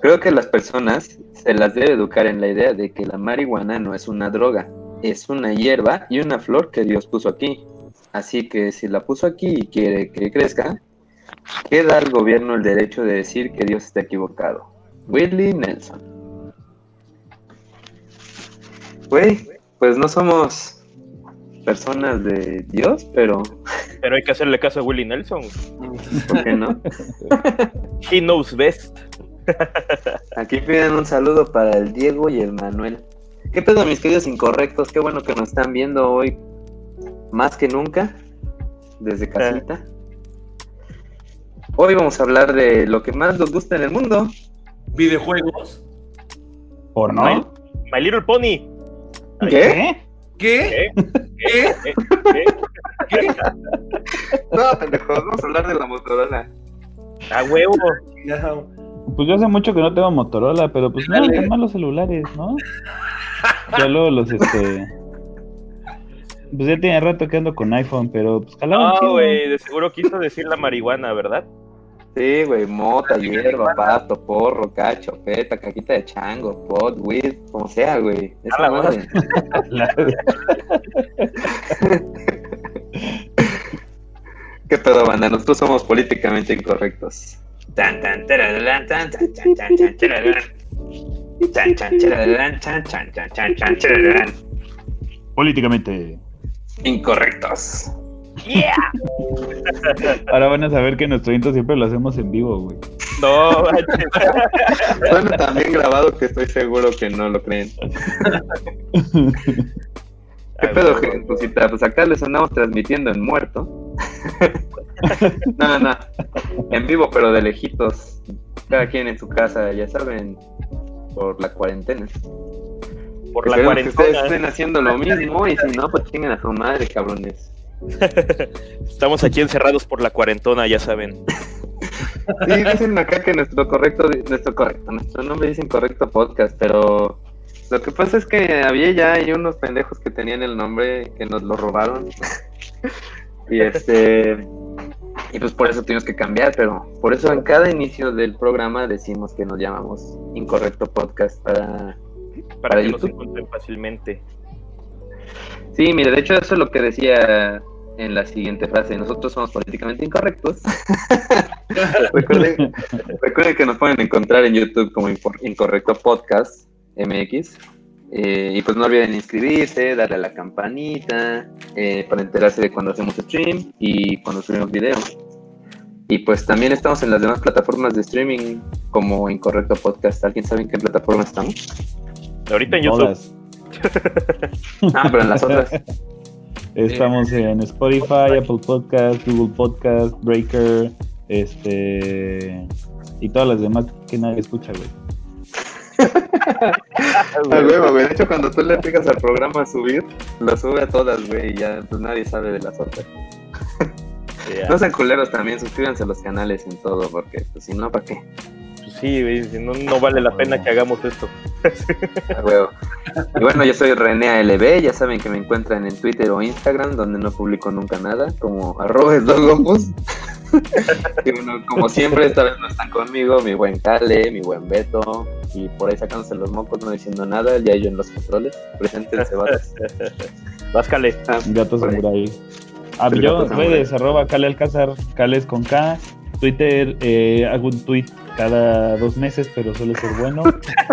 Creo que las personas se las debe educar en la idea de que la marihuana no es una droga, es una hierba y una flor que Dios puso aquí. Así que si la puso aquí y quiere que crezca, queda al gobierno el derecho de decir que Dios está equivocado. Willie Nelson. Güey, pues no somos personas de Dios, pero Pero hay que hacerle caso a Willie Nelson. ¿por qué no? He knows best. Aquí piden un saludo para el Diego y el Manuel. ¿Qué pedo, mis queridos incorrectos? Qué bueno que nos están viendo hoy más que nunca desde casita. Hoy vamos a hablar de lo que más nos gusta en el mundo. Videojuegos. ¿Por no? My, My Little Pony. ¿Qué? ¿Qué? ¿Qué? ¿Qué? ¿Qué? ¿Qué? ¿Qué? No, pendejos, vamos a hablar de la Motorola. A huevo. Ya. Pues yo hace mucho que no tengo Motorola, pero pues no, son malos celulares, ¿no? Ya luego los, este... Pues ya tiene rato que ando con iPhone, pero pues jalaban No, chido. güey, de seguro quiso decir la marihuana, ¿verdad? Sí, güey, mota, hierba, pasto, porro, cacho, peta, caquita de chango, pot, weed, como sea, güey. Esa A la madre. ¿Qué pedo, banda? Nosotros somos políticamente incorrectos. Tan, tan, tararán, tan, tan, tan, tan, tan, tararán. Tan, tan, tararán, tan, tan, tan, tan, tan, tararán. Políticamente. Incorrectos. ¡Yeah! Ahora van a saber que nuestro intro siempre lo hacemos en vivo, güey. No. Bueno, también grabado que estoy seguro que no lo creen. ¿Qué pedo, huevo. gentecita? Pues acá les andamos transmitiendo en muerto. no, no, en vivo, pero de lejitos. Cada quien en su casa, ya saben, por la cuarentena. Por la Esperemos que ustedes estén cuarentena. haciendo lo mismo y si no, pues chinguen a su madre, cabrones. Estamos aquí encerrados por la cuarentona, ya saben. Sí, dicen acá que nuestro correcto, nuestro correcto, nuestro nombre dice incorrecto podcast, pero lo que pasa es que había ya hay unos pendejos que tenían el nombre que nos lo robaron. y este y pues por eso tuvimos que cambiar, pero por eso en cada inicio del programa decimos que nos llamamos incorrecto podcast para Para, Para que nos YouTube. encuentren fácilmente. Sí, mire, de hecho eso es lo que decía en la siguiente frase, nosotros somos políticamente incorrectos. recuerden, recuerden que nos pueden encontrar en YouTube como Incorrecto Podcast MX. Eh, y pues no olviden inscribirse, darle a la campanita eh, para enterarse de cuando hacemos stream y cuando subimos video. Y pues también estamos en las demás plataformas de streaming como Incorrecto Podcast. ¿Alguien sabe en qué plataforma estamos? Ahorita en YouTube. Ah, pero en las otras. Estamos en Spotify, Apple Podcast, Google Podcast, Breaker, este... Y todas las demás que nadie escucha, güey. Huevo, güey. De hecho, cuando tú le picas al programa a subir, lo sube a todas, güey, y ya pues nadie sabe de las otras. No sean culeros también, suscríbanse a los canales en todo, porque pues si no, ¿para qué? Pues sí, güey, si no, no vale la pena que hagamos esto. Ah, huevo. Y bueno, yo soy René ALB, ya saben que me encuentran en Twitter o Instagram, donde no publico nunca nada, como arroba. y bueno, como siempre, esta vez no están conmigo, mi buen Cale, mi buen Beto, y por ahí sacándose los mocos, no diciendo nada, ya yo en los controles. Preséntense, vatos. Váscale. Ah, Gato. Samurai. Ah, El yo, redes, arroba Cale Alcázar, Cales con K. Twitter, eh, hago un tweet cada dos meses, pero suele ser bueno.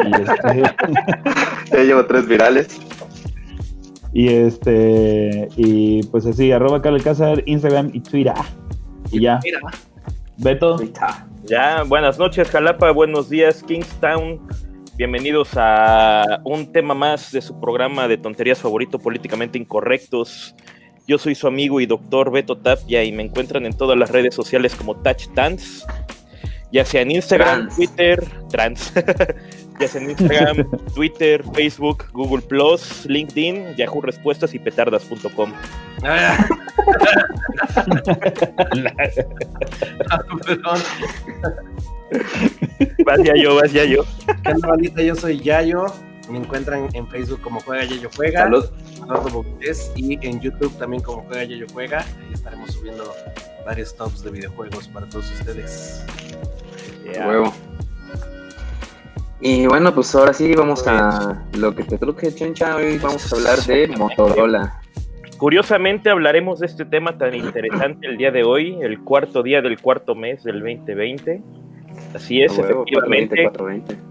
y, este, Ya llevo tres virales. y este, y pues así, arroba Cale Alcázar, Instagram y Twitter. Y ya. Mira, Beto. Ya, buenas noches, Jalapa, buenos días, Kingstown. Bienvenidos a un tema más de su programa de tonterías favorito, políticamente incorrectos. Yo soy su amigo y doctor Beto Tapia y me encuentran en todas las redes sociales como Touch Dance, ya sea en Instagram, Trans. Twitter, trans, ya sea en Instagram, Twitter, Facebook, Google Plus, LinkedIn, Yahoo Respuestas y petardas.com. Ah. Ah, perdón. Vas ya yo, vas ya yo. ¿Qué onda, bandita? Yo soy Yayo. Me encuentran en Facebook como Juega Yayo Juega. Salud. Y en YouTube también como Juega Yayo Juega. Ahí estaremos subiendo varios tops de videojuegos para todos ustedes. Ya. Huevo. Y bueno, pues ahora sí vamos a lo que te truque, Chencha. Hoy vamos a hablar de Motorola. Curiosamente hablaremos de este tema tan interesante el día de hoy, el cuarto día del cuarto mes del 2020. Así es, efectivamente.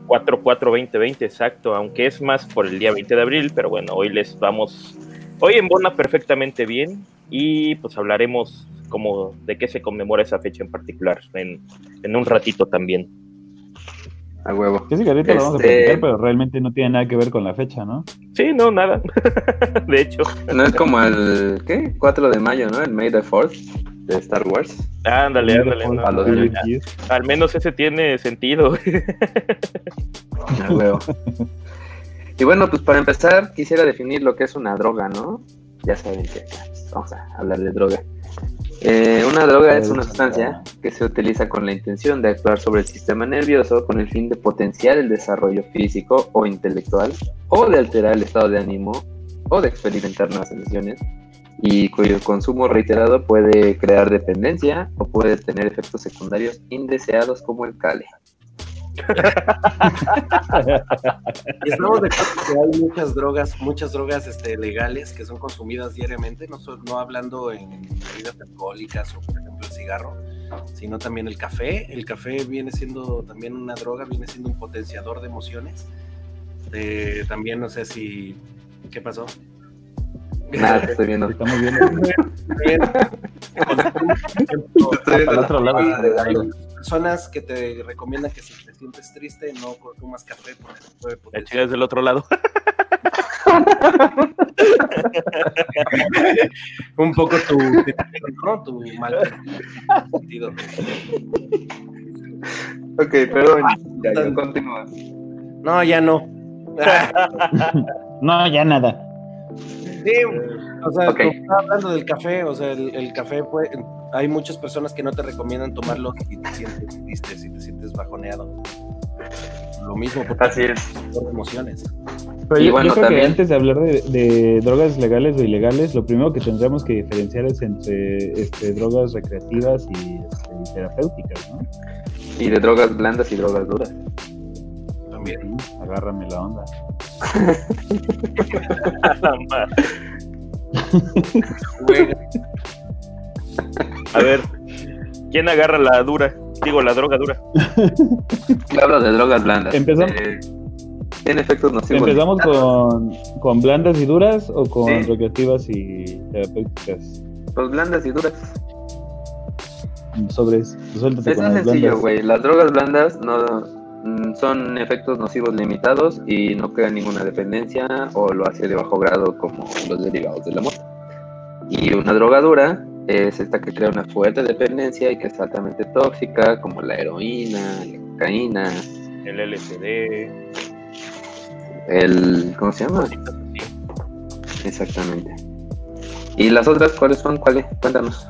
4-4-2020, exacto, aunque es más por el día 20 de abril, pero bueno, hoy les vamos, hoy en Bona perfectamente bien y pues hablaremos como de qué se conmemora esa fecha en particular en, en un ratito también. A huevo. Que sí, que ahorita lo vamos a Este- platicar, pero realmente no tiene nada que ver con la fecha, ¿no? Sí, no, nada. de hecho, No es como el, ¿qué? 4 de mayo, ¿no? El May the 4th de Star Wars. ándale, ándale. no, no, al menos ese tiene sentido. A huevo. Y bueno, pues para empezar, quisiera definir lo que es una droga, ¿no? Ya saben que pues, vamos a hablar de droga. Eh, una droga es una sustancia que se utiliza con la intención de actuar sobre el sistema nervioso con el fin de potenciar el desarrollo físico o intelectual, o de alterar el estado de ánimo, o de experimentar nuevas emociones, y cuyo consumo reiterado puede crear dependencia o puede tener efectos secundarios indeseados como el cale. Y estamos de acuerdo que hay muchas drogas, muchas drogas este, legales que son consumidas diariamente, no, so- no hablando en bebidas alcohólicas o por ejemplo el cigarro, sino también el café. El café viene siendo también una droga, viene siendo un potenciador de emociones. Eh, también no sé si... ¿Qué pasó? Nada, te estoy viendo. Estamos viendo También, al otro lado. Personas que te recomiendan que si te sientes triste no consumas café porque te puede La potenciar. chica es del otro lado. un poco tu, ¿no? tu mal sentido. Ok, perdón. Ya, ya, continúa. No, ya no. No, ya nada. Sí, o sea, Ok. como estaba hablando del café, o sea, el, el café puede, hay muchas personas que no te recomiendan tomarlo si te sientes triste, si te sientes bajoneado. Lo mismo porque Así es. por emociones. Pero Y yo, bueno, yo creo también- que antes de hablar de, de drogas legales o ilegales, lo primero que tendríamos que diferenciar es entre este, drogas recreativas y, este, y terapéuticas, ¿no? Y de drogas blandas y drogas duras. También. Agárrame la onda. A ver, ¿quién agarra la dura? Digo, la droga dura. Hablo de drogas blandas. Empezamos- Eh, tiene efectos nocivos. ¿Empezamos con, con blandas y duras o con Sí. recreativas y terapéuticas? Pues blandas y duras. Sobres, suéltate Es con las sencillo, güey. Las drogas blandas no mm, son efectos nocivos limitados y no crean ninguna dependencia o lo hace de bajo grado como los derivados de la moto. Y una droga dura es esta que crea una fuerte dependencia y que es altamente tóxica, como la heroína, la cocaína, El LSD. el... ¿cómo se llama? Exactamente. ¿Y las otras cuáles son? ¿Cuáles? Cuéntanos.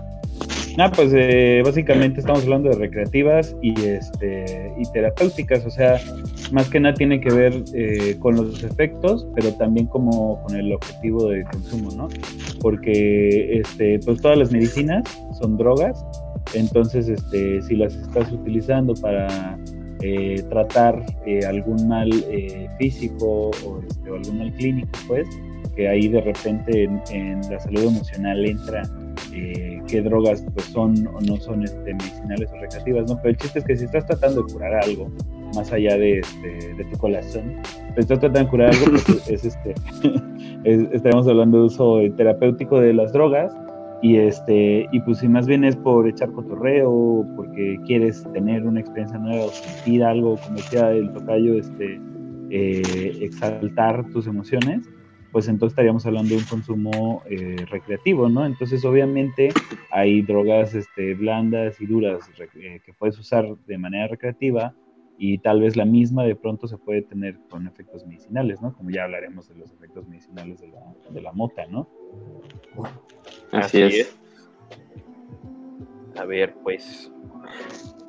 Ah, pues eh, básicamente estamos hablando de recreativas y este y terapéuticas, o sea, más que nada tiene que ver eh, con los efectos, pero también como con el objetivo de consumo, ¿no? Porque este, pues todas las medicinas son drogas, entonces este, si las estás utilizando para eh, tratar eh, algún mal eh, físico o, este, o algún mal clínico, pues, que ahí de repente en, en la salud emocional entra eh, qué drogas pues son o no son este, medicinales o recreativas, ¿no? Pero el chiste es que si estás tratando de curar algo, más allá de, este, de tu corazón, si estás tratando de curar algo, pues es este, es- estaremos hablando de uso terapéutico de las drogas y este, y pues si más bien es por echar cotorreo, porque quieres tener una experiencia nueva o sentir algo, como decía el tocayo, este, eh, exaltar tus emociones, pues entonces estaríamos hablando de un consumo eh, recreativo, ¿no? Entonces, obviamente, hay drogas este, blandas y duras eh, que puedes usar de manera recreativa y tal vez la misma de pronto se puede tener con efectos medicinales, ¿no? Como ya hablaremos de los efectos medicinales de la, de la mota, ¿no? Así, es. A ver, pues.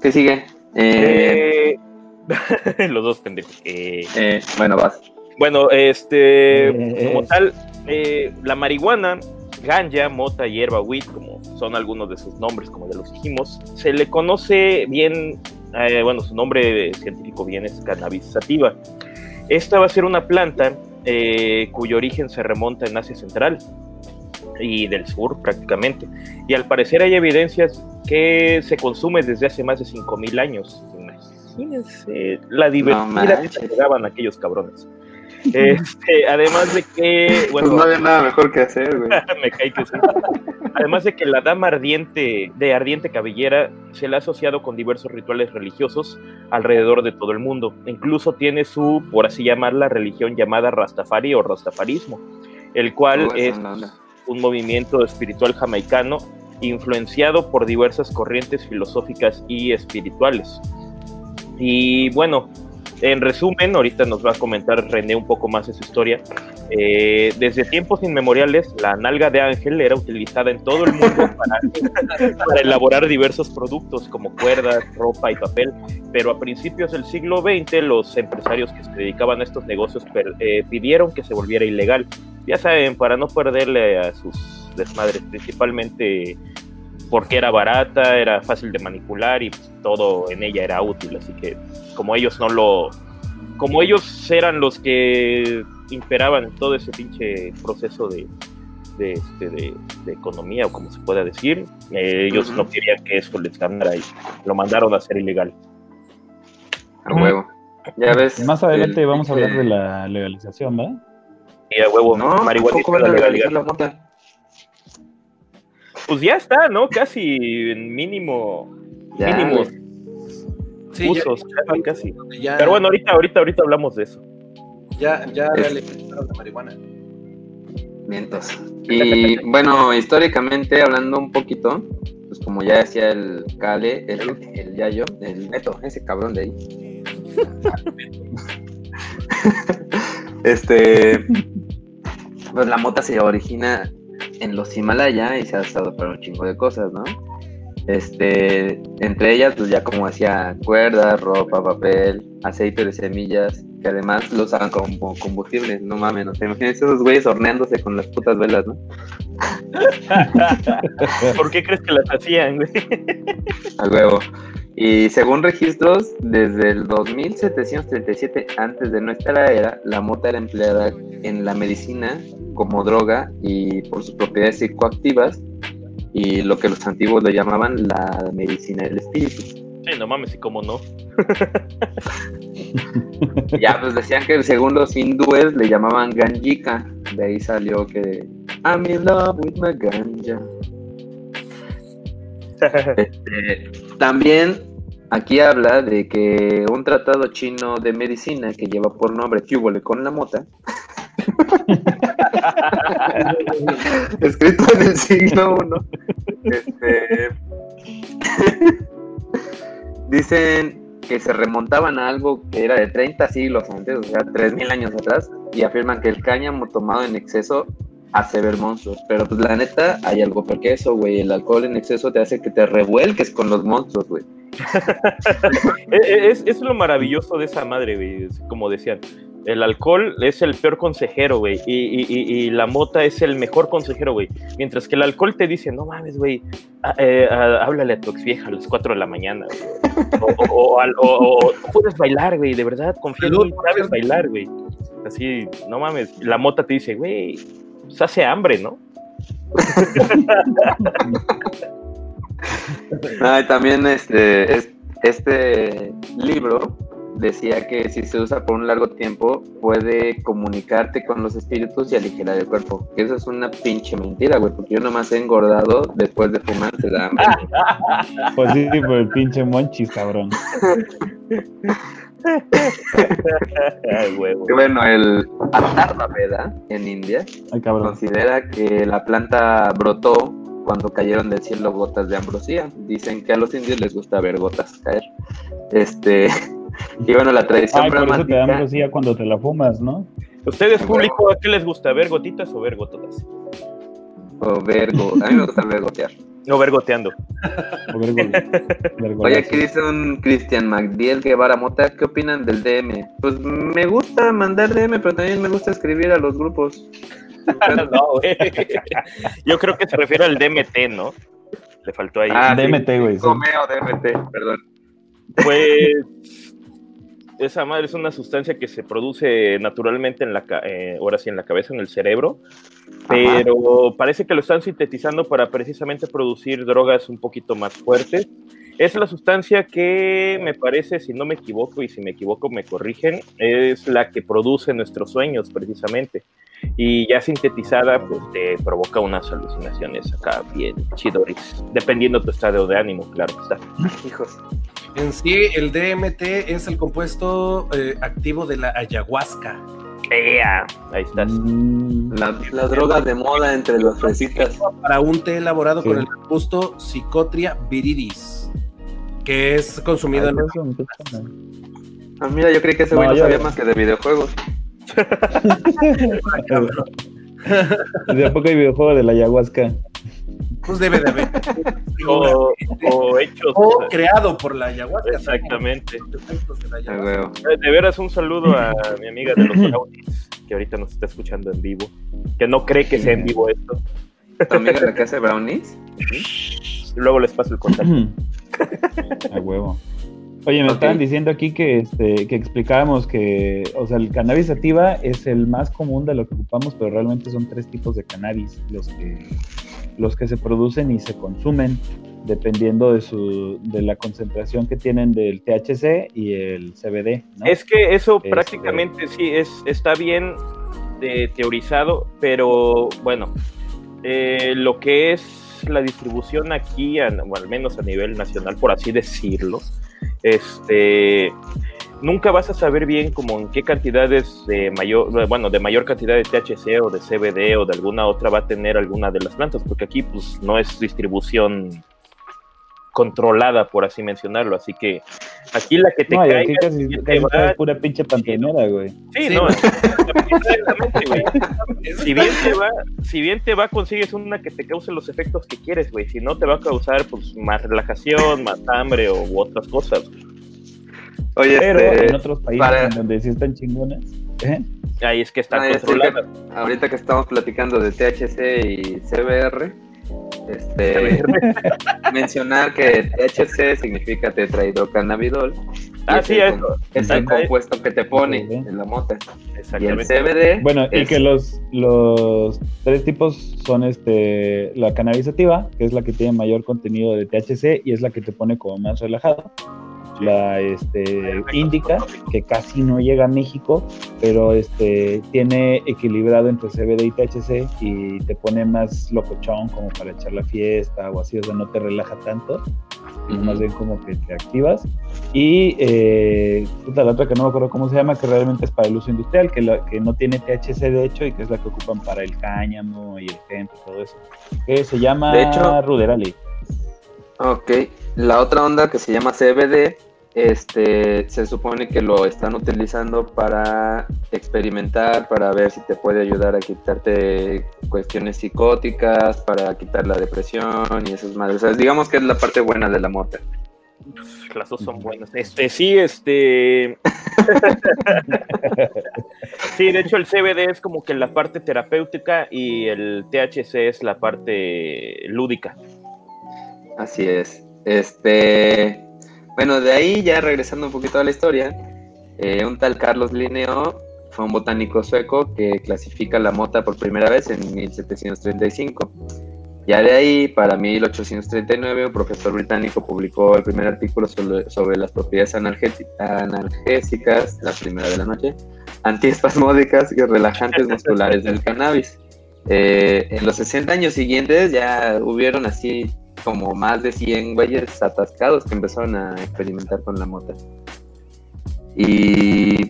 ¿Qué sigue? Eh, Eh, Los dos pendejos. Eh, eh, bueno, vas. Bueno, este, Eh, como eh. tal, eh, la marihuana, ganja, mota, hierba, weed, como son algunos de sus nombres, como ya los dijimos, se le conoce bien eh, bueno, su nombre científico bien es cannabis sativa. Esta va a ser una planta cuyo origen se remonta en Asia Central y del sur prácticamente. Y al parecer hay evidencias que se consume desde hace más de 5.000 años. Imagínense la diversidad que se llegaban aquellos cabrones. Este, además de que, bueno, pues no había nada mejor que hacer, güey. me cae que sí. Además de que la dama ardiente de ardiente cabellera se le ha asociado con diversos rituales religiosos alrededor de todo el mundo. Incluso tiene su, por así llamarla, religión llamada Rastafari o Rastafarismo, el cual es un movimiento espiritual jamaicano influenciado por diversas corrientes filosóficas y espirituales. Y bueno, en resumen, ahorita nos va a comentar René un poco más de su historia. Eh, desde tiempos inmemoriales, la nalga de ángel era utilizada en todo el mundo para, elaborar diversos productos como cuerdas, ropa y papel, pero a principios del siglo XX los empresarios que se dedicaban a estos negocios eh, pidieron que se volviera ilegal. Ya saben, para no perderle a sus desmadres, principalmente porque era barata, era fácil de manipular y pues, todo en ella era útil. Así que como ellos no lo... Como ellos eran los que imperaban todo ese pinche proceso de, de, este, de, economía o como se pueda decir, eh, ellos no querían que eso les ganara y lo mandaron a hacer ilegal. A huevo. Ya ves. Más adelante vamos a hablar de la legalización, ¿verdad? Y a huevo, no, marihuana. la pues ya está, ¿no? Casi en mínimo, mínimos usos, casi. Pero bueno, ahorita, ahorita, ahorita hablamos de eso. Ya, ya legalizaron la marihuana. Mientos. Y bueno, históricamente hablando un poquito, pues como ya decía el Cale, el, el Yayo, el Neto, ese cabrón de ahí. este, pues la mota se origina en los Himalaya y se ha usado para un chingo de cosas, ¿no? Este, entre ellas, pues ya como hacía cuerdas, ropa, papel, aceite de semillas, que además lo usaban como combustible, no mames, no te imaginas esos güeyes horneándose con las putas velas, ¿no? ¿Por qué crees que las hacían, güey? A huevo. Y según registros, desde el 2737 antes de nuestra era, la mota era empleada en la medicina como droga y por sus propiedades psicoactivas y lo que los antiguos le llamaban la medicina del espíritu. Sí, no mames, y cómo no. ya, pues decían que según los hindúes le llamaban ganjika, de ahí salió que I'm in love with my ganja. Este, también aquí habla de que un tratado chino de medicina que lleva por nombre Cúbole con la mota, escrito en el siglo I, este, dicen que se remontaban a algo que era de 30 siglos antes, o sea, 3.000 años atrás, y afirman que el cáñamo tomado en exceso hace ver monstruos. Pero pues la neta, hay algo porque eso, güey. El alcohol en exceso te hace que te revuelques con los monstruos, güey. es, es, lo maravilloso de esa madre, güey. Como decían, el alcohol es el peor consejero, güey. Y, y, la mota es el mejor consejero, güey. Mientras que el alcohol te dice, no mames, güey, ah, eh, ah, háblale a tu ex vieja a las 4 de la mañana, O, o, puedes bailar, güey, de verdad, confía en mí, sabes bailar, güey. Así, no mames. La mota te dice, güey, se hace hambre, ¿no? también este, este libro decía que si se usa por un largo tiempo puede comunicarte con los espíritus y aligerar el cuerpo. Eso es una pinche mentira, güey, porque yo nomás he engordado después de fumar, se da hambre. Pues sí, por el pinche monchis, cabrón. bueno, el Atharvaveda en India considera que la planta brotó cuando cayeron del cielo gotas de ambrosía. Dicen que a los indios les gusta ver gotas caer. Este, y bueno, la tradición Ay, por eso te da ambrosía cuando te la fumas, ¿no? ¿Ustedes, público, a qué les gusta? ¿Ver gotitas o ver gototas? O ver, a mí me gusta ver gotear. No, vergoteando. Oye, aquí dice un Cristian MacDiel Guevara Mota, ¿qué opinan del DM? Pues me gusta mandar DM, pero también me gusta escribir a los grupos. no. Yo creo que se refiere al DMT, ¿no? Le faltó ahí. Ah, DMT, güey. Sí. DMT, perdón. Pues esa madre es una sustancia que se produce naturalmente en la, eh, ahora sí, en la cabeza, en el cerebro, pero parece que lo están sintetizando para precisamente producir drogas un poquito más fuertes. Es la sustancia que me parece, si no me equivoco, y si me equivoco me corrigen, es la que produce nuestros sueños precisamente. Y ya sintetizada, pues te provoca unas alucinaciones acá bien chidoris, dependiendo tu estado de ánimo, claro está. Hijos. En sí, el DMT es el compuesto eh, activo de la ayahuasca. Ahí estás. Mm. La, droga de moda entre los fresitas. Para un té elaborado con el compuesto Psicotria viridis, que es consumido en. Ah, mira, yo creí que ese güey no, sabía más que de videojuegos. ¿De poco hay videojuego de la ayahuasca? Pues debe de haber. o, o, hechos. O creado por la ayahuasca. Exactamente. De, de veras, un saludo a mi amiga de los brownies, que ahorita nos está escuchando en vivo. Que no cree que sea en vivo esto. ¿Tu amiga la que hace brownies? Luego les paso el contacto. a huevo. Oye, me estaban diciendo aquí que, este, que explicábamos que, o sea, el cannabis sativa es el más común de lo que ocupamos, pero realmente son tres tipos de cannabis los que, los que se producen y se consumen dependiendo de su de la concentración que tienen del THC y el CBD. Es que eso este, prácticamente sí es está bien eh, teorizado, pero bueno, eh, lo que es la distribución aquí, o al menos a nivel nacional, por así decirlo, este, nunca vas a saber bien como en qué cantidades de mayor, bueno, de mayor cantidad de THC o de CBD o de alguna otra va a tener alguna de las plantas, porque aquí pues no es distribución controlada, por así mencionarlo. Así que aquí la que te no, Aquí casi, es pura pinche panteonera, güey. Sí, no, exactamente, güey. Si bien te va, si bien te va, consigues una que te cause los efectos que quieres, güey. Si no, te va a causar pues más relajación, más hambre o u otras cosas. Oye, pero este, en otros países donde sí están chingonas. ¿eh? Ahí es que están controladas. ahorita que estamos platicando de THC y CBR, este, mencionar que THC significa tetrahidrocannabidol. Ah, sí, es, es el compuesto que te pone en la mota. Y el CBD. Bueno, y que los, los tres tipos son este la cannabisativa, que es la que tiene mayor contenido de THC y es la que te pone como más relajado la este, índica, que casi no llega a México, pero este, tiene equilibrado entre CBD y THC y te pone más locochón como para echar la fiesta o así, o sea, no te relaja tanto, más bien como que te activas. Y eh, la otra que no me acuerdo cómo se llama, que realmente es para el uso industrial, que, la, que no tiene THC de hecho y que es la que ocupan para el cáñamo y el hemp y todo eso, que se llama de hecho, Ruderali. Ok, la otra onda que se llama CBD este, se supone que lo están utilizando para experimentar, para ver si te puede ayudar a quitarte cuestiones psicóticas, para quitar la depresión y esas madres. O sea, digamos que es la parte buena de la mota. Las dos son buenas. Este, sí, este. sí, de hecho, el CBD es como que la parte terapéutica y el THC es la parte lúdica. Así es. Este. Bueno, de ahí ya regresando un poquito a la historia, eh, un tal Carlos Linneo fue un botánico sueco que clasifica la mota por primera vez en 1735. Ya de ahí, para 1839, un profesor británico publicó el primer artículo sobre, las propiedades analgésicas, la primera de la noche, antiespasmódicas y relajantes musculares del cannabis. Eh, en los 60 años siguientes ya hubieron así como más de 100 güeyes atascados que empezaron a experimentar con la mota. Y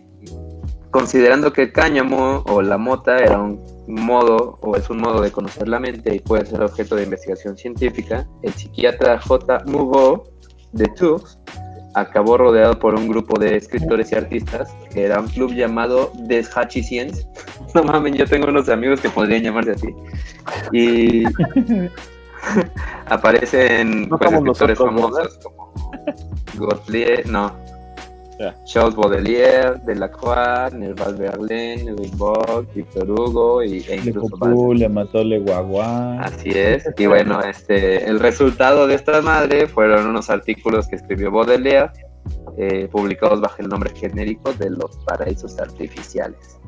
considerando que el cáñamo o la mota era un modo o es un modo de conocer la mente y puede ser objeto de investigación científica, el psiquiatra J. Mugo de Tours acabó rodeado por un grupo de escritores y artistas que era un club llamado Des Science. No mames, yo tengo unos amigos que podrían llamarse así. Y Aparecen no pues, escritores famosos como Gottlieb, no. Charles Baudelaire, Delacroix, Nerval Berlin, Rimbaud, Victor Hugo y, e incluso Le mató Le Guagua. Así es. Y bueno, este, el resultado de esta madre fueron unos artículos que escribió Baudelaire eh, publicados bajo el nombre genérico de los paraísos artificiales.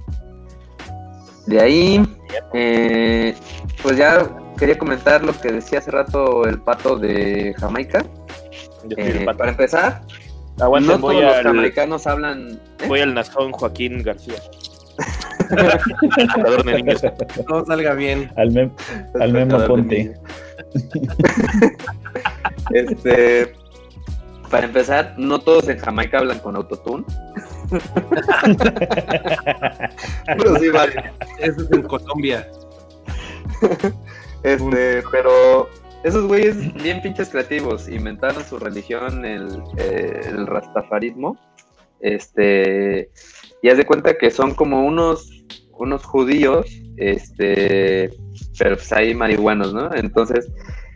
De ahí, eh, pues ya quería comentar lo que decía hace rato el pato de Jamaica. Eh, para empezar, Aguanten, no voy todos los al, jamaicanos hablan. ¿eh? voy al nazón Joaquín García. Todo salga bien. Al, mem- al Memo Ponte. este, para empezar, no todos en Jamaica hablan con autotune. Pero sí varios. Eso es en Colombia. Este, pero esos güeyes bien pinches creativos inventaron su religión, el, eh, el rastafarismo. Este, y haz de cuenta que son como unos, unos judíos, este, pero pues hay marihuanos, ¿no? Entonces,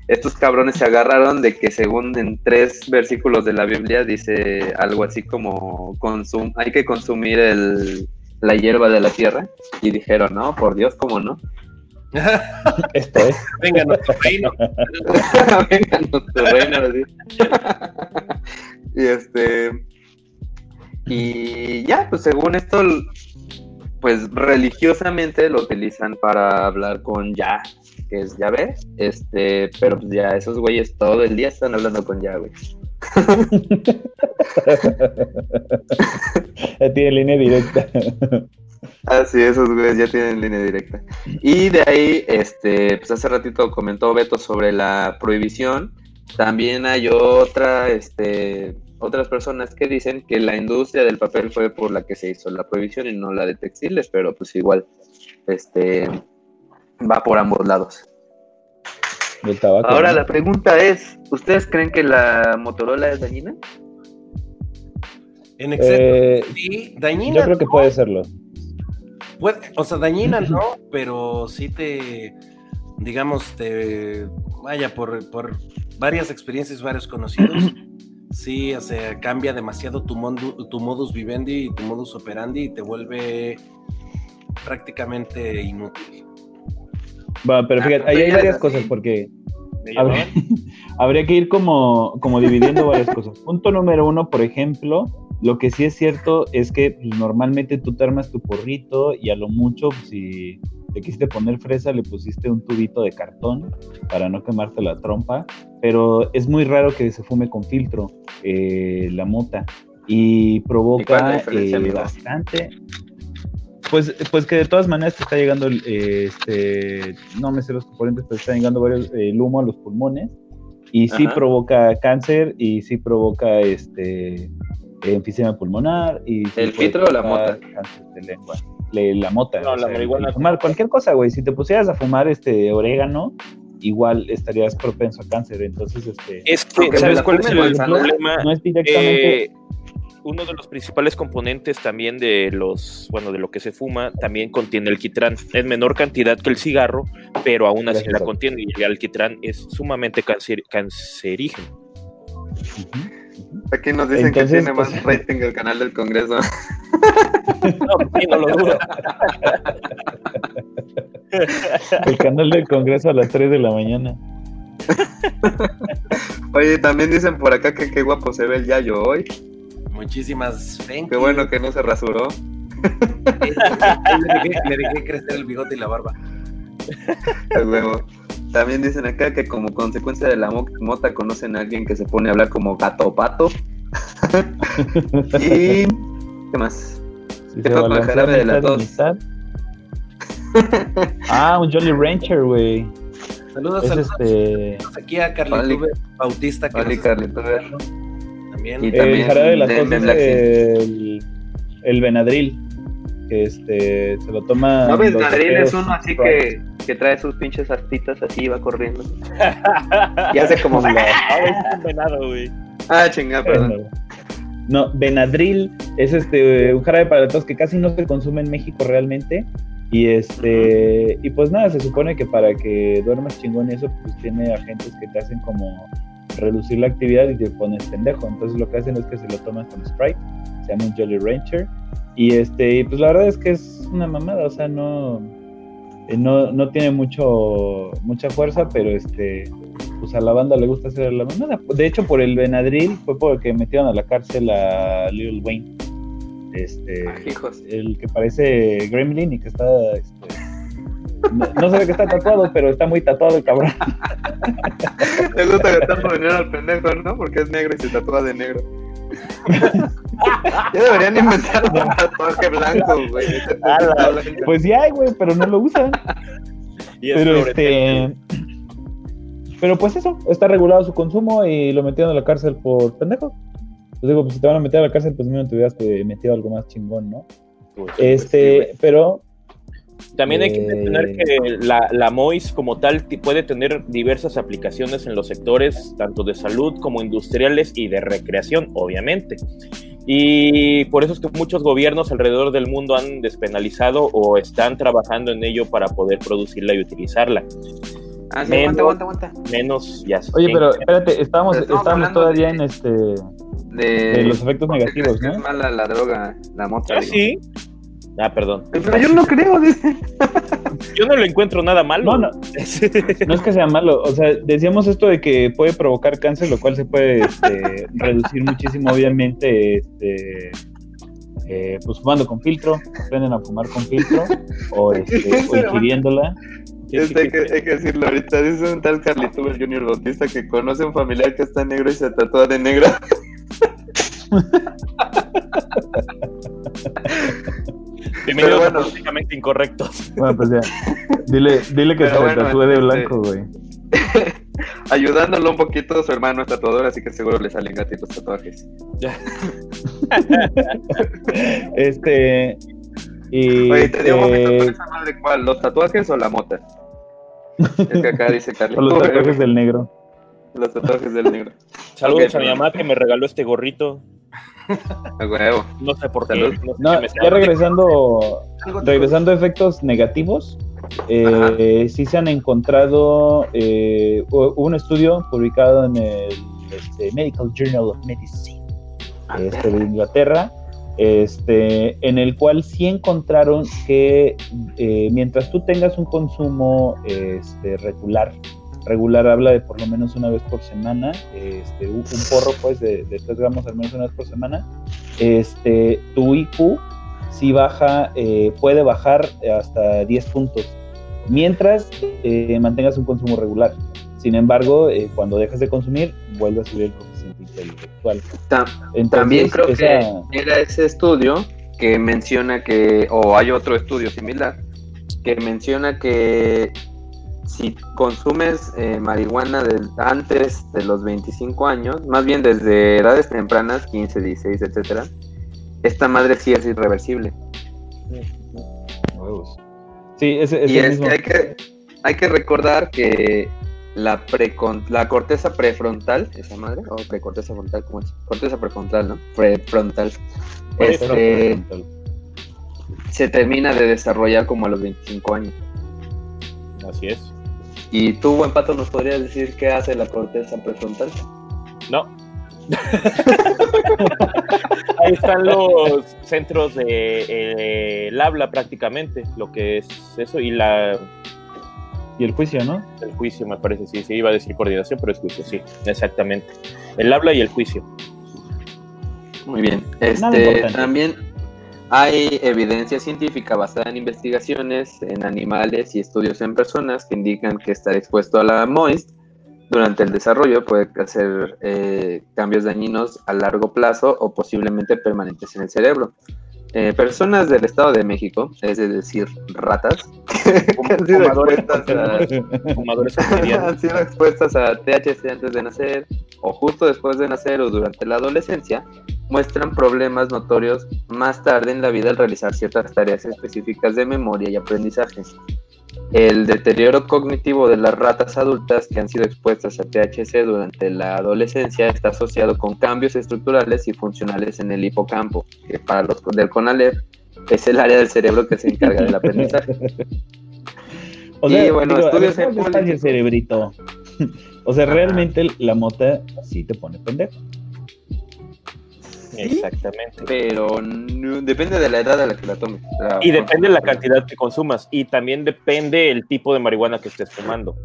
estos cabrones se agarraron de que según en tres versículos de la Biblia dice algo así como consum hay que consumir el, la hierba de la tierra. Y dijeron, no, por Dios, ¿cómo no? Esto es. Venga, nuestro reino. Venga, nuestro reino, y este. Y ya, pues según esto, pues religiosamente lo utilizan para hablar con ya, que es Yahvé. Este, pero pues ya esos güeyes todo el día están hablando con Yahvé. Ya tiene línea directa. Así, esos güeyes ya tienen línea directa. Y de ahí, este, pues hace ratito comentó Beto sobre la prohibición. También hay otra, este, otras personas que dicen que la industria del papel fue por la que se hizo la prohibición y no la de textiles, pero pues igual, este, va por ambos lados. Del tabaco. Ahora ¿no? la pregunta es, ¿ustedes creen que la Motorola es dañina? En exceso. Eh, sí, dañina. yo creo que puede serlo. Puede- o sea, dañina no, pero sí te, digamos, te, vaya, por, por varias experiencias, varios conocidos, sí, o sea, cambia demasiado tu, mondu- tu modus vivendi y tu modus operandi y te vuelve prácticamente inútil. Va, pero Ah, fíjate, ahí hay varias cosas porque ¿Me habría, habría que ir como, como dividiendo varias cosas. Punto número uno, por ejemplo, lo que sí es cierto es que pues, normalmente tú te armas tu porrito y a lo mucho, pues, si te quisiste poner fresa, le pusiste un tubito de cartón para no quemarte la trompa, pero es muy raro que se fume con filtro eh, la mota y ¿Y cuál es la provoca eh, bastante. Pues, pues que de todas maneras te está llegando, eh, este, no me sé los componentes, pero está llegando varios, el humo a los pulmones y sí Ajá. provoca cáncer y sí provoca este enfisema pulmonar y ¿El filtro o la mota? cáncer de lengua. Le- la mota. No, la el- marihuana. el fumar cualquier cosa, güey. Si te pusieras a fumar este orégano, igual estarías propenso a cáncer. Entonces, este Es que, ¿sabes cuál es el manzana, problema? no es directamente Eh, uno de los principales componentes también de los, bueno, de lo que se fuma, también contiene alquitrán. Es menor cantidad que el cigarro, pero aún así Gracias la contiene y el alquitrán es sumamente cancer- cancerígeno. Ujú. Aquí nos dicen Entonces, que tiene más pues- rating el canal del Congreso. No, sí, no lo dudo. el canal del Congreso a las 3 de la mañana. Oye, también dicen por acá que qué guapo se ve el Yayo hoy. Muchísimas thank Qué you. bueno que no se rasuró. le, dejé, le dejé crecer el bigote y la barba. Huevo. También dicen acá que como consecuencia de la mo- mota conocen a alguien que se pone a hablar como gato o pato. y... ¿Qué más? Si ¿Qué fue con el jarabe de la tos? Ah, un Jolly Rancher, güey. Saludos, Es saludos este. aquí a Carly Oli. Tuber Bautista que Oli, También. Y El también jarabe de la tos de es el, el Benadryl. Que este se lo toma. ¿No Gadril es uno así que, que trae sus pinches astitas así y va corriendo. Y hace como... Es un venado, güey. ah, chingada, perdón. No, Benadryl es este un jarabe para tos que casi no se consume en México realmente. Y este, y pues nada, se supone que para que duermas chingón y eso, pues tiene agentes que te hacen como reducir la actividad y te pones pendejo. Entonces lo que hacen es que se lo toman con Sprite, se llama un Jolly Rancher. Y este, y pues la verdad es que es una mamada, o sea, no, no, no tiene mucho, mucha fuerza, pero este, pues a la banda le gusta hacer la mamada. De hecho, por el Benadryl fue porque metieron a la cárcel a Lil Wayne. Este, Ah, el que parece Gremlin y que está este, no, no se ve que está tatuado, pero está muy tatuado el cabrón. Me gusta que están poniendo al pendejo, ¿no? Porque es negro y se tatúa de negro. Ya deberían inventar un tatuaje blanco, güey. Blanco. Pues ya hay, güey, pero no lo usan. Y es Pero este. Pero pues eso, está regulado su consumo y lo metieron a la cárcel por pendejo. Pues digo, pues si te van a meter a la cárcel, pues mínimo te hubieras metido algo más chingón, ¿no? Pues, Este, sí, pero También hay que Eh, mencionar que la, la MOIS como tal puede tener diversas aplicaciones en los sectores tanto de salud como industriales y de recreación, obviamente. Y por eso es que muchos gobiernos alrededor del mundo han despenalizado o están trabajando en ello para poder producirla y utilizarla. Ah, sí, Menos- aguanta, aguanta, aguanta. Menos ya. Oye, pero espérate, estábamos, Pero estábamos todavía de- en este De, de los efectos ¿por qué negativos, ¿no? Es mala la droga, la mota. Ah, digo? sí. Ah, perdón. Pero yo no creo, dice. Yo no le encuentro nada malo. No, no. No es que sea malo, o sea, decíamos esto de que puede provocar cáncer, lo cual se puede este, reducir muchísimo, obviamente, este, eh, pues fumando con filtro, aprenden a fumar con filtro, o, este, o ingiriéndola. Este, hay, que, hay que decirlo ahorita. Dice un tal Carlituber Junior Bautista que conoce a un familiar que está negro y se tatúa de negro. Bienvenidos Pero bueno. a Políticamente Incorrectos. Bueno, pues ya, dile, dile que Pero se bueno, tatúe de este- blanco, güey. Ayudándolo un poquito, su hermano es tatuador, así que seguro le salen gatitos tatuajes. Este, y, Oye, te digo un momento, eh, ¿con esa madre cuál? ¿Los tatuajes o la mota? Es que acá dice o los tatuajes del negro. Los tatuajes del negro. Saludos a mi mamá que me regaló este gorrito. Huevo. No sé por qué. Salud. no sé No, qué me ya regresando, regresando a efectos negativos, eh, sí se han encontrado, eh, un estudio publicado en el este, Medical Journal of Medicine este, de Inglaterra, este, en el cual sí encontraron que eh, mientras tú tengas un consumo este, regular, regular habla de por lo menos una vez por semana, este, un, un porro pues de, de 3 gramos al menos una vez por semana, este, tu IQ sí baja, eh, puede bajar hasta 10 puntos, mientras eh, mantengas un consumo regular. Sin embargo, eh, cuando dejas de consumir, vuelve a subir el coeficiente intelectual. Entonces, También creo esa- que era ese estudio que menciona que, o hay otro estudio similar, que menciona que si consumes eh, marihuana antes de los 25 años, más bien desde edades tempranas, 15, 16, etcétera, esta madre sí es irreversible. Sí, ese y es mismo. que hay que hay que recordar que la precon- la corteza prefrontal, esa madre, o precorteza frontal, ¿cómo es? Corteza prefrontal, ¿no? Prefrontal. Prefrontal. Este, se termina de desarrollar como a los 25 años. Así es. ¿Y tú, buen pato, nos podrías decir qué hace la corteza prefrontal? No. Ahí están los centros de eh, el habla prácticamente, lo que es eso y la Y el juicio, ¿no? el juicio me parece, sí, sí iba a decir coordinación, pero es juicio, sí, exactamente. El habla y el juicio. Muy bien. Este, también hay evidencia científica basada en investigaciones en animales y estudios en personas que indican que estar expuesto a la MOIST durante el desarrollo puede hacer eh, cambios dañinos a largo plazo o posiblemente permanentes en el cerebro. Eh, personas del Estado de México, es decir, ratas, que han sido Fumadores expuestas a, han sido expuestas a THC antes de nacer o justo después de nacer o durante la adolescencia, muestran problemas notorios más tarde en la vida al realizar ciertas tareas específicas de memoria y aprendizaje. El deterioro cognitivo de las ratas adultas que han sido expuestas a THC durante la adolescencia está asociado con cambios estructurales y funcionales en el hipocampo, que para los del CONALEP es el área del cerebro que se encarga del aprendizaje. O Y sea, bueno, digo, a ver, estudios en ¿cómo está ese políticos. cerebrito? o sea, realmente la mota sí te pone pendejo. Exactamente. Pero no- depende de la edad a la que la tomes. O sea, Y depende de la cantidad que consumas y también depende el tipo de marihuana que estés fumando.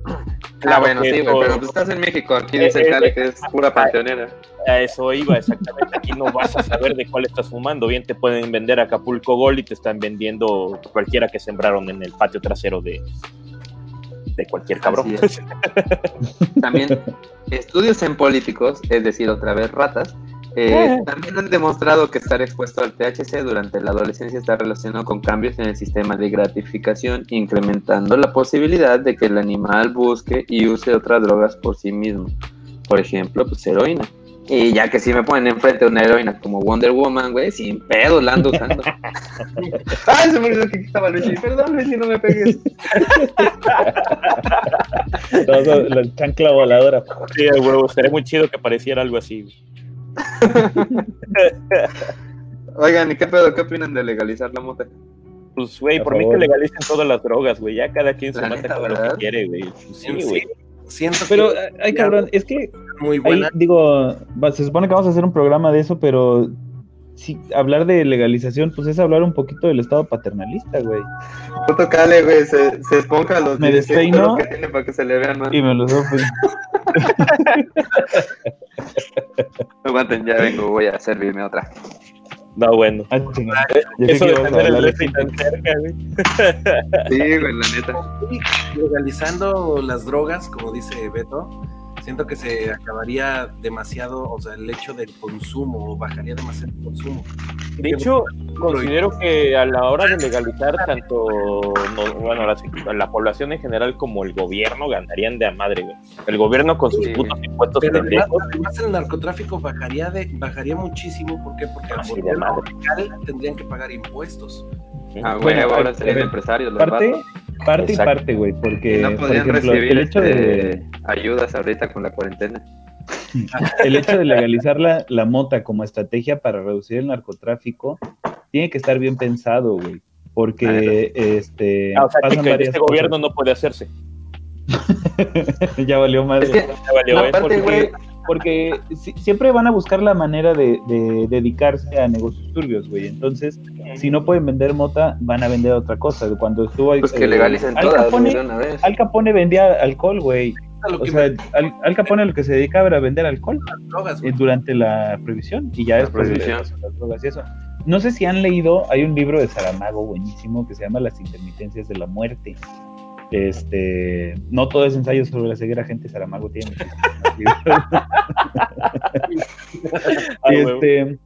Ah, bueno, sí, pero pues estás en México, aquí dice Eh, eh, que es pura panteonera. A eso iba exactamente. Aquí no vas a saber de cuál estás fumando. Bien te pueden vender Acapulco Gold y te están vendiendo cualquiera que sembraron en el patio trasero de, de cualquier cabrón. También estudios en políticos, es decir, otra vez ratas, eh, también han demostrado que estar expuesto al THC durante la adolescencia está relacionado con cambios en el sistema de gratificación, incrementando la posibilidad de que el animal busque y use otras drogas por sí mismo. Por ejemplo, pues heroína. Y ya que si me ponen enfrente una heroína como Wonder Woman, güey, sin pedo la ando usando. Ay, se me olvidó que aquí estaba Luigi. Perdón, Luigi, no me pegues. Todo, la chancla voladora. Sí, a huevo, estaría muy chido que pareciera algo así. Oigan, ¿y qué pedo? ¿Qué opinan de legalizar la mota? Pues, güey, A por mí que legalicen todas las drogas, güey. Ya cada quien se La mata con lo que quiere, güey. Pues sí, Sí, güey. Siento Pero, que ay, cabrón, es que muy ahí, buena. digo, se supone que vamos a hacer un programa de eso, pero sí, hablar de legalización, pues es hablar un poquito del estado paternalista, güey. Puto Cale, güey, se, se esponja los Me 16 despeino. pelos que tiene para que se le vean más. Y me lo doy, pues, Aguanten, ya vengo, voy a servirme otra. No, bueno. ah, Eso de tener el refri tan cerca, güey. Sí, güey, la neta. legalizando las drogas, como dice Beto, siento que se acabaría demasiado, o sea, el hecho del consumo, o bajaría demasiado el consumo. De hecho, considero que a la hora de legalizar tanto no- bueno, la, la población en general como el gobierno ganarían de a madre, güey. El gobierno con sus Sí. putos impuestos Pero además, el narcotráfico bajaría de bajaría muchísimo, ¿por qué? Porque al Así de gobierno madre. local tendrían que pagar impuestos. Ah, Bueno, güey, a- ahora serían empresarios los Parte, vatos. Parte y parte, güey, porque, Y no por podrían ejemplo, recibir el hecho de... este, ayudas ahorita con la cuarentena. El hecho de legalizar la, la mota como estrategia para reducir el narcotráfico tiene que estar bien pensado, güey. Porque este, Ah, o sea, que, pasan que varias este gobierno no puede hacerse. ya valió. Es que, Ya valió, no, ¿eh? aparte, güey, Porque si- siempre van a buscar la manera de, de dedicarse a negocios turbios, güey. Entonces, si no pueden vender mota, van a vender otra cosa. Cuando estuvo pues que eh, legalicen Al todas, Capone, güey, de una vez. Al Capone vendía alcohol, güey. O sea, me Al, Al Capone lo que se dedicaba era a vender alcohol. drogas, eh, durante la prohibición y ya La después de prohibición. las drogas y eso. No sé si han leído, hay un libro de Saramago buenísimo que se llama Las intermitencias de la muerte. Este, no todo es ensayo sobre la ceguera, gente. Saramago tiene. Ah, este,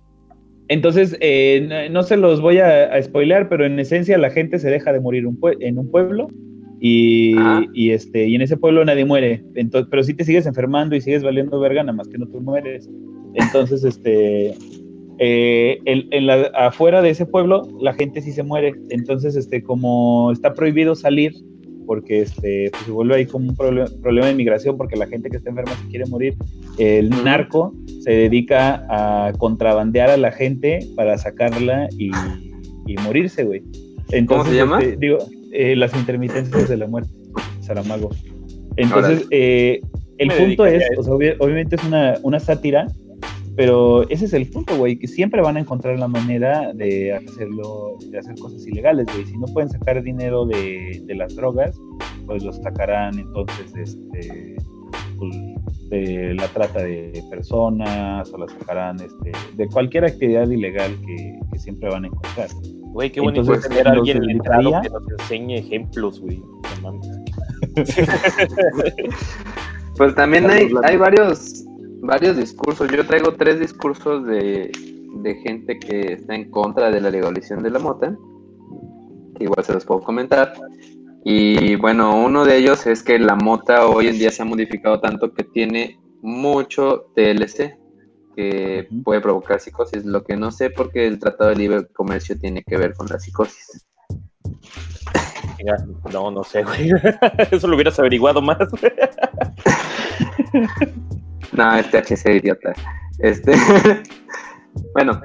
entonces, eh, no, no se los voy a, a spoilear, pero en esencia la gente se deja de morir un en un pueblo y, Ah. y, este, y en ese pueblo nadie muere. Entonces, pero si te sigues enfermando y sigues valiendo verga, nada más que no tú mueres. Entonces, este, eh, en, en la, afuera de ese pueblo la gente sí se muere. Entonces, este, como está prohibido salir, porque este, pues, se vuelve ahí como un proble- problema de migración, porque la gente que está enferma se quiere morir, el narco se dedica a contrabandear a la gente para sacarla y, y morirse, güey. Entonces, ¿Cómo se llama? este, digo, eh, las intermitencias de la muerte, Saramago. Entonces, eh, el Me punto es, o sea, obvi- obviamente es una, una sátira, pero ese es el punto, güey, que siempre van a encontrar la manera de hacerlo, de hacer cosas ilegales, güey. Si no pueden sacar dinero de, de las drogas, pues los sacarán entonces este, pues, de la trata de personas o las sacarán este, de cualquier actividad ilegal que, que siempre van a encontrar. Güey, qué bonito Entonces, tener a alguien letrado dedicaría- que nos enseñe ejemplos, güey. Pues también hay, hay varios, varios discursos. Yo traigo tres discursos de, de gente que está en contra de la legalización de la mota. Igual se los puedo comentar. Y bueno, uno de ellos es que la mota hoy en día se ha modificado tanto que tiene mucho TLC que puede provocar psicosis. Lo que no sé porque el Tratado de Libre Comercio tiene que ver con la psicosis. No, no sé, güey. Eso lo hubieras averiguado más. No, este HC idiota. Este. bueno,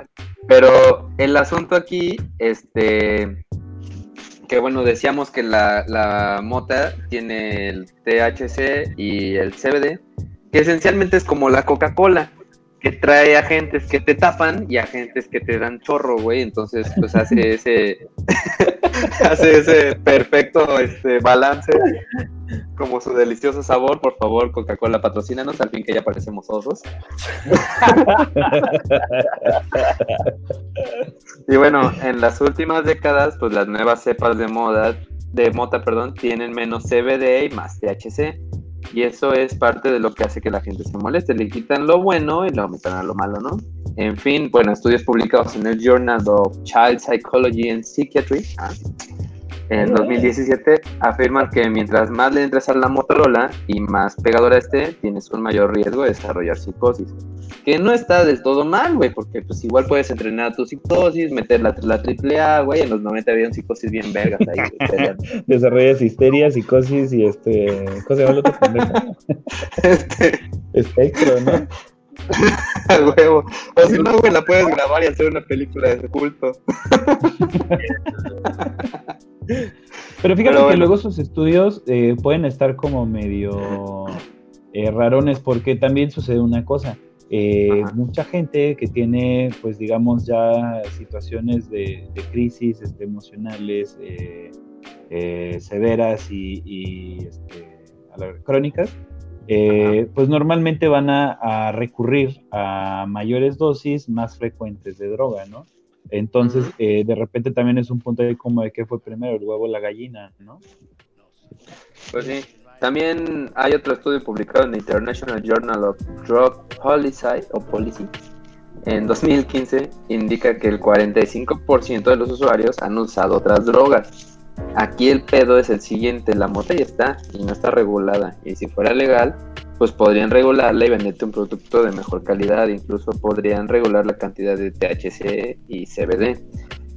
pero el asunto aquí, este. Que bueno, decíamos que la, la mota tiene el THC y el CBD, que esencialmente es como la Coca-Cola, que trae agentes que te tapan y agentes que te dan chorro, güey. Entonces, pues hace ese. hace ese perfecto este, balance como su delicioso sabor, por favor, Coca-Cola, patrocínanos, al fin que ya parecemos osos. y bueno, en las últimas décadas, pues las nuevas cepas de moda, de mota, perdón, tienen menos CBD y más THC. Y eso es parte de lo que hace que la gente se moleste. Le quitan lo bueno y le aumentan a lo malo, ¿no? En fin, bueno, estudios publicados en el Journal of Child Psychology and Psychiatry ah, en 2017 afirman que mientras más le entres a la Motorola y más pegadora esté, tienes un mayor riesgo de desarrollar psicosis. Que no está del todo mal, güey, porque pues igual puedes entrenar tu psicosis, meter la, la triple A, güey, en los 90 había un psicosis bien vergas ahí. Desarrollas histeria, psicosis y este... ¿Cómo se llama el otro este... Espectro, ¿no? A huevo. O si no, güey, la puedes grabar y hacer una película de culto. Pero fíjate que luego sus estudios eh, pueden estar como medio eh, rarones porque también sucede una cosa. Eh, mucha gente que tiene, pues digamos, ya situaciones de, crisis este, emocionales severas y, este, crónicas, pues normalmente van a, recurrir a mayores dosis más frecuentes de droga, ¿no? Entonces, eh, de repente también es un punto de como de qué fue primero, el huevo o la gallina, ¿no? Pues sí. También hay otro estudio publicado en the International Journal of Drug Policy, o Policy en 2015 indica que el 45% de los usuarios han usado otras drogas. Aquí el pedo es el siguiente, la mota ya está y no está regulada y si fuera legal, pues podrían regularla y venderte un producto de mejor calidad, incluso podrían regular la cantidad de THC y CBD.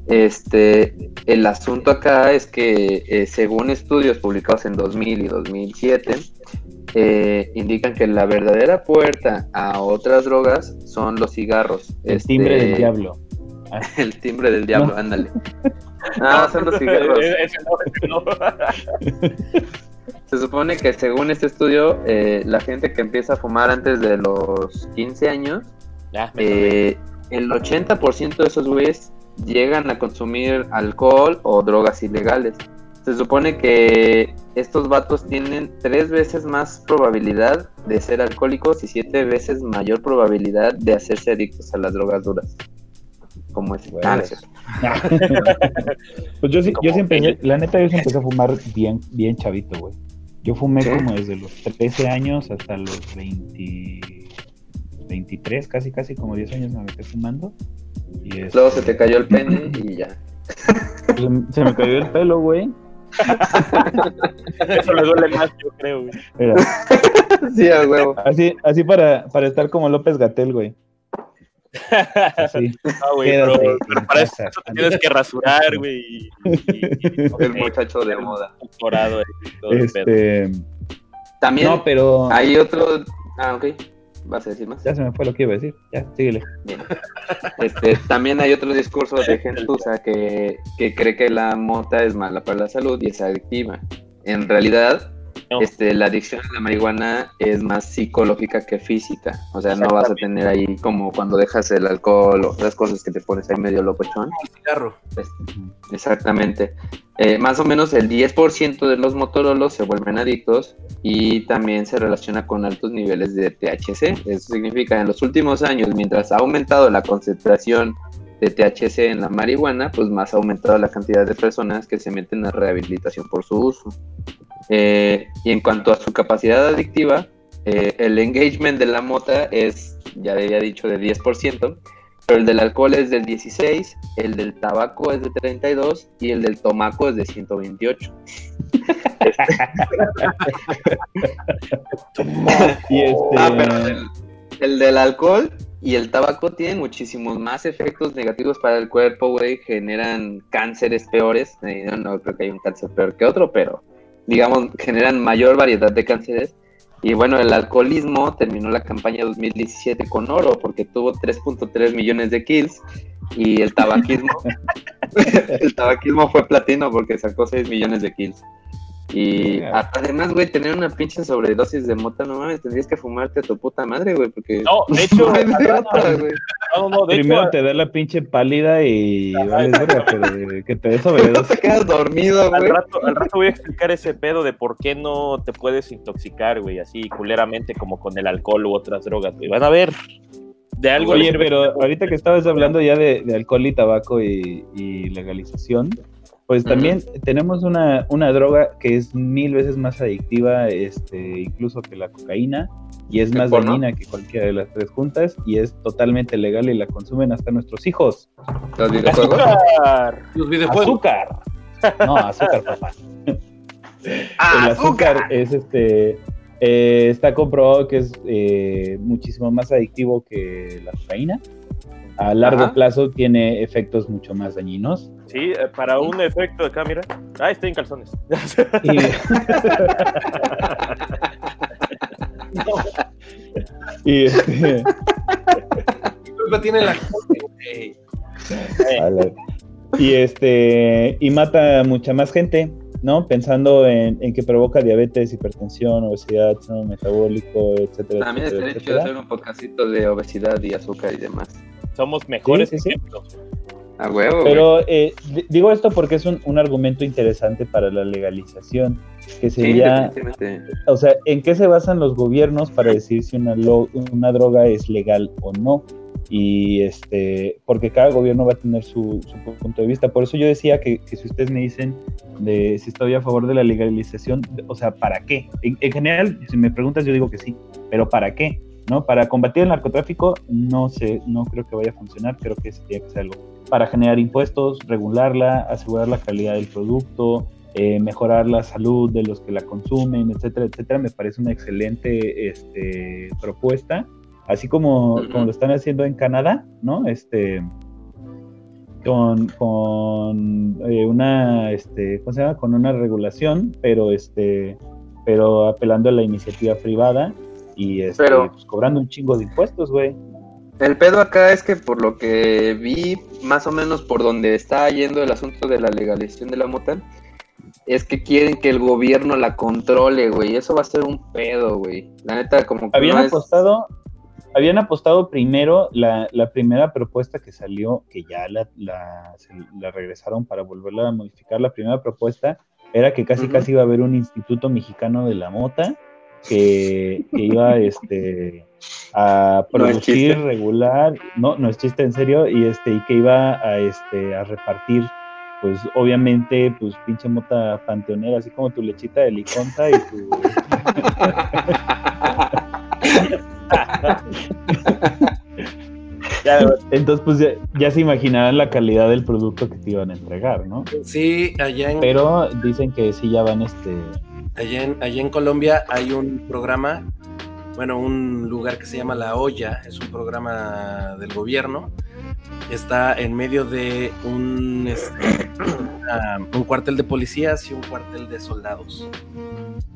Este, el asunto acá es que eh, según estudios publicados en 2000 y 2007, eh, indican que la verdadera puerta a otras drogas son los cigarros. El timbre del este, diablo. El timbre del diablo, ándale. Ah, son los cigarros. Se supone que según este estudio, eh, la gente que empieza a fumar antes de los 15 años, eh, el 80% de esos güeyes llegan a consumir alcohol o drogas ilegales. Se supone que estos vatos tienen tres veces más probabilidad de ser alcohólicos y siete veces mayor probabilidad de hacerse adictos a las drogas duras. Como es. Pues, pues yo, yo siempre, la neta, yo siempre empecé a fumar bien, bien chavito, güey. Yo fumé como desde los 13 años hasta los 20, 23, casi, casi como 10 años me metí fumando. Y Luego se te cayó el pene y ya. Se, me cayó el pelo, güey. Eso le duele más, yo creo, güey. Sí, a huevo. Así, así para, para estar como López Gatel, güey. Ah, güey, pero, para eso, te tienes que rasurar, güey. el muchacho de moda. Este... También no, pero... hay otro. Ah, ok. ¿Vas a decir más? Ya se me fue lo que iba a decir. Ya, síguele. Este, también hay otro discurso de gentuza que, que cree que la mota es mala para la salud y es adictiva. En realidad, este, la adicción a la marihuana es más psicológica que física. O sea, no vas a tener ahí como cuando dejas el alcohol o las cosas que te pones ahí medio locochón. El cigarro. Exactamente. Eh, más o menos el 10% de los motorolos se vuelven adictos y también se relaciona con altos niveles de THC. Eso significa que en los últimos años, mientras ha aumentado la concentración de THC en la marihuana, pues más ha aumentado la cantidad de personas que se meten a rehabilitación por su uso. Eh, y en cuanto a su capacidad adictiva, eh, el engagement de la mota es, ya había dicho, de 10%, pero el del alcohol es del 16, el del tabaco es de 32 y el del tomaco es de 128. y este... Ah, pero el, del alcohol y el tabaco tienen muchísimos más efectos negativos para el cuerpo, güey, generan cánceres peores. Eh, no creo que haya un cáncer peor que otro, pero digamos, generan mayor variedad de cánceres. Y bueno, el alcoholismo terminó la campaña 2017 con oro porque tuvo 3.3 millones de kills y el tabaquismo el tabaquismo fue platino porque sacó 6 millones de kills. Y además, güey, tener una pinche sobredosis de mota, no mames, tendrías que fumarte a tu puta madre, güey, porque... No, de hecho... no, no, de Primero te da la pinche pálida y vale, pero que te des sobredosis. te quedas dormido, güey. Al rato, al rato voy a explicar ese pedo de por qué no te puedes intoxicar, güey, así culeramente como con el alcohol u otras drogas, güey. Van a ver de algo... Oye, pero ahorita que estabas hablando ya de, alcohol y tabaco y, y legalización pues también tenemos una, una, droga que es mil veces más adictiva, este, incluso que la cocaína, y es más dañina que cualquiera de las tres juntas, y es totalmente legal y la consumen hasta nuestros hijos. ¿Los videojuegos? ¡Azúcar! Los videojuegos. ¡Azúcar! No, azúcar, papá. El azúcar es este. Eh, está comprobado que es eh, muchísimo más adictivo que la cocaína a largo plazo tiene efectos mucho más dañinos. Sí, eh, para un efecto de acá, mira. Ah, estoy en calzones. Y, y este... tiene la y este y mata mucha más gente, ¿no? Pensando en, que provoca diabetes, hipertensión, obesidad, síndrome metabólico, etcétera. También es derecho de hacer un podcastito de obesidad y azúcar y demás somos mejores ejemplos. A huevo. Pero eh, digo esto porque es un, argumento interesante para la legalización, que sería, o sea, ¿en qué se basan los gobiernos para decir si una, una droga es legal o no? Y este, porque cada gobierno va a tener su, punto de vista. Por eso yo decía que, si ustedes me dicen de si estoy a favor de la legalización, o sea, ¿para qué? en general, si me preguntas, yo digo que sí, pero ¿para qué? ¿No? Para combatir el narcotráfico no sé, no creo que vaya a funcionar, creo que sería que sea algo para generar impuestos, regularla, asegurar la calidad del producto, eh, mejorar la salud de los que la consumen, etcétera, etcétera, me parece una excelente este, propuesta, así como, como lo están haciendo en Canadá, ¿no? Este, con, con eh, una, este, ¿cómo se llama? Con una regulación, pero este, pero apelando a la iniciativa privada y este, pues, cobrando un chingo de impuestos, güey. El pedo acá es que por lo que vi, más o menos por donde está yendo el asunto de la legalización de la mota, es que quieren que el gobierno la controle, güey. Eso va a ser un pedo, güey. La neta, como que habían apostado, habían apostado primero la, la, primera propuesta que salió, que ya la, la, la, regresaron para volverla a modificar. La primera propuesta era que casi casi iba a haber un instituto mexicano de la mota que, iba este, a producir regular, no, no es chiste en serio, y este, y que iba a este a repartir, pues obviamente, pues pinche mota panteonera, así como tu lechita de liconza y tu entonces, pues ya, se imaginarán la calidad del producto que te iban a entregar, ¿no? Sí, allá en... Pero dicen que sí ya van este Allá en, allá en Colombia hay un programa, bueno, un lugar que se llama La Olla, es un programa del gobierno. Está en medio de un, este, un cuartel de policías y un cuartel de soldados.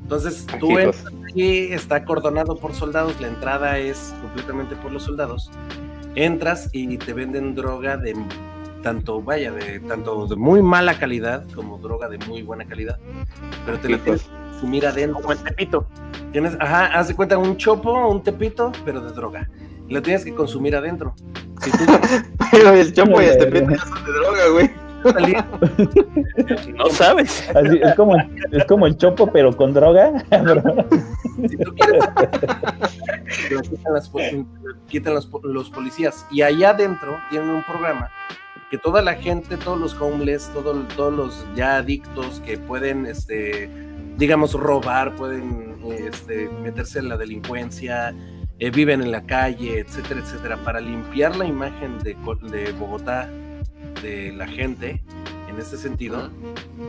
Entonces tú entras aquí, está acordonado por soldados, la entrada es completamente por los soldados. Entras y te venden droga de tanto, vaya, de tanto de muy mala calidad como droga de muy buena calidad. Pero te la tienes consumir adentro. Como el tepito. Tienes, ajá, haz de cuenta un chopo, un tepito, pero de droga. Y lo tienes que consumir adentro. Si tú... pero el chopo y el tepito ya son de droga, güey. No sabes. es, como, es como el chopo, pero con droga. si tú quieres, lo quitan, las, quitan los, los, policías. Y allá adentro tienen un programa que toda la gente, todos los homeless, todo, todos los ya adictos que pueden este, digamos, robar, pueden este, meterse en la delincuencia, eh, viven en la calle, etcétera, etcétera, para limpiar la imagen de, de Bogotá, de la gente, en este sentido,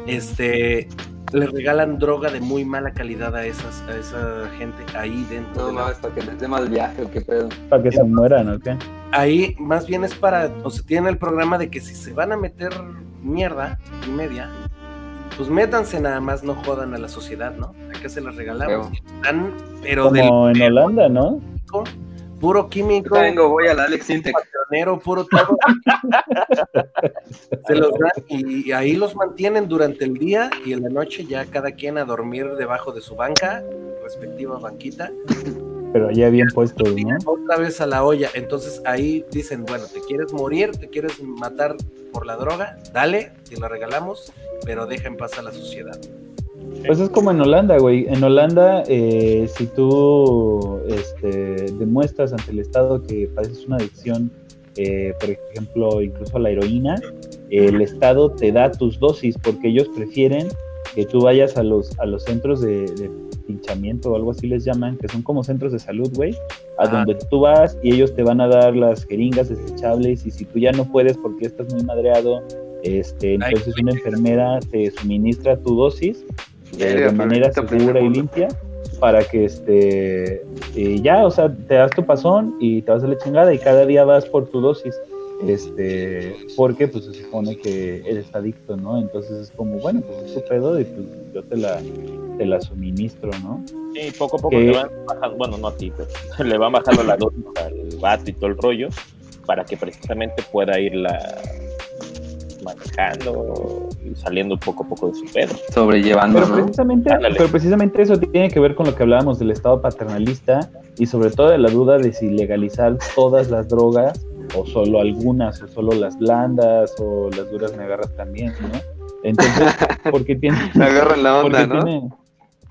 este, le regalan droga de muy mala calidad a esas a esa gente ahí dentro. No, para que les dé mal viaje o qué pedo. Para que se mueran, ¿o qué? Ahí más bien es para, o sea, tienen el programa de que si se van a meter mierda y media, pues métanse nada más, no jodan a la sociedad, ¿no? Acá se las regalamos. pero Como en Holanda, ¿no? Puro químico. Vengo, voy al Alex Intec. puro todo. Se los dan y, y ahí los mantienen durante el día y en la noche ya cada quien a dormir debajo de su banca, respectiva banquita. Pero ya bien puestos, ¿no? Otra vez a la olla. Entonces ahí dicen, bueno, ¿te quieres morir? ¿Te quieres matar por la droga? Dale, te la regalamos, pero deja en paz a la sociedad. Pues es como en Holanda, güey. En Holanda, eh, si tú este, demuestras ante el Estado que padeces una adicción, eh, por ejemplo, incluso a la heroína, el Estado te da tus dosis porque ellos prefieren que tú vayas a los, a los centros de, de pinchamiento o algo así les llaman, que son como centros de salud, güey, a Ah. donde tú vas y ellos te van a dar las jeringas desechables y si tú ya no puedes porque estás muy madreado, este, entonces una enfermera te suministra tu dosis de, manera segura y limpia para que este y ya, o sea, te das tu pasón y te vas a la chingada y cada día vas por tu dosis. Este, porque pues se supone que eres adicto, ¿no? Entonces es como, bueno, pues es tu pedo y pues yo te la, te la suministro, ¿no? Sí, poco a poco Que- te van bajando, bueno, no a ti, pero le van bajando la dosis al vato y todo el rollo para que precisamente pueda irla manejando y saliendo poco a poco de su pedo. Sobrellevando, Pero precisamente, Ándale. pero precisamente eso tiene que ver con lo que hablábamos del estado paternalista y sobre todo de la duda de si legalizar todas las drogas o solo algunas o solo las blandas o las duras me agarras también, ¿no? Entonces, porque tiene Me agarran la onda, ¿no? tiene-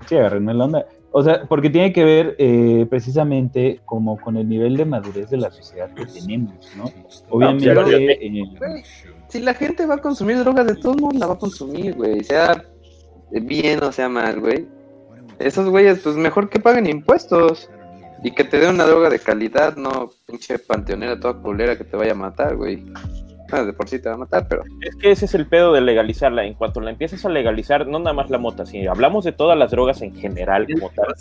sí, agárrenme la onda. O sea, porque tiene que ver eh, precisamente como con el nivel de madurez de la sociedad que tenemos, ¿no? Obviamente, pero- eh, si la gente va a consumir drogas, de todos modos la va a consumir, güey. Sea bien o sea mal, güey. Esos güeyes, pues mejor que paguen impuestos. Y que te dé una droga de calidad, no pinche panteonera toda culera que te vaya a matar, güey. Bueno, de por sí te va a matar, pero. Es que ese es el pedo de legalizarla. En cuanto la empiezas a legalizar, no nada más la mota, si hablamos de todas las drogas en general como tal,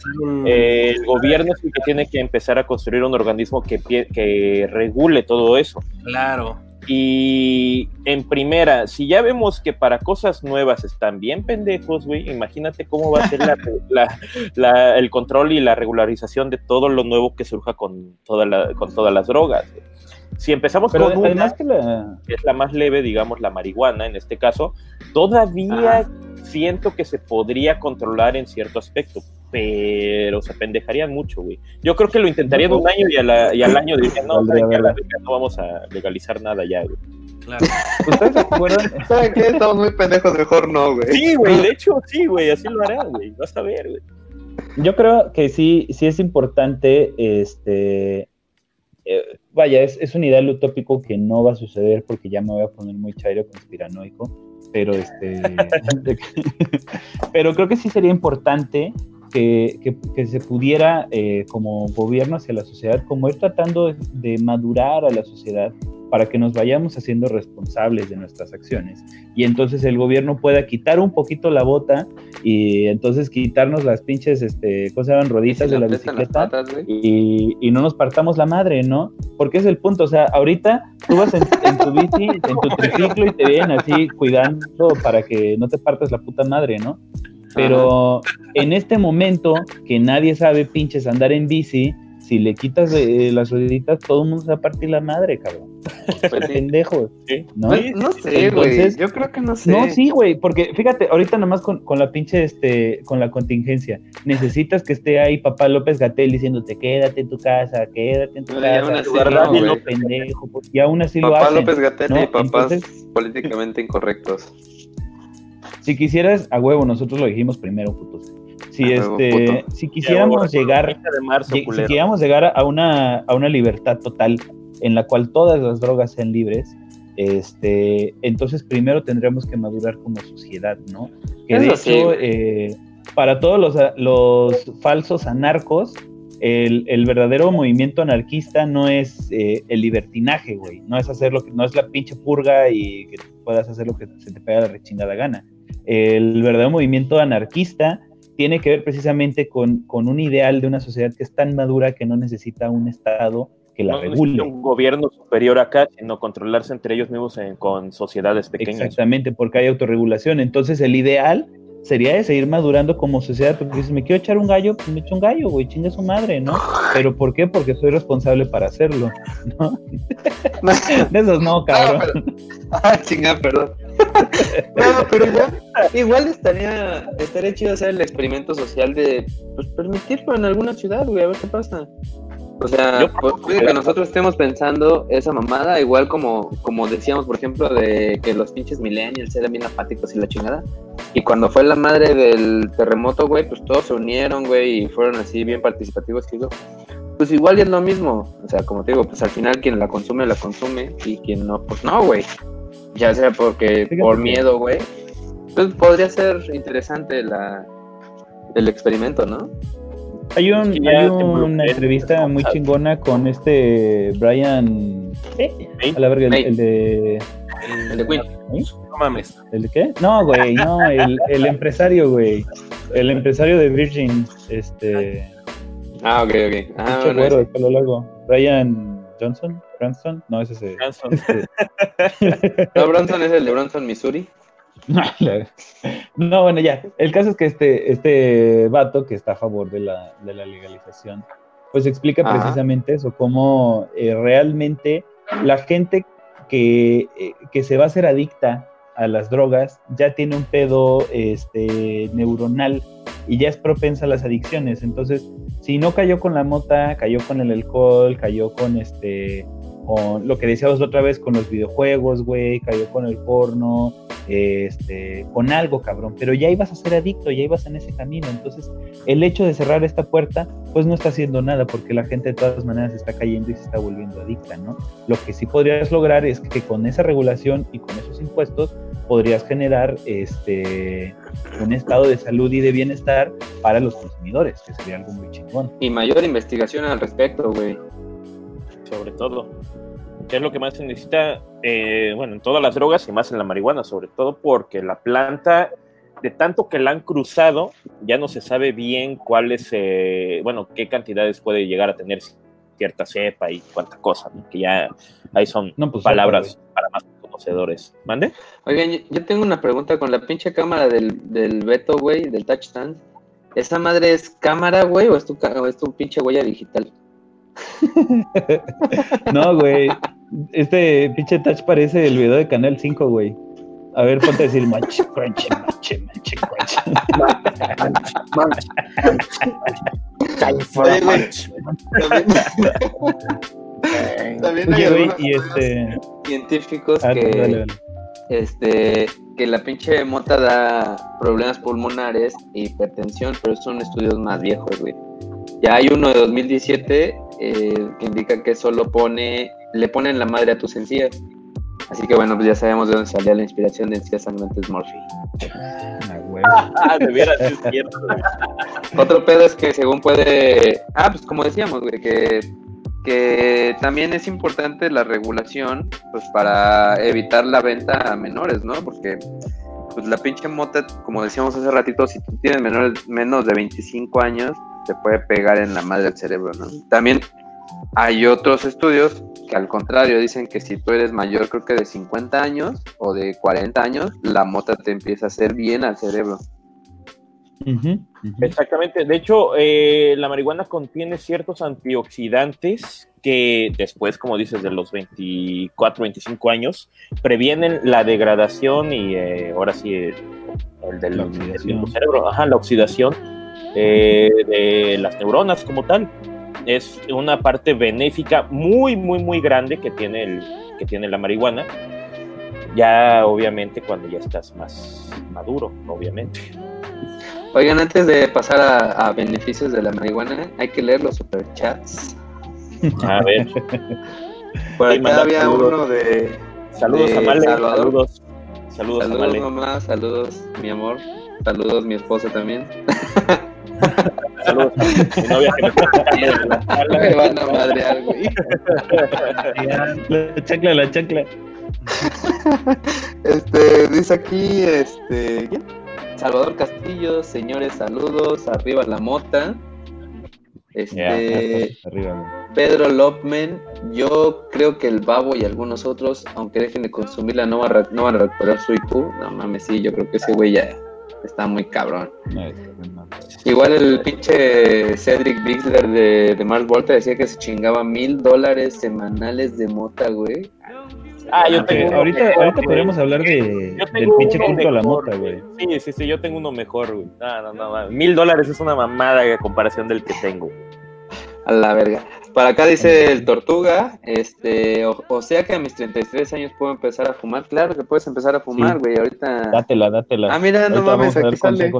eh, el gobierno es el que tiene que empezar a construir un organismo que, que regule todo eso. Claro. Y en primera, si ya vemos que para cosas nuevas están bien pendejos, güey, imagínate cómo va a ser la, la- la- el control y la regularización de todo lo nuevo que surja con, toda la- con todas las drogas. Si empezamos pero con una, que la, que es la más leve, digamos, la marihuana en este caso, todavía siento que se podría controlar en cierto aspecto, pero se pendejarían mucho, güey. Yo creo que lo intentarían un año y, a la- y al año dirían, no, Valdría ¿saben qué? A la verga. verga no vamos a legalizar nada ya, güey. Claro. ¿Ustedes se acuerdan? ¿Saben qué? Estamos muy pendejos, mejor no, güey. Sí, güey, de hecho, sí, güey, así lo harán, güey. Vas a ver, güey. Yo creo que sí, sí es importante, este, eh, vaya, es, es un ideal utópico que no va a suceder porque ya me voy a poner muy chairo conspiranoico, pero este, pero creo que sí sería importante que, que- que se pudiera eh, como gobierno hacia la sociedad, como ir tratando de, de madurar a la sociedad para que nos vayamos haciendo responsables de nuestras acciones y entonces el gobierno pueda quitar un poquito la bota y entonces quitarnos las pinches, este, ¿cómo se llaman? Roditas de la bicicleta patas, y, y no nos partamos la madre, ¿no? Porque es el punto, o sea, ahorita tú vas en, en tu bici, en tu triciclo y te vienen así cuidando para que no te partas la puta madre, ¿no? Pero en este momento que nadie sabe pinches andar en bici, si le quitas eh, las rueditas, todo el mundo se va a partir la madre, cabrón. Pues Sí. ¿no? Pues, no sé, güey. Yo creo que no sé. No, sí, güey, porque fíjate, ahorita nomás con, con la pinche, este, con la contingencia, necesitas que esté ahí papá López Gatel diciéndote, quédate en tu casa, quédate en tu Pero y aún casa, así no, pendejo, y aún así lo Papá hacen. López Gatel ¿no? y papás Entonces- políticamente incorrectos. Si quisieras, a huevo, nosotros lo dijimos primero, putos. Si, A huevo, este, puto. si quisiéramos llegar 30 de marzo, si, quisiéramos llegar a una, a una libertad total en la cual todas las drogas sean libres, este, entonces primero tendremos que madurar como sociedad, ¿no? Que de Eso hecho, eh, para todos los, los falsos anarcos, el, el verdadero movimiento anarquista no es eh, el libertinaje, güey. No es hacer lo que, no es la pinche purga y que puedas hacer lo que se te pega la rechingada gana. El verdadero movimiento anarquista tiene que ver precisamente con, con un ideal de una sociedad que es tan madura que no necesita un Estado que la No regule. necesita un gobierno superior acá, sino controlarse entre ellos mismos en- con sociedades pequeñas. Exactamente, porque hay autorregulación. Entonces el ideal sería de seguir madurando como sociedad, porque si me quiero echar un gallo, pues me echo un gallo, güey, chinga su madre, ¿no? Pero ¿por qué? Porque soy responsable para hacerlo, ¿no? de esos no, cabrón. Ah, chinga, perdón. no, pero ya, igual estaría, estaría chido hacer el experimento social de pues, permitirlo en alguna ciudad, güey, a ver qué pasa. O sea, puede que nosotros estemos pensando esa mamada, igual como, como decíamos, por ejemplo, de que los pinches millennials eran bien apáticos y la chingada. Y cuando fue la madre del terremoto, güey, pues todos se unieron, güey, y fueron así bien participativos. Pues igual es lo mismo. O sea, como te digo, pues al final quien la consume, la consume, y quien no, pues no, güey. Ya sea porque por miedo, güey. Pues podría ser interesante la, el experimento, ¿no? Hay, un, hay una entrevista muy chingona con este Brian. A la verga, el, de. El de Queen. No mames. ¿El de qué? No, güey, no, el, el empresario, güey. El empresario de Virgin. Este. Ah, ok, ok. Ah, bueno, güero, largo. Brian Johnson. Branson. No, ese es el. Branson. Este... no, Branson es el de Branson, Missouri. No, bueno, ya. El caso es que este, este vato que está a favor de la, de la legalización, pues explica precisamente eso, cómo eh, realmente la gente que, eh, que, se va a hacer adicta a las drogas ya tiene un pedo este, neuronal y ya es propensa a las adicciones. Entonces, si no cayó con la mota, cayó con el alcohol, cayó con este con lo que decíamos otra vez con los videojuegos, güey, cayó con el porno, este, con algo, cabrón, pero ya ibas a ser adicto, ya ibas en ese camino, entonces el hecho de cerrar esta puerta, pues no está haciendo nada, porque la gente de todas maneras está cayendo y se está volviendo adicta, ¿no? Lo que sí podrías lograr es que con esa regulación y con esos impuestos podrías generar este un estado de salud y de bienestar para los consumidores, que sería algo muy chingón. Y mayor investigación al respecto, güey. Sobre todo que es lo que más se necesita, eh, bueno, en todas las drogas y más en la marihuana, sobre todo porque la planta, de tanto que la han cruzado, ya no se sabe bien cuáles, eh, bueno, qué cantidades puede llegar a tener cierta cepa y cuánta cosa, que ya ahí son pues, palabras para más conocedores. ¿Mande? Oigan, yo tengo una pregunta con la pinche cámara del, del Beto, güey, del touchstand. ¿Esa madre es cámara, güey, o es tu, o es tu pinche huella digital? no, güey. Este pinche touch parece el video de Canal 5, güey. A ver, ponte a decir manche, manche, manche, manche, manche. También hay Oye, y este... científicos ah, que, este, que la pinche mota da problemas pulmonares e hipertensión, pero son estudios más viejos, güey. Ya hay uno de 2017 eh, que indica que solo pone, le ponen la madre a tus encías. Así que bueno, pues ya sabemos de dónde salía la inspiración de encías sangrantes Morphy. Ah, de veras, es cierto. Otro pedo es que según puede, ah, pues como decíamos, güey, que, que también es importante la regulación, pues para evitar la venta a menores, ¿no? Porque pues la pinche mota, como decíamos hace ratito, si tú tienes menores, menos de 25 años, te puede pegar en la madre del cerebro, ¿no? También hay otros estudios que al contrario dicen que si tú eres mayor, creo que de 50 años o de 40 años, la mota te empieza a hacer bien al cerebro. Exactamente. De hecho, eh, la marihuana contiene ciertos antioxidantes que después, como dices, de los 24, 25 años, previenen la degradación y eh, ahora sí, el, del, cerebro, ajá, la oxidación eh, de las neuronas como tal. Es una parte benéfica muy, muy, muy grande que tiene, el, que tiene la marihuana. Ya, obviamente, cuando ya estás más maduro, obviamente. Oigan, antes de pasar a, beneficios de la marihuana, hay que leer los superchats. A ver. Por acá había uno de. Saludos a Male. Saludos. Saludos, saludos mamá, saludos mi amor, saludos mi esposa también. Saludos a mi novia que me Me van a madrear, güey. La chancla, la chancla. Este, dice aquí, este, Salvador Castillo, señores, saludos, arriba la mota. Este, Pedro Lopman, yo creo que el babo y algunos otros, aunque dejen de consumirla, no, van a recuperar su IQ. No mames, sí, yo creo que ese güey ya, está muy cabrón. Igual el pinche Cedric Bixler de, de Mars Volta decía que se chingaba mil dólares semanales de mota, güey. Ah, yo tengo uno ahorita, mejor, ahorita podríamos hablar de, del pinche culto a la mota, güey. Sí, sí, sí, yo tengo uno mejor, güey. No, no, no, no. Mil dólares es una mamada a comparación del que tengo. A la verga. Para acá dice el Tortuga, este, o, o sea que a mis 33 años puedo empezar a fumar. Claro que puedes empezar a fumar, Sí. güey, ahorita. Dátela, dátela. Ah, mira, no Ahorita mames, vamos a dar aquí sale.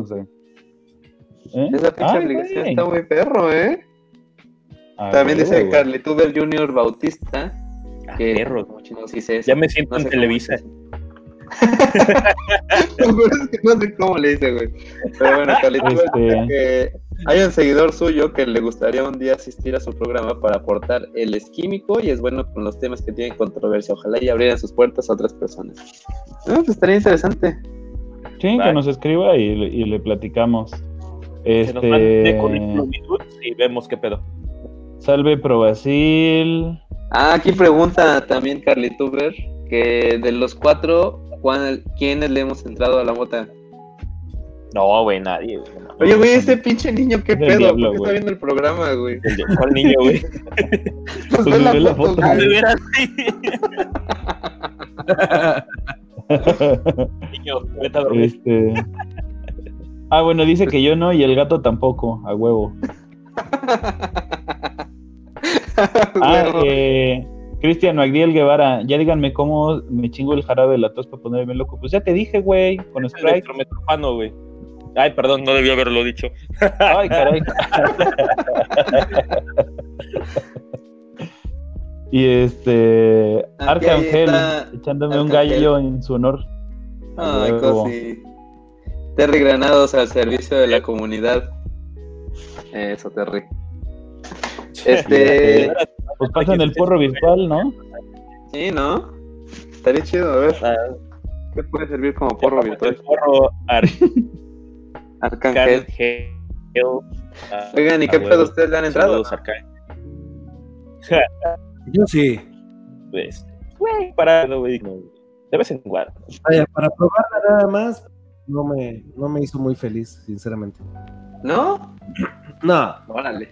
¿Eh? Esa pinche aplicación está muy perro, ¿eh? También dice güey. Carlituber Junior Bautista, Ah, que perro. Ya me siento No en Televisa. no sé cómo le dice, güey. Pero bueno, Este- dice que hay un seguidor suyo que le gustaría un día asistir a su programa para aportar. Él es químico y es bueno con los temas que tienen controversia. Ojalá y abrieran sus puertas a otras personas. No, pues estaría interesante. Sí, que nos escriba y, le- y le platicamos. Que nos mande Este. currículum y vemos qué pedo. Salve Probasil. Ah, aquí pregunta también Carlituber que de los cuatro, ¿cuál- ¿quiénes le hemos entrado a la mota? No, güey, nadie. güey, no. Oye, güey, ese pinche niño, ¿qué pedo? diablo, ¿Por qué está viendo el programa, güey? ¿Cuál niño, güey? Pues Pues ve la ve la foto, foto, güey. de veras, sí. Niño, vete a dormir. este. Ah, bueno, dice que yo no y el gato tampoco, a huevo. Ah, eh, Cristian Magdiel Guevara, ya díganme cómo me chingo el jarabe de la tos para ponerme loco. Pues ya te dije, güey, con Sprite. Electrometropano, güey. Ay, perdón, no debí haberlo dicho. Ay, caray. y este. Arcángel, echándome un gallo en su honor. Ay, cosi. Terry Granados al servicio de la comunidad. Eso, Terry. Este, Pues pasan el porro virtual, ¿no? sí, ¿no? Estaría chido, a ver, Ah, ¿qué puede servir como porro El virtual? porro Arcángel. Arcángel. Ah, Oigan, ¿y a qué huevo. pedo ustedes le han entrado? Yo sí. Pues, güey, para, no, güey, no, de vez en cuando. Vaya, para probarla nada más, no me, no me hizo muy feliz, sinceramente. ¿No? No, Órale.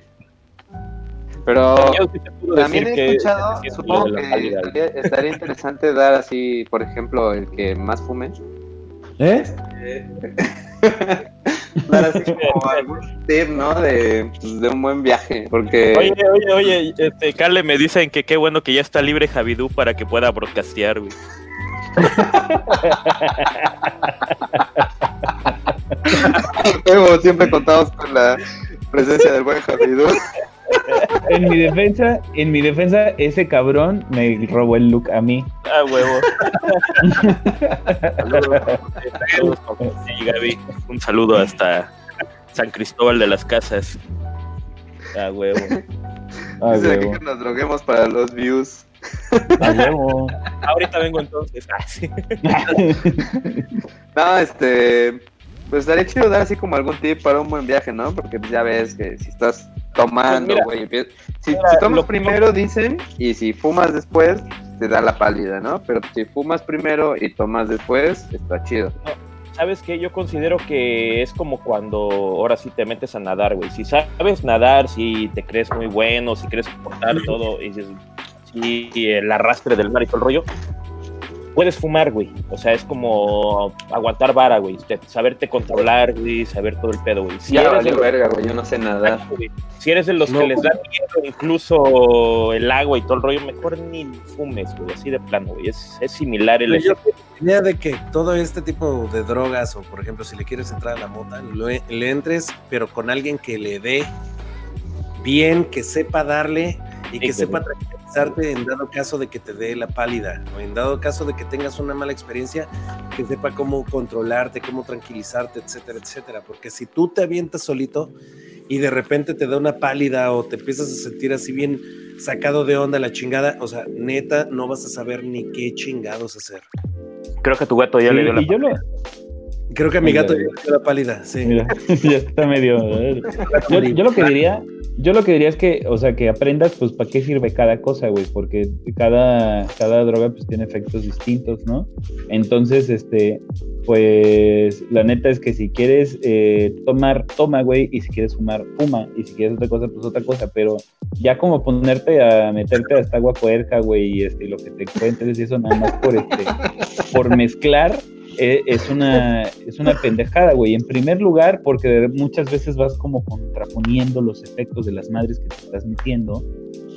Pero también he escuchado, supongo que estaría, estaría interesante dar así, por ejemplo, el que más fume. ¿eh? dar así como algún tip, ¿no? De, pues, de un buen viaje, porque... Oye, oye, oye, este, Carle, me dicen que qué bueno que ya está libre Javidú para que pueda broadcastear, güey. Como siempre contamos con la presencia del buen Javidú. En mi defensa, en mi defensa, ese cabrón me robó el look a mí. Ah, huevo. Saludos, sí, Gaby. Un saludo hasta San Cristóbal de las Casas. Ah, huevo. A Dice aquí huevo. que nos droguemos para los views. A huevo. Ahorita vengo entonces. Ah, sí. No, este... Pues estaría chido dar así como algún tip para un buen viaje, ¿no? Porque pues, ya ves que si estás tomando, güey, si, si tomas lo- primero, dicen, y si fumas después, te da la pálida, ¿no? Pero si fumas primero y tomas después, está chido. ¿Sabes qué? Yo considero que es como cuando ahora sí te metes a nadar, güey. Si sabes nadar, si te crees muy bueno, si crees soportar todo, y dices, sí, el arrastre del mar y todo el rollo, puedes fumar, güey. O sea, es como aguantar vara, güey. Te- Saberte controlar, güey, saber todo el pedo, güey. Si ya eres valió verga, güey, yo no sé güey. Si eres de los No, que les da miedo incluso el agua y todo el rollo, mejor ni fumes, güey, así de plano, güey. Es, es similar el yo idea de que todo este tipo de drogas, o por ejemplo, si le quieres entrar a la mota, lo- le entres, pero con alguien que le dé bien, que sepa darle y que sepa tranquilizarte en dado caso de que te dé la pálida, o en dado caso de que tengas una mala experiencia, que sepa cómo controlarte, cómo tranquilizarte, etcétera, etcétera. Porque si tú te avientas solito y de repente te da una pálida o te empiezas a sentir así bien sacado de onda la chingada, o sea, neta, no vas a saber ni qué chingados hacer. Creo que tu gato ya Sí, le dio la y yo lo, Creo que mi gato la pálida, sí. Mira, ya está medio. Yo, yo lo que diría, yo lo que diría es que, o sea, que aprendas, pues, para qué sirve cada cosa, güey, porque cada, cada droga, pues, tiene efectos distintos, ¿no? Entonces, este, pues, la neta es que si quieres eh, tomar, toma, güey, y si quieres fumar, fuma, y si quieres otra cosa, pues, otra cosa, pero ya como ponerte a meterte hasta agua puerca, güey, y este, lo que te encuentres y eso nada más por, este, por mezclar, eh, es, una, es una pendejada, güey. En primer lugar, porque muchas veces vas como contraponiendo los efectos de las madres que te estás metiendo.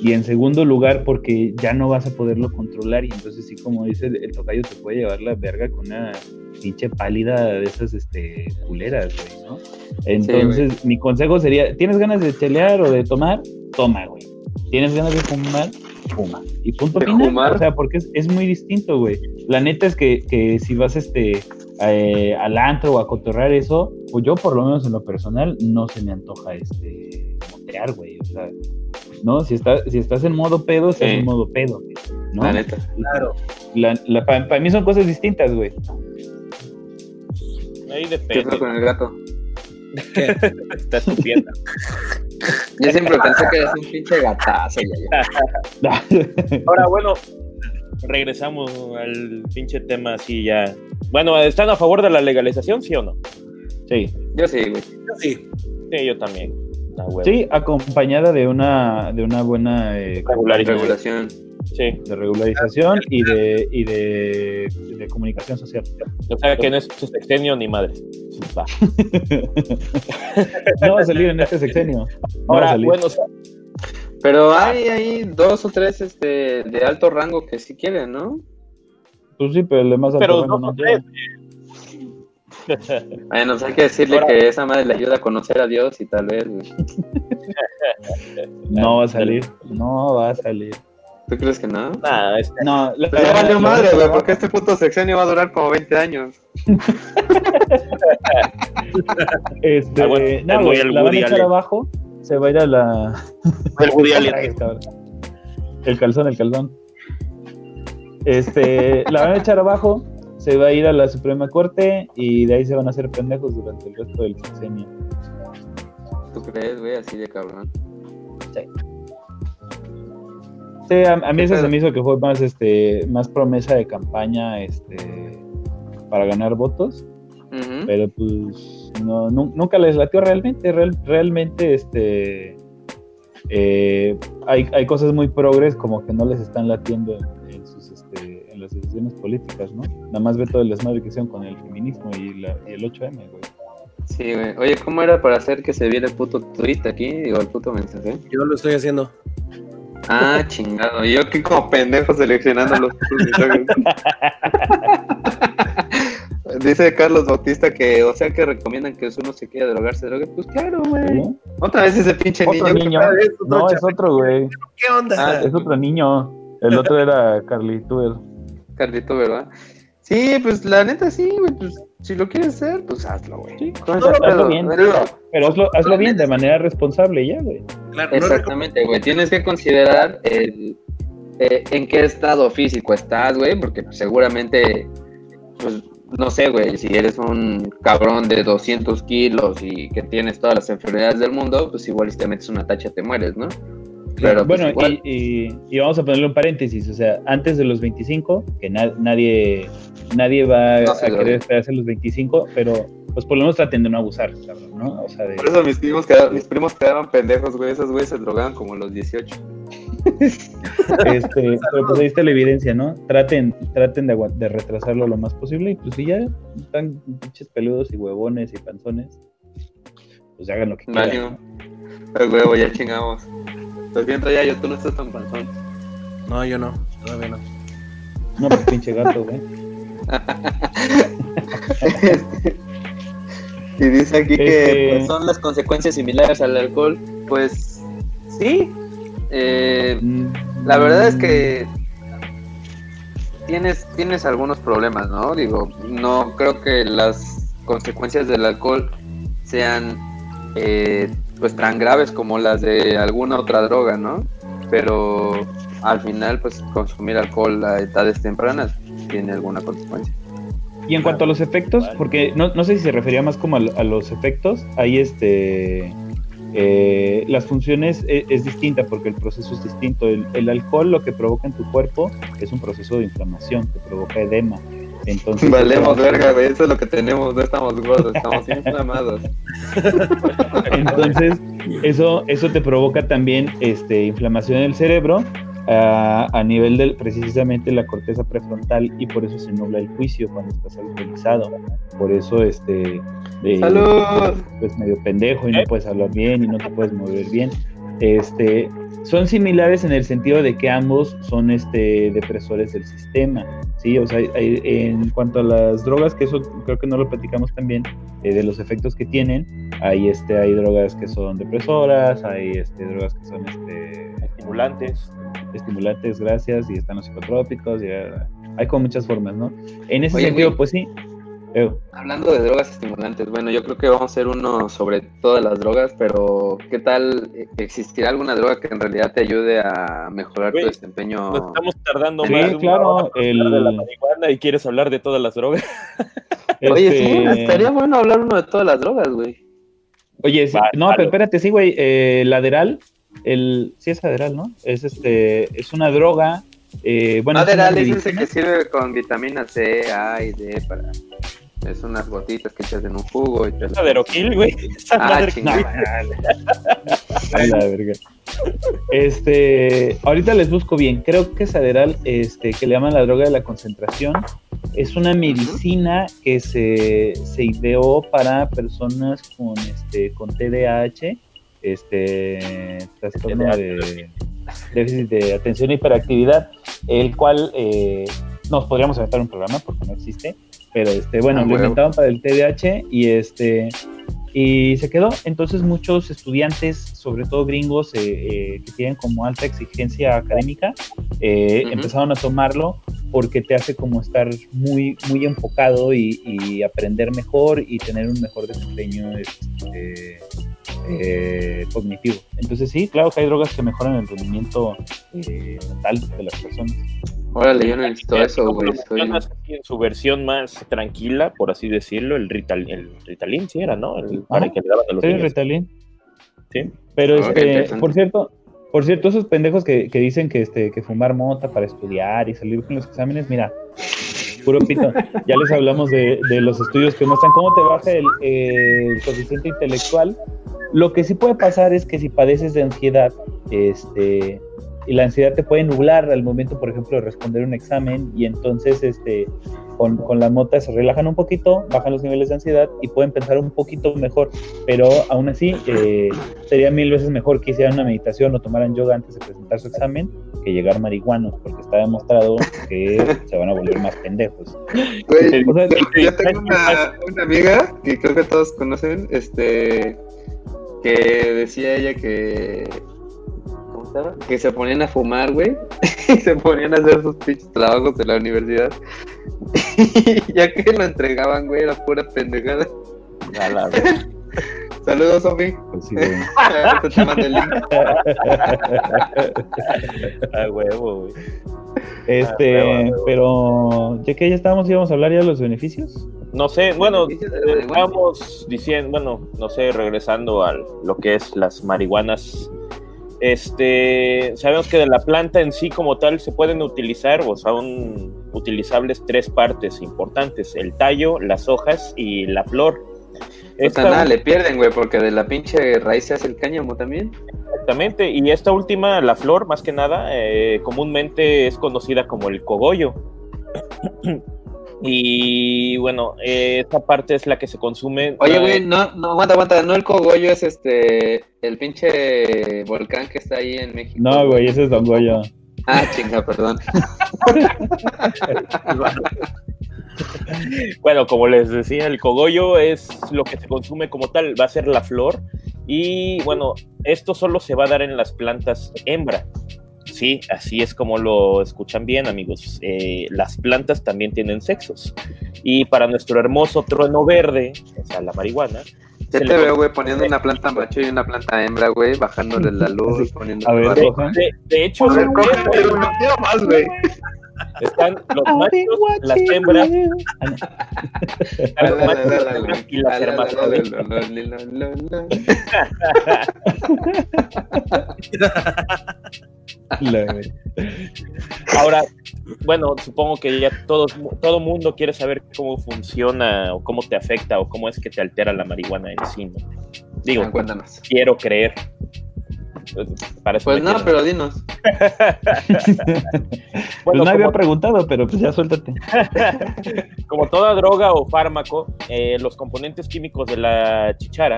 Y en segundo lugar, porque ya no vas a poderlo controlar. Y entonces, sí, como dice el, tocayo, te puede llevar la verga con una pinche pálida de esas este, culeras, güey, ¿no? Entonces, mi consejo sería: ¿tienes ganas de chelear o de tomar? Toma, güey. ¿Tienes ganas de fumar? Fuma. Y punto final. O sea, porque es, es muy distinto, güey. La neta es que, que si vas este eh, al antro o a cotorrear eso, pues yo por lo menos en lo personal no se me antoja este motear, güey. O sea, ¿no? Si, está, si estás en modo pedo, estás en modo pedo, ¿no? La neta. Claro. La, para, mí son cosas distintas, güey. Ahí depende. ¿Qué con el gato? ¿Qué? Está estupiendo. Yo siempre pensé que eres un pinche gatazo. Ya, Ahora, bueno, regresamos al pinche tema así ya. Bueno, ¿están a favor de la legalización, sí o no? Sí. Yo sí, güey. Yo sí. Sí, yo también. sí, acompañada de una, de una buena eh, regulación. Sí. De regularización y de, y de, de comunicación social. O sea que no es sexenio ni madre. Va. no va a salir en este sexenio. No Ahora, bueno, pero hay ahí dos o tres este, de alto rango que sí quieren, ¿no? Pues sí, pero el de más alto pero rango no, no quiere. Bueno, hay que decirle Ahora- que esa madre le ayuda a conocer a Dios y tal vez. No va a salir. No va a salir. ¿Tú crees que no? Nada, es- No, la- Pues ya valió la- madre, güey, porque este puto sexenio va a durar como 20 años. Este, Ah, bueno, no, Woody la van a echar abajo. Se va a ir a la. el Woody. El calzón, el calzón. Este, la van a echar abajo, se va a ir a la Suprema Corte y de ahí se van a hacer pendejos durante el resto del sexenio. ¿Tú crees, güey? Así de cabrón. Sí, a, a mí ¿Qué eso se me hizo que fue más, este, más promesa de campaña, este, para ganar votos, pero pues no, nu- nunca les latió realmente, real- realmente, este, eh, hay, hay cosas muy progres como que no les están latiendo en, en sus, este, en las decisiones políticas, ¿no? Nada más ve todo el desmadre que hicieron con el feminismo y, la, y el 8M, güey. Sí, güey. Oye, ¿cómo era para hacer que se viera el puto tweet aquí? Digo, el puto mensaje. Yo lo estoy haciendo. Ah, chingado. Yo aquí como pendejo seleccionando los. Dice Carlos Bautista que, o sea, que recomiendan que uno se quiera drogarse, drogue. Pues claro, güey. ¿Sí? Otra vez ese pinche Otro niño. niño. es otro No, es otro, güey. ¿Qué onda? Ah, Es otro niño. El otro era Carly Tuber. Carlito, ¿verdad? Sí, pues la neta sí, güey. Pues si lo quieres hacer, pues hazlo, güey. Sí, ¿Cuál es no, el hazlo pedo? bien. Pero- Pero hazlo, hazlo bien, de manera responsable, ya, güey. Claro, Exactamente, güey. Tienes que considerar el, eh, en qué estado físico estás, güey, porque seguramente, pues, no sé, güey, si eres un cabrón de 200 kilos y que tienes todas las enfermedades del mundo, pues igual si te metes una tacha te mueres, ¿no? Pero, pues, bueno, y, y- y vamos a ponerle un paréntesis, o sea, antes de los 25, que na- nadie nadie va No a querer esperarse a los 25, pero pues por lo menos traten de no abusar, cabrón, ¿no? O sea, de, Por eso mis primos, quedaron, mis primos quedaban pendejos, güey. Esos güeyes se drogaban como los 18. este, pero pues ahí está la evidencia, ¿no? Traten, traten de, de retrasarlo lo más posible y pues si ya están pinches peludos y huevones y panzones, pues hagan lo que quieran. Mario. El huevo, ya chingamos. Lo siento ya, yo tú no estás tan panzón. No, yo no. Todavía no. No, pues pinche gato, güey. y dice aquí que Este- pues, son las consecuencias similares al alcohol. Pues sí. Eh, la verdad es que tienes, tienes algunos problemas, ¿no? Digo, no creo que las consecuencias del alcohol sean eh, pues tan graves como las de alguna otra droga, ¿no? Pero al final, pues consumir alcohol a edades tempranas tiene alguna consecuencia. Y en cuanto a los efectos, porque no, no sé si se refería más como a, a los efectos, ahí este eh, las funciones es, es, distinta porque el proceso es distinto. El, el, alcohol lo que provoca en tu cuerpo es un proceso de inflamación, te provoca edema. Entonces, Valemos verga, güey, eso es lo que tenemos, no estamos gordos, estamos inflamados. Entonces, eso, eso te provoca también este, inflamación en el cerebro a, a nivel de precisamente la corteza prefrontal y por eso se nubla el juicio cuando estás alcoholizado. Por eso este de, ¡Salud! pues medio pendejo y no puedes hablar bien y no te puedes mover bien. Este, son similares en el sentido de que ambos son este, depresores del sistema, ¿sí? O sea, hay, en cuanto a las drogas, que eso creo que no lo platicamos también, eh, de los efectos que tienen, hay, este, hay drogas que son depresoras, hay este, drogas que son este, estimulantes. Estimulantes, gracias, y están los psicotrópicos, y, uh, hay como muchas formas, ¿no? En ese Oye, sentido, pues sí, Hablando de drogas estimulantes, bueno, yo creo que vamos a hacer uno sobre todas las drogas, pero ¿qué tal existirá alguna droga que en realidad te ayude a mejorar tu desempeño? Nos estamos tardando Sí, más claro, el- hablar de la marihuana y quieres hablar de todas las drogas. Oye, sí, Este, estaría bueno hablar uno de todas las drogas, güey. Oye, sí, Va, no, pero espérate, sí, güey, eh, el Adderall, el, sí es Adderall, ¿no? Es este, es una droga, eh, bueno, es Adderall es ese medicina. que sirve con vitamina C, A y D para... Es unas gotitas que echas en un jugo y te Roquil, güey. Esa Ah, madre chingada. A la verga. Este, ahorita les busco bien. Creo que es Adderall, este, que le llaman la droga de la concentración. Es una medicina que se, se ideó para personas con, este, con TDAH, este, trastorno de déficit de atención y hiperactividad, el cual eh, nos podríamos aventar un programa porque no existe, pero este, bueno, Ah, lo inventaban para el TDAH y este y se quedó. Entonces muchos estudiantes, sobre todo gringos, eh, eh, que tienen como alta exigencia académica, eh, empezaron a tomarlo porque te hace como estar muy, muy enfocado y, y aprender mejor y tener un mejor desempeño este, eh, cognitivo. Entonces sí, claro que hay drogas que mejoran el rendimiento mental de las personas. Órale, yo no necesito eso, güey. Estoy... en su versión más tranquila, por así decirlo, el, Rital, el Ritalin, sí era, ¿no? El, para Ajá. que le daban a los Sí, niños. Ritalin. Sí. Pero Ah, este, por cierto, por cierto, esos pendejos que, que dicen que este, que fumar mota para estudiar y salir con los exámenes, mira, puro pito. Ya les hablamos de, de los estudios que muestran cómo te baja el, el coeficiente intelectual. Lo que sí puede pasar es que si padeces de ansiedad, este, y la ansiedad te puede nublar al momento, por ejemplo, de responder un examen, y entonces este, con, con la mota se relajan un poquito, bajan los niveles de ansiedad y pueden pensar un poquito mejor, pero aún así eh, sería mil veces mejor que hicieran una meditación o tomaran yoga antes de presentar su examen que llegar marihuanos, porque está demostrado que se van a volver más pendejos. Güey, O sea, yo tengo una, una amiga que creo que todos conocen, este, que decía ella que, Que se ponían a fumar, güey, y se ponían a hacer sus pinches trabajos de la universidad, y ya que lo entregaban, güey, era pura pendejada. A la vez. Saludos, Sofi. Pues sí, güey. Ahorita te mando el link. A huevo, güey. Este, Ah, huevo, pero ya que ya estábamos, íbamos a hablar ya de los beneficios. No sé, bueno, estábamos diciendo, bueno, no sé, regresando a lo que es las marihuanas. Este, sabemos que de la planta en sí como tal se pueden utilizar o son utilizables tres partes importantes, el tallo, las hojas y la flor. Puta, Esta- nada, le pierden, güey, porque de la pinche raíz se hace el cáñamo también. Exactamente, y esta última, la flor, más que nada, eh, comúnmente es conocida como el cogollo. Y bueno, eh, esta parte es la que se consume. Oye, eh, güey, no, no, aguanta, aguanta, no el cogollo es este, el pinche volcán que está ahí en México. No, güey, ese es Don Goyo. Ah, chinga, perdón. Bueno, como les decía, el cogollo es lo que se consume como tal, va a ser la flor. Y bueno, esto solo se va a dar en las plantas hembra. Sí, así es como lo escuchan bien, amigos. Eh, las plantas también tienen sexos. Y para nuestro hermoso trueno verde, o sea, la marihuana, Ya te veo, güey, poniendo una planta macho y una planta hembra, güey, bajándole la luz, poniendo A ver, coja. de, de hecho, A ver, quiero más, güey. Están los machos, las hembras, están los machos, las hembras y las hermafroditas. Ahora, bueno, supongo que ya todo, todo mundo quiere saber cómo funciona o cómo te afecta o cómo es que te altera la marihuana en sí. ¿no? Digo, Ah, Cuéntanos. quiero creer. Para Pues no, quiero- pero dinos. Pues Bueno, no había como- preguntado, pero pues ya suéltate. Como toda droga o fármaco, eh, los componentes químicos de la chichara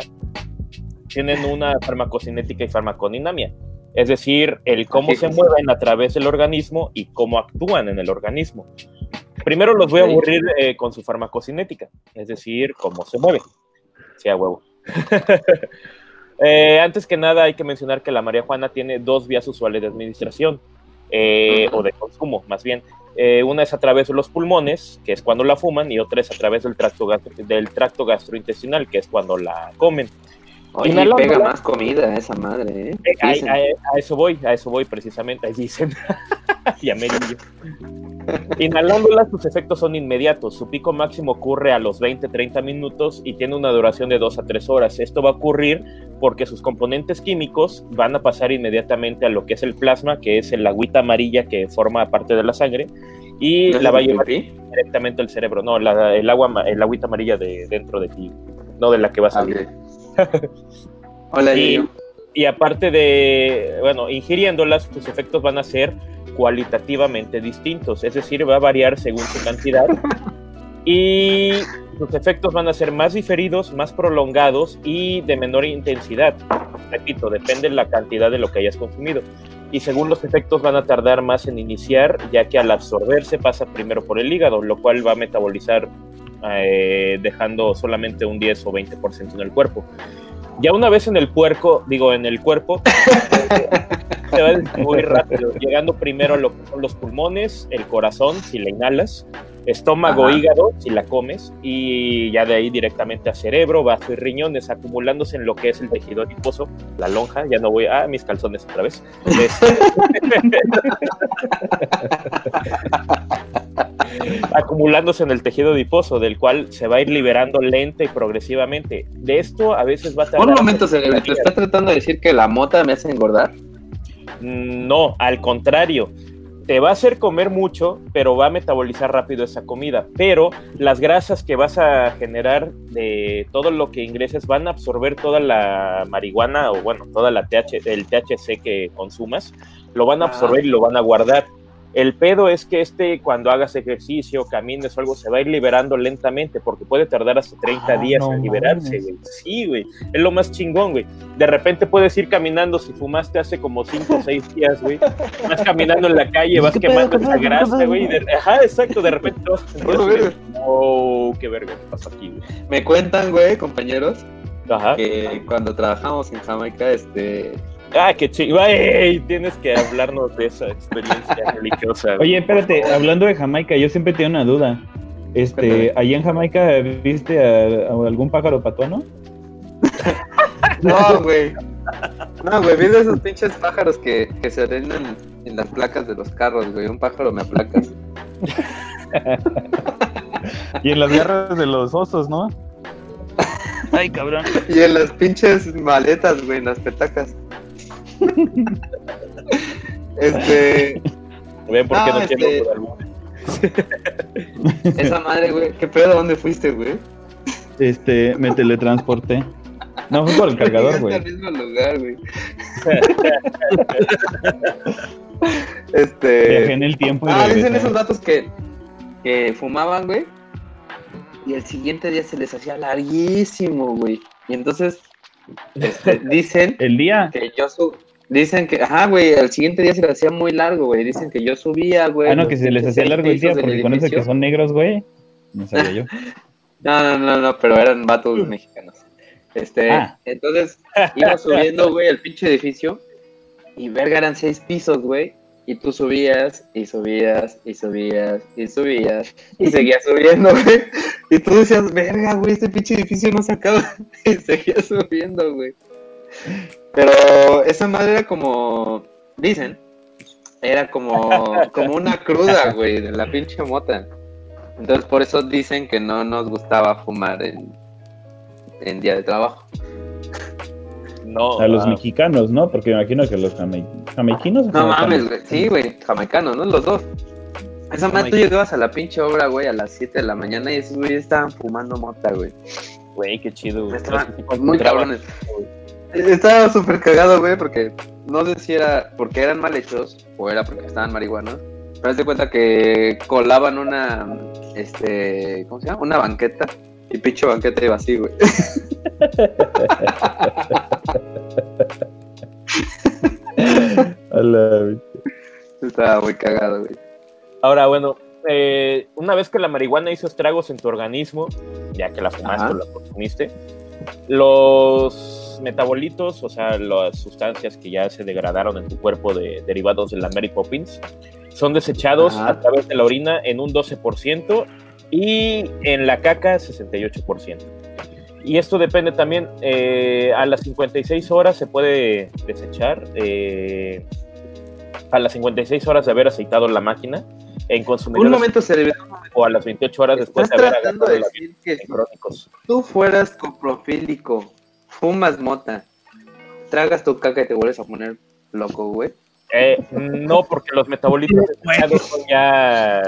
tienen una farmacocinética y farmacodinamia. Es decir, el cómo se mueven a través del organismo y cómo actúan en el organismo. Primero los voy a aburrir eh, con su farmacocinética, es decir, cómo se mueve. Sí, a huevo. Eh, antes que nada, hay que mencionar que la marihuana tiene dos vías usuales de administración, eh, o de consumo, más bien. Una es a través de los pulmones, que es cuando la fuman, y otra es a través del tracto, gastro- del tracto gastrointestinal, que es cuando la comen. Oye, pega más comida esa madre, ¿eh? Eh, a, Dicen. a- a eso voy, a eso voy precisamente, ahí dicen. y. Inhalándola, sus efectos son inmediatos. Su pico máximo ocurre a los 20-30 minutos y tiene una duración de 2 a 3 horas. Esto va a ocurrir porque sus componentes químicos van a pasar inmediatamente a lo que es el plasma, que es el agüita amarilla que forma parte de la sangre, y ¿No es la va a llevar pipí? directamente al cerebro. No, la- el agua, el agüita amarilla de dentro de ti, no de la que va a salir. Hola, Y- aparte de, bueno, ingiriéndolas, sus efectos van a ser cualitativamente distintos, es decir, va a variar según su cantidad. y sus efectos van a ser más diferidos, más prolongados y de menor intensidad. Repito, depende de la cantidad de lo que hayas consumido. Y según los efectos van a tardar más en iniciar, ya que al absorberse pasa primero por el hígado, lo cual va a metabolizar eh, dejando solamente un 10 o 20% en el cuerpo. Ya una vez en el puerco, digo, en el cuerpo, se va distribuir rápido, llegando primero a los pulmones, el corazón, si la inhalas, estómago, Ajá. hígado, si la comes, y ya de ahí directamente a cerebro, vaso y riñones, acumulándose en lo que es el tejido adiposo, la lonja, ya no voy a, ah, mis calzones otra vez. Este- acumulándose en el tejido adiposo, del cual se va a ir liberando lenta y progresivamente. De esto a veces va a tardar... Un momento, cerebro. ¿Te estás tratando de decir que la mota me hace engordar? No, al contrario. Te va a hacer comer mucho, pero va a metabolizar rápido esa comida. Pero las grasas que vas a generar de todo lo que ingreses van a absorber toda la marihuana o, bueno, toda la TH, el THC que consumas. Lo van a absorber y lo van a guardar. El pedo es que este, cuando hagas ejercicio, camines o algo, se va a ir liberando lentamente porque puede tardar hasta 30 Ah, días no en liberarse, güey. Sí, güey. Es lo más chingón, güey. De repente puedes ir caminando si fumaste hace como 5 o 6 días, güey. Vas caminando en la calle, vas ¿Qué pedo, quemando esa grasa, güey. Ajá, exacto. De repente te vas Oh. Oh, qué verga, ¿qué pasó aquí, güey? Me cuentan, güey, compañeros, Ajá. que cuando trabajamos en Jamaica, este... Ah, qué chido. Ay, tienes que hablarnos de esa experiencia religiosa. Oye, espérate, hablando de Jamaica, yo siempre tengo una duda. Este, allá en Jamaica, ¿viste a, a algún pájaro patuano? No, güey. No, güey, vi de esos pinches pájaros que, que se orinan en las placas de los carros, güey. Un pájaro me aplacas. Y en las garras de los osos, ¿no? Ay, cabrón. Y en las pinches maletas, güey, en las petacas. Este, ¿Ven por qué Ah, no este- quiero Guadalupe? esa madre, güey. ¿Qué pedo? ¿Dónde fuiste, güey? Este, me teletransporté. No, fue por el cargador, güey. al mismo lugar, güey. este. Viajé en el tiempo y Ah, dicen esos datos que, que fumaban, güey. Y el siguiente día se les hacía larguísimo, güey. Y entonces, este, dicen El día. que yo sub... Dicen que, ajá, güey, al siguiente día se les hacía muy largo, güey. Dicen que yo subía, güey. Ah, no, que se les hacía largo el día porque con eso que son negros, güey. No sabía yo. No, no, no, no, pero eran vatos mexicanos. Este, Ah. entonces iba subiendo, güey, el pinche edificio y verga eran seis pisos, güey. Y tú subías y subías y subías y subías y seguías subiendo, güey. Y tú decías, verga, güey, este pinche edificio no se acaba. Y seguías subiendo, güey. Pero esa madre era como, dicen, era como, como una cruda, güey, de la pinche mota. Entonces por eso dicen que no nos gustaba fumar en, en día de trabajo. No, a los mexicanos, ¿no? Porque me imagino que los jamaiquinos. No mames, güey. Sí, güey, jamaicanos, ¿no? Los dos. Esa madre, tú llegabas a la pinche obra, güey, a las 7 de la mañana y esos güeyes estaban fumando mota, güey. Güey, qué chido, güey. Estaban muy cabrones. Estaba súper cagado, güey, porque no sé si era porque eran mal hechos o era porque estaban marihuanos. Pero te cuenta que colaban una, este, ¿cómo se llama? Una banqueta. Y pinche banqueta iba así, güey. Estaba muy cagado, güey. Ahora, bueno, eh, una vez que la marihuana hizo estragos en tu organismo, ya que la fumaste o la consumiste, los metabolitos, o sea, las sustancias que ya se degradaron en tu cuerpo de, derivados de la Mary Poppins, son desechados a través de la orina en un 12% y en la caca 68%. Y esto depende también, eh, a las 56 horas se puede desechar, eh, a las 56 horas de haber aceitado la máquina, en consumidores. Un momento se O a las 28 horas después de haber agarrado de decir que crónicos. tú fueras coprofílico, fumas mota, tragas tu caca y te vuelves a poner loco, güey. Eh, no, porque los metabolitos son ya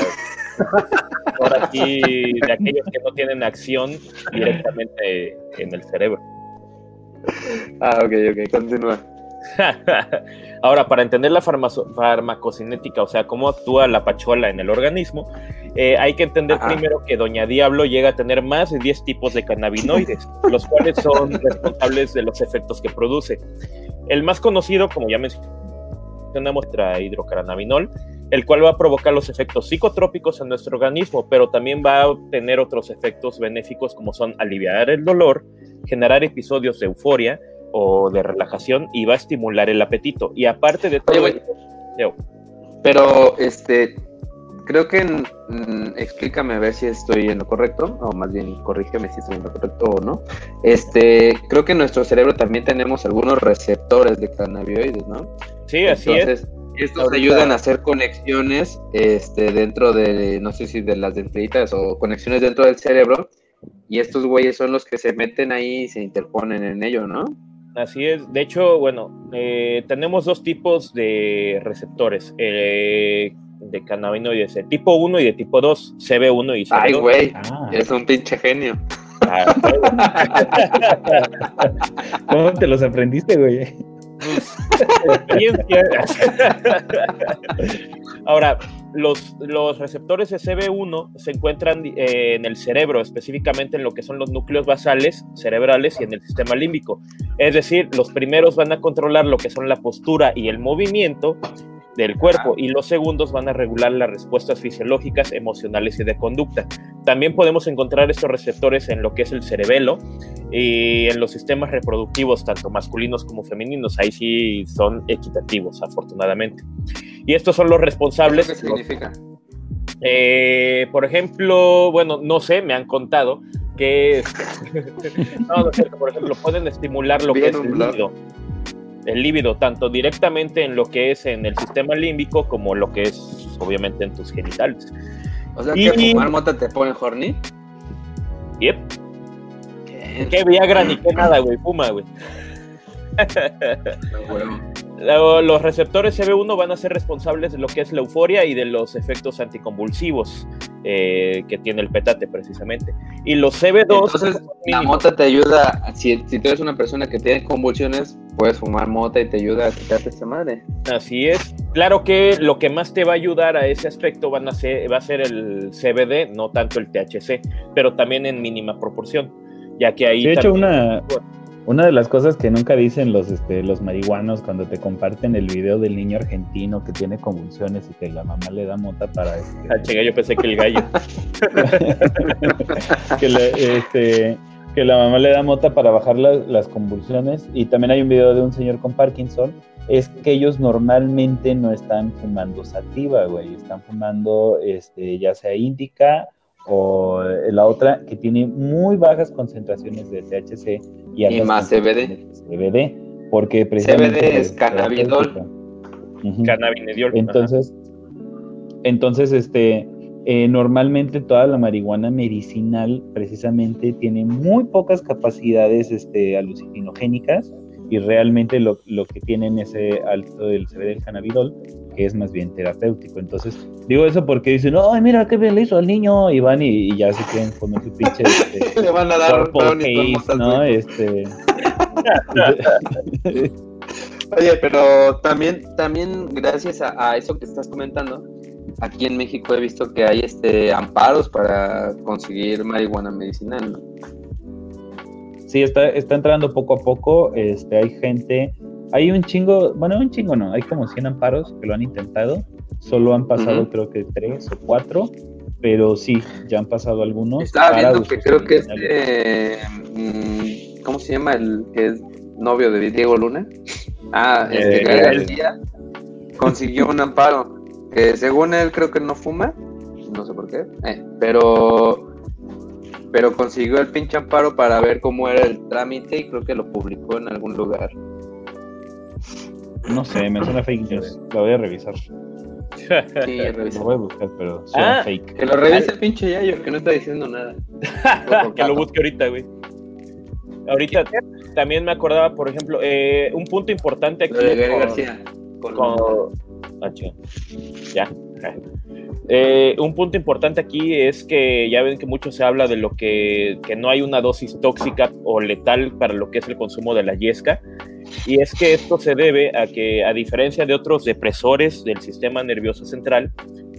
ahora sí de aquellos que no tienen acción directamente en el cerebro. Ah, ok, ok, continúa. Ahora, para entender la farmacocinética, o sea, cómo actúa la pachuela en el organismo, eh, hay que entender primero que Doña Diablo llega a tener más de 10 tipos de cannabinoides, los cuales son responsables de los efectos que produce. El más conocido, como ya mencionamos, trae hidrocannabinol, el cual va a provocar los efectos psicotrópicos en nuestro organismo, pero también va a tener otros efectos benéficos como son aliviar el dolor, generar episodios de euforia, o de relajación y va a estimular el apetito. Y aparte de todo, pero este, creo que mm, explícame a ver si estoy en lo correcto, o más bien corrígeme si estoy en lo correcto o no. Este, creo que en nuestro cerebro también tenemos algunos receptores de cannabinoides, ¿no? Sí, así es. Estos ayudan a hacer conexiones este, dentro de, no sé si de las dendritas o conexiones dentro del cerebro, y estos güeyes son los que se meten ahí y se interponen en ello, ¿no? Así es. De hecho, bueno, eh, tenemos dos tipos de receptores eh, de cannabinoides, de tipo 1 y de tipo 2, CB1 y CB2. Ay, güey, ah. es un pinche genio. Ah, ¿Cómo te los aprendiste, güey? Ahora, los, receptores de CB1 se encuentran eh, en el cerebro, específicamente en lo que son los núcleos basales cerebrales y en el sistema límbico. Es decir, los primeros van a controlar lo que son la postura y el movimiento del cuerpo y los segundos van a regular las respuestas fisiológicas, emocionales y de conducta. También podemos encontrar estos receptores en lo que es el cerebelo y en los sistemas reproductivos, tanto masculinos como femeninos. Ahí sí son equitativos, afortunadamente. Y estos son los responsables. ¿Qué significa? Eh, por ejemplo, bueno, no sé, me han contado que, no, no es cierto, por ejemplo, pueden estimular lo que es el líbido, el líbido, tanto directamente en lo que es en el sistema límbico como lo que es, obviamente, en tus genitales. O sea, que fumar mota te pone horny. Yep. ¿Qué? Qué Viagra ni qué nada, güey, fuma, güey. Los receptores CB1 van a ser responsables de lo que es la euforia y de los efectos anticonvulsivos eh, que tiene el petate precisamente. Y los CB2... Entonces, la mota te ayuda, si, si tú eres una persona que tiene convulsiones, puedes fumar mota y te ayuda a quitarte esa madre. Así es. Claro que lo que más te va a ayudar a ese aspecto van a ser, va a ser el CBD, no tanto el THC, pero también en mínima proporción, ya que ahí... De hecho, una... Una de las cosas que nunca dicen los, este, los marihuanos cuando te comparten el video del niño argentino que tiene convulsiones y que la mamá le da mota para... Este... Ah, chinga, yo pensé que el gallo. que, este, que la mamá le da mota para bajar las convulsiones. Y también hay un video de un señor con Parkinson. Es que ellos normalmente no están fumando sativa, güey. Están fumando este, ya sea índica o la otra que tiene muy bajas concentraciones de THC y, más CBD. CBD, porque precisamente CBD es cannabidol. Cannabidiol. Entonces, entonces, este, eh, normalmente toda la marihuana medicinal precisamente tiene muy pocas capacidades este, alucinogénicas y realmente lo, lo que tienen ese alto del CBD del cannabidol, que es más bien terapéutico. Entonces, digo eso porque dicen, ay, mira qué bien le hizo al niño, y van y, y ya se quieren poner su pinche este, Le van a dar motas, ¿no? Este, Oye, pero también, también gracias a, a eso que estás comentando, aquí en México he visto que hay este amparos para conseguir marihuana medicinal. ¿no? Sí, está, está entrando poco a poco. Este, hay gente, hay un chingo, bueno, un chingo no, hay como 100 amparos que lo han intentado. Solo han pasado, creo que tres o cuatro, pero sí, ya han pasado algunos. Estaba viendo que creo que medicinales. este, mm, ¿cómo se llama el que es novio de Diego Luna? Ah, este Eh. García consiguió un amparo que según él creo que no fuma, no sé por qué, eh, pero pero consiguió el pinche amparo para ver cómo era el trámite y creo que lo publicó en algún lugar. No sé, me suena fake news. Lo voy a revisar. Sí, Lo voy a buscar, pero suena Ah, fake. Que lo revise el pinche Yayo, que no está diciendo nada. que lo busque ahorita, güey. Ahorita también me acordaba, por ejemplo, eh, un punto importante aquí. Lo de con- García. Con, Ah. Ya. Eh, un punto importante aquí es que ya ven que mucho se habla de lo que, que no hay una dosis tóxica o letal para lo que es el consumo de la yesca. Y es que esto se debe a que, a diferencia de otros depresores del sistema nervioso central,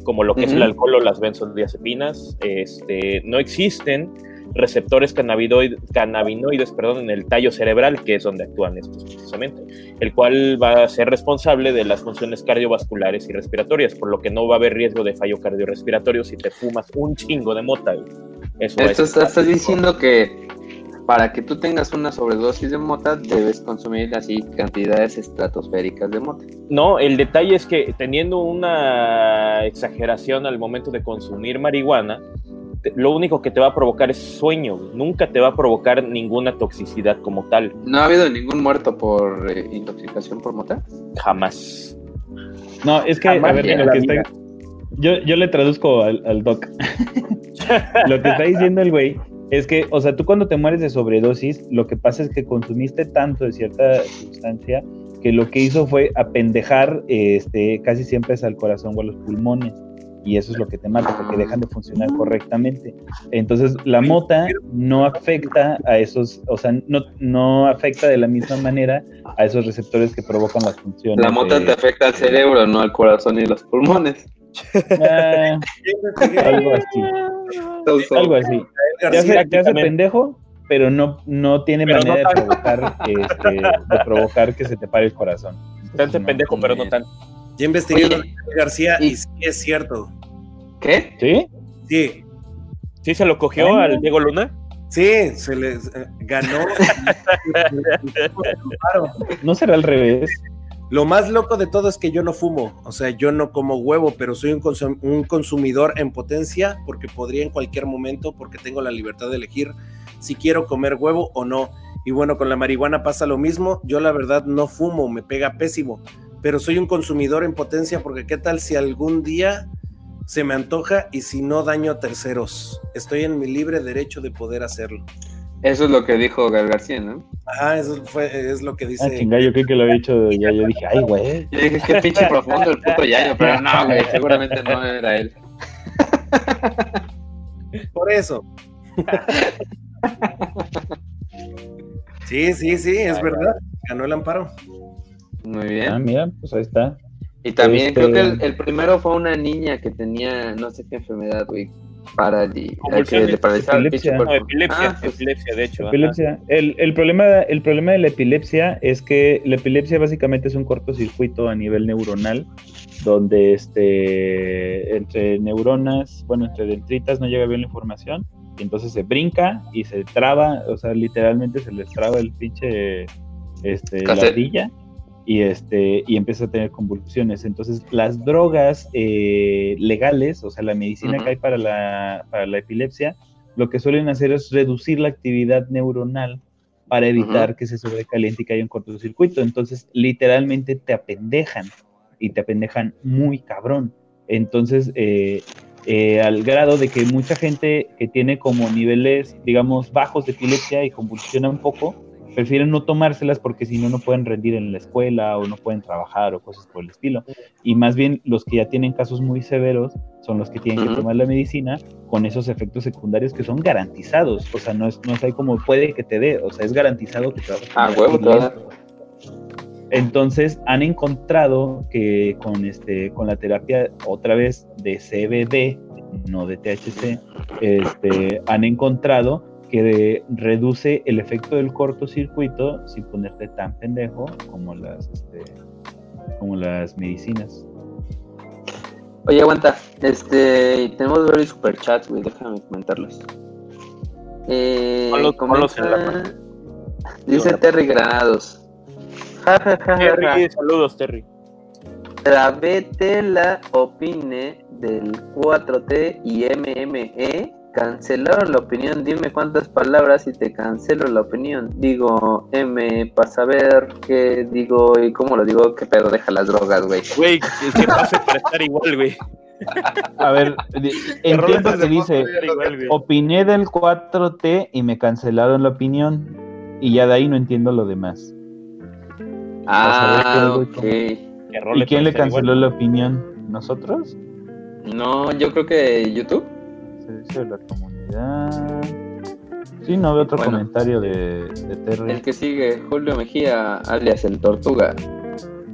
como lo que es el alcohol o las benzodiazepinas, este, no existen receptores cannabinoid- cannabinoides perdón, en el tallo cerebral, que es donde actúan estos precisamente, el cual va a ser responsable de las funciones cardiovasculares y respiratorias, por lo que no va a haber riesgo de fallo cardiorrespiratorio si te fumas un chingo de mota. Eso Esto estás, estás diciendo que para que tú tengas una sobredosis de mota debes consumir así cantidades estratosféricas de mota. No, el detalle es que teniendo una exageración al momento de consumir marihuana, lo único que te va a provocar es sueño, nunca te va a provocar ninguna toxicidad como tal, ¿No ha habido ningún muerto por eh, intoxicación por mota? jamás. No, es que, Jamás a ver, lo que está. Yo, yo le traduzco al, al doc. lo que está diciendo el güey es que, o sea, tú cuando te mueres de sobredosis, lo que pasa es que consumiste tanto de cierta sustancia que lo que hizo fue apendejar este, casi siempre es al corazón o a los pulmones. Y eso es lo que te mata, porque dejan de funcionar correctamente. Entonces, la mota no afecta a esos, o sea, no, no afecta de la misma manera a esos receptores que provocan las funciones. La mota de- te afecta al cerebro, no al corazón y los pulmones. Ah, algo así. Algo así. Te hace, te hace pendejo, pero no, no tiene Pero no manera de, tanto. provocar, este, de provocar que se te pare el corazón. Tanto No. pendejo, pero no bien. Ya investigué Oye, de García y- y sí es cierto. ¿Qué? ¿Sí? Sí, ¿Sí se lo cogió al Diego Luna? sí, se les eh, ganó. ¿No será al revés? Lo más loco de todo es que yo no fumo, o sea, yo no como huevo, pero soy un, consum- un consumidor en potencia porque podría en cualquier momento, porque tengo la libertad de elegir si quiero comer huevo o no. Y bueno, con la marihuana pasa lo mismo, yo la verdad no fumo, me pega pésimo, pero soy un consumidor en potencia porque qué tal si algún día se me antoja y si no daño a terceros. Estoy en mi libre derecho de poder hacerlo. Eso es lo que dijo Gal García, ¿no? Ajá, eso fue, es lo que Ah, dice. chingada, yo creo que lo había dicho ya. Yo dije, ay, güey. Yo dije, qué pinche profundo el puto Yayo, pero no, güey, seguramente no era él. Por eso. Sí, sí, sí, es verdad. Ganó el amparo. Muy Ah, bien. mira, pues ahí está. Y también Este- creo que el, el primero fue una niña que tenía no sé qué enfermedad, güey. Paralizaba el epilepsia. No, epilepsia, Ah, pues, epilepsia, de hecho. Epilepsia. El, el problema, el problema de la epilepsia es que la epilepsia básicamente es un cortocircuito a nivel neuronal, donde este, entre neuronas, bueno, entre dendritas no llega bien la información, y entonces se brinca y se traba, o sea, literalmente se les traba el pinche este, Cassette. Y este y empieza a tener convulsiones. Entonces, las drogas eh, legales, o sea, la medicina que hay para la, para la epilepsia, lo que suelen hacer es reducir la actividad neuronal para evitar que se sobrecaliente y que haya un cortocircuito. Entonces, literalmente te apendejan. y te pendejan muy cabrón. Entonces, eh, eh, al grado de que mucha gente que tiene como niveles, digamos, bajos de epilepsia y convulsiona un poco, prefieren no tomárselas porque si no, no pueden rendir en la escuela o no pueden trabajar o cosas por el estilo. Y más bien los que ya tienen casos muy severos son los que tienen que tomar la medicina con esos efectos secundarios que son garantizados. O sea, no es, no es ahí como puede que te dé, o sea, es garantizado que te a Ah, huevo, entonces han encontrado que con este con la terapia otra vez de CBD, no de THC, este, han encontrado que reduce el efecto del cortocircuito sin ponerte tan pendejo como las este, como las medicinas. Oye, aguanta, este tenemos varios superchats, güey, déjame comentarlos. Eh, dice Terry Granados. Terry, saludos, Terry. la opine del 4T y MME cancelaron la opinión. Dime cuántas palabras y te cancelo la opinión. Digo M para saber qué digo y cómo lo digo. Que pedo, deja las drogas, güey. Güey, que pase para estar igual, güey. A ver, entiendo que dice, opiné del 4T y me cancelaron la opinión. Y ya de ahí no entiendo lo demás. Ah, ok. ¿Y quién le canceló la opinión? ¿Nosotros? No, yo creo que YouTube. Servicio de la comunidad. Sí, no veo otro comentario de, de Terry. El que sigue, Julio Mejía, alias el Tortuga.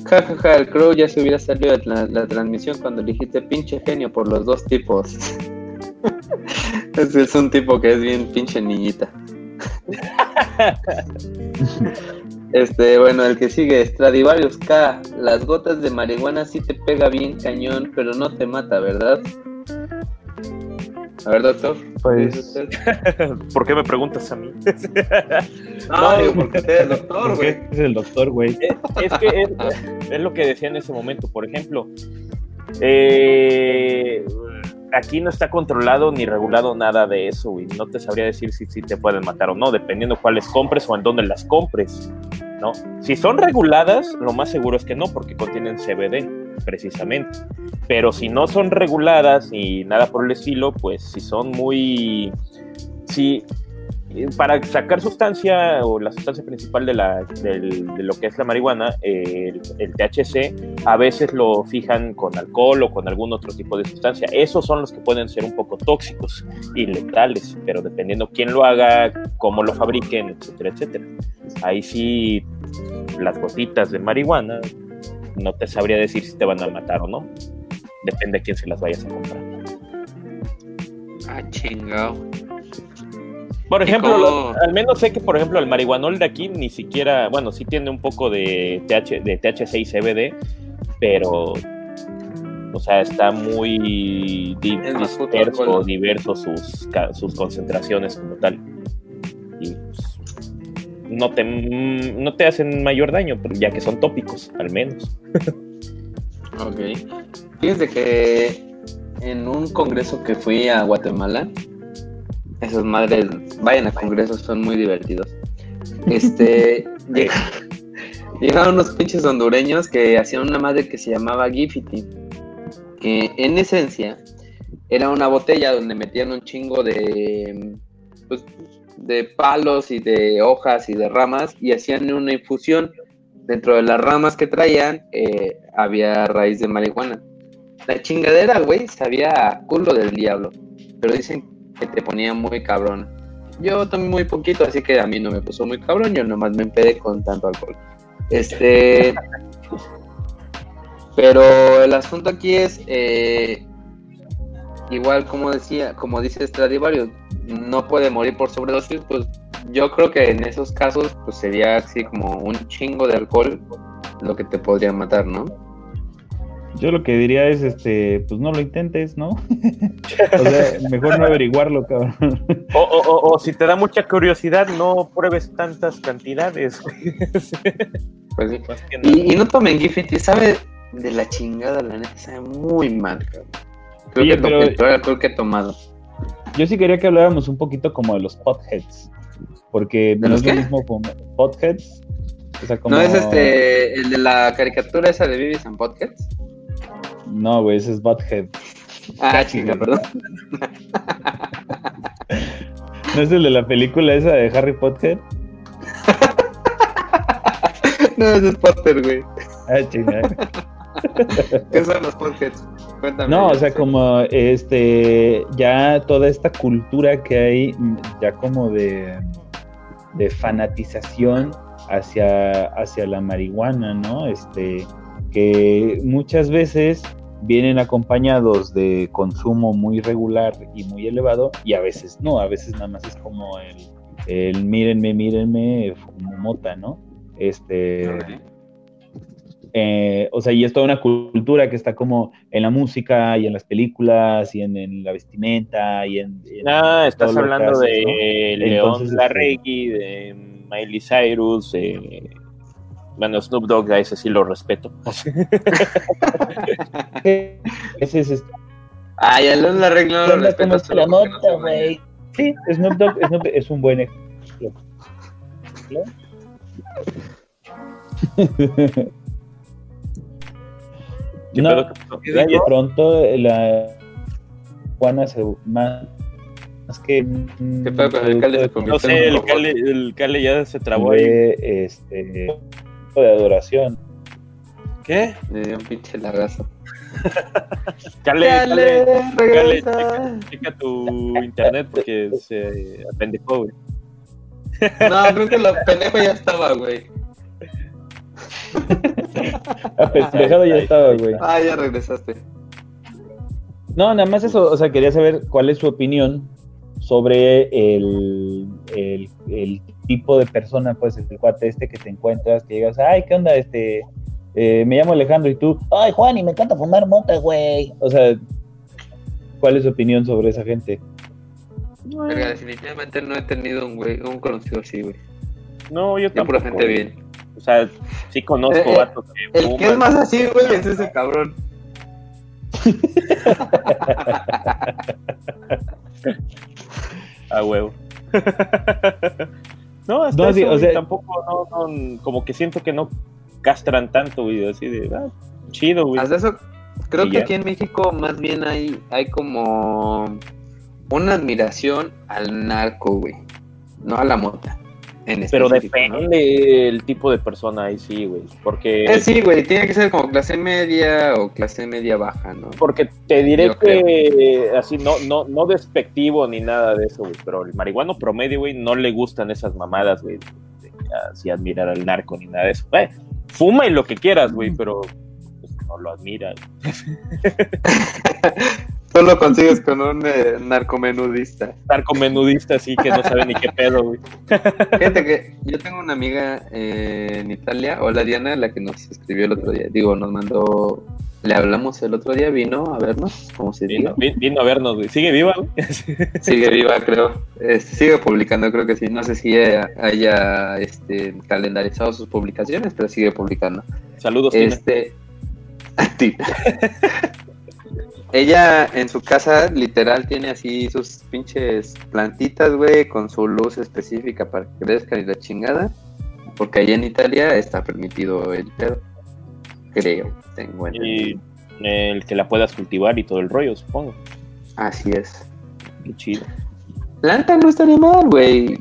Ja, ja, ja, el Crow ya se hubiera salido de la, la transmisión cuando dijiste pinche genio por los dos tipos. Ese es un tipo que es bien pinche niñita. Este, bueno, el que sigue, Stradivarius K. Las gotas de marihuana sí te pega bien cañón, pero no te mata, ¿verdad? A ver, doctor. Pues. ¿Por qué me preguntas a mí? no, digo, porque eres el doctor, güey. Es el doctor, güey. Es, que es, lo que decía en ese momento. Por ejemplo, eh, aquí no está controlado ni regulado nada de eso, güey. No te sabría decir si, si te pueden matar o no, dependiendo cuáles compres o en dónde las compres, ¿no? Si son reguladas, lo más seguro es que no, porque contienen CBD, precisamente. Pero si no son reguladas y nada por el estilo, pues si son muy... Si para sacar sustancia o la sustancia principal de, la, de lo que es la marihuana, el, THC, a veces lo fijan con alcohol o con algún otro tipo de sustancia. Esos son los que pueden ser un poco tóxicos y letales, pero dependiendo quién lo haga, cómo lo fabriquen, etcétera, etcétera. Ahí sí, las gotitas de marihuana, no te sabría decir si te van a matar o no. Depende de quién se las vayas a comprar. Ah, chingado. Por ejemplo, al menos sé que, por ejemplo, el marihuanol de aquí ni siquiera, bueno, sí tiene un poco de, TH, de THC y CBD, pero, o sea, está muy disperso, diverso sus, sus concentraciones como tal. Y pues, no, te, no te hacen mayor daño, ya que son tópicos, al menos. ok. Fíjense que en un congreso que fui a Guatemala, esas madres, vayan a congresos, son muy divertidos. Este, llegaron unos pinches hondureños que hacían una madre que se llamaba Gifty, que en esencia era una botella donde metían un chingo de, pues, de palos y de hojas y de ramas y hacían una infusión. Dentro de las ramas que traían eh, había raíz de marihuana. La chingadera, güey, sabía culo del diablo. Pero dicen que te ponía muy cabrón. Yo tomé muy poquito, así que a mí no me puso muy cabrón, yo nomás me empedé con tanto alcohol. Este. pero el asunto aquí es. Eh, igual como decía, como dice Stradivarius, no puede morir por sobredosis, pues yo creo que en esos casos pues sería así como un chingo de alcohol lo que te podría matar, ¿no? Yo lo que diría es, este, pues no lo intentes, ¿no? o sea, mejor no averiguarlo, cabrón. O, o, o, si te da mucha curiosidad, no pruebes tantas cantidades. pues sí. Y, y, no tomen Gifty, sabe de la chingada, la neta, sabe muy mal, cabrón. Creo que pero, el alcohol que he tomado. Yo sí quería que habláramos un poquito como de los potheads. Porque no es lo mismo como potheads O sea, como... ¿No es este el de la caricatura esa de Beavis and Podcasts? No, güey, ese es Butthead. Ah, chinga, perdón. ¿No es el de la película esa de Harry Potter? no, ese es Potter, güey. Ah, chingada. ¿Qué son los podcasts? Cuéntame. No, o sea, como este, ya toda esta cultura que hay, mm, ya como de, de fanatización hacia, hacia la marihuana, ¿no? Este, que muchas veces vienen acompañados de consumo muy regular y muy elevado, y a veces no, a veces nada más es como el, el mírenme, mírenme, fumo mota, ¿no? Este. Eh, o sea, y es toda una cultura que está como en la música y en las películas y en, en la vestimenta y en... en Ah, estás hablando de ¿no? León Entonces, Larregui, de Miley Cyrus, de... Bueno, Snoop Dogg, a ese sí lo respeto. este, ese es este. Ay, el León la regla no lo es la no nota. Sí, Snoop Dogg, Snoop es un buen ejemplo. ¿Qué No, pedo? ¿Qué de pronto la Juana se más, más que un ¿Qué pedo con el alcalde? Se convirtió No en sé, un el robot. Cale, el Cale ya se trabó ahí. este de adoración. ¿Qué? Me dio un pinche lagazo. Cale, Cale, Cale, checa, checa tu internet porque se apendejó, güey. No, creo que lo pendejo ya estaba, güey. Apendejado ya estaba, güey. Ah, ya regresaste. No, nada más eso, o sea, quería saber cuál es su opinión sobre el, el, el tipo de persona, pues, el cuate este que te encuentras, que llegas, ay, ¿qué onda? Este, eh, me llamo Alejandro y tú, ay, Juan, y me encanta fumar mota, güey. O sea, ¿cuál es su opinión sobre esa gente? Verga, definitivamente no he tenido un güey, un conocido así, güey. No, yo Ya pura tampoco. gente bien. O sea, sí conozco Eh, eh, vatos que El que es más así, güey, es ese cabrón. A huevo. no, hasta No, eso, o sea- tampoco, no, no, como que siento que no castran tanto, güey, así de, ah, chido, güey. Hasta eso, creo Y que ya. aquí en México más bien hay, hay como una admiración al narco, güey. No a la mota. En Pero específico, ¿no? depende el tipo de persona ahí, sí, güey, porque... Eh, sí, güey, tiene que ser como clase media o clase media baja, ¿no? Porque te diré Yo que así no, no, no despectivo ni nada de eso, güey. Pero el marihuano promedio, güey, no le gustan esas mamadas, güey. Así admirar al narco ni nada de eso. Eh, fuma y lo que quieras, güey, pero pues, no lo admira. Tú lo consigues con un eh, narcomenudista. Narcomenudista así que no sabe ni qué pedo, güey. Fíjate que yo tengo una amiga eh, en Italia, hola Diana, la que nos escribió el otro día. Digo, nos mandó, le hablamos el otro día, vino a vernos, como se. Vino, vi- vino a vernos, güey. ¿Sigue viva, güey? Sigue viva, creo. Este, sigue publicando, creo que sí. No sé si haya, haya, este, calendarizado sus publicaciones, pero sigue publicando. Saludos, Tina. Este, a ti. Ella en su casa literal tiene así sus pinches plantitas, güey, con su luz específica para que crezcan y la chingada. Porque ahí en Italia está permitido el pedo. Creo, tengo Y entendido. el que la puedas cultivar y todo el rollo, supongo. Así es. Qué chido. La neta no estaría mal, güey.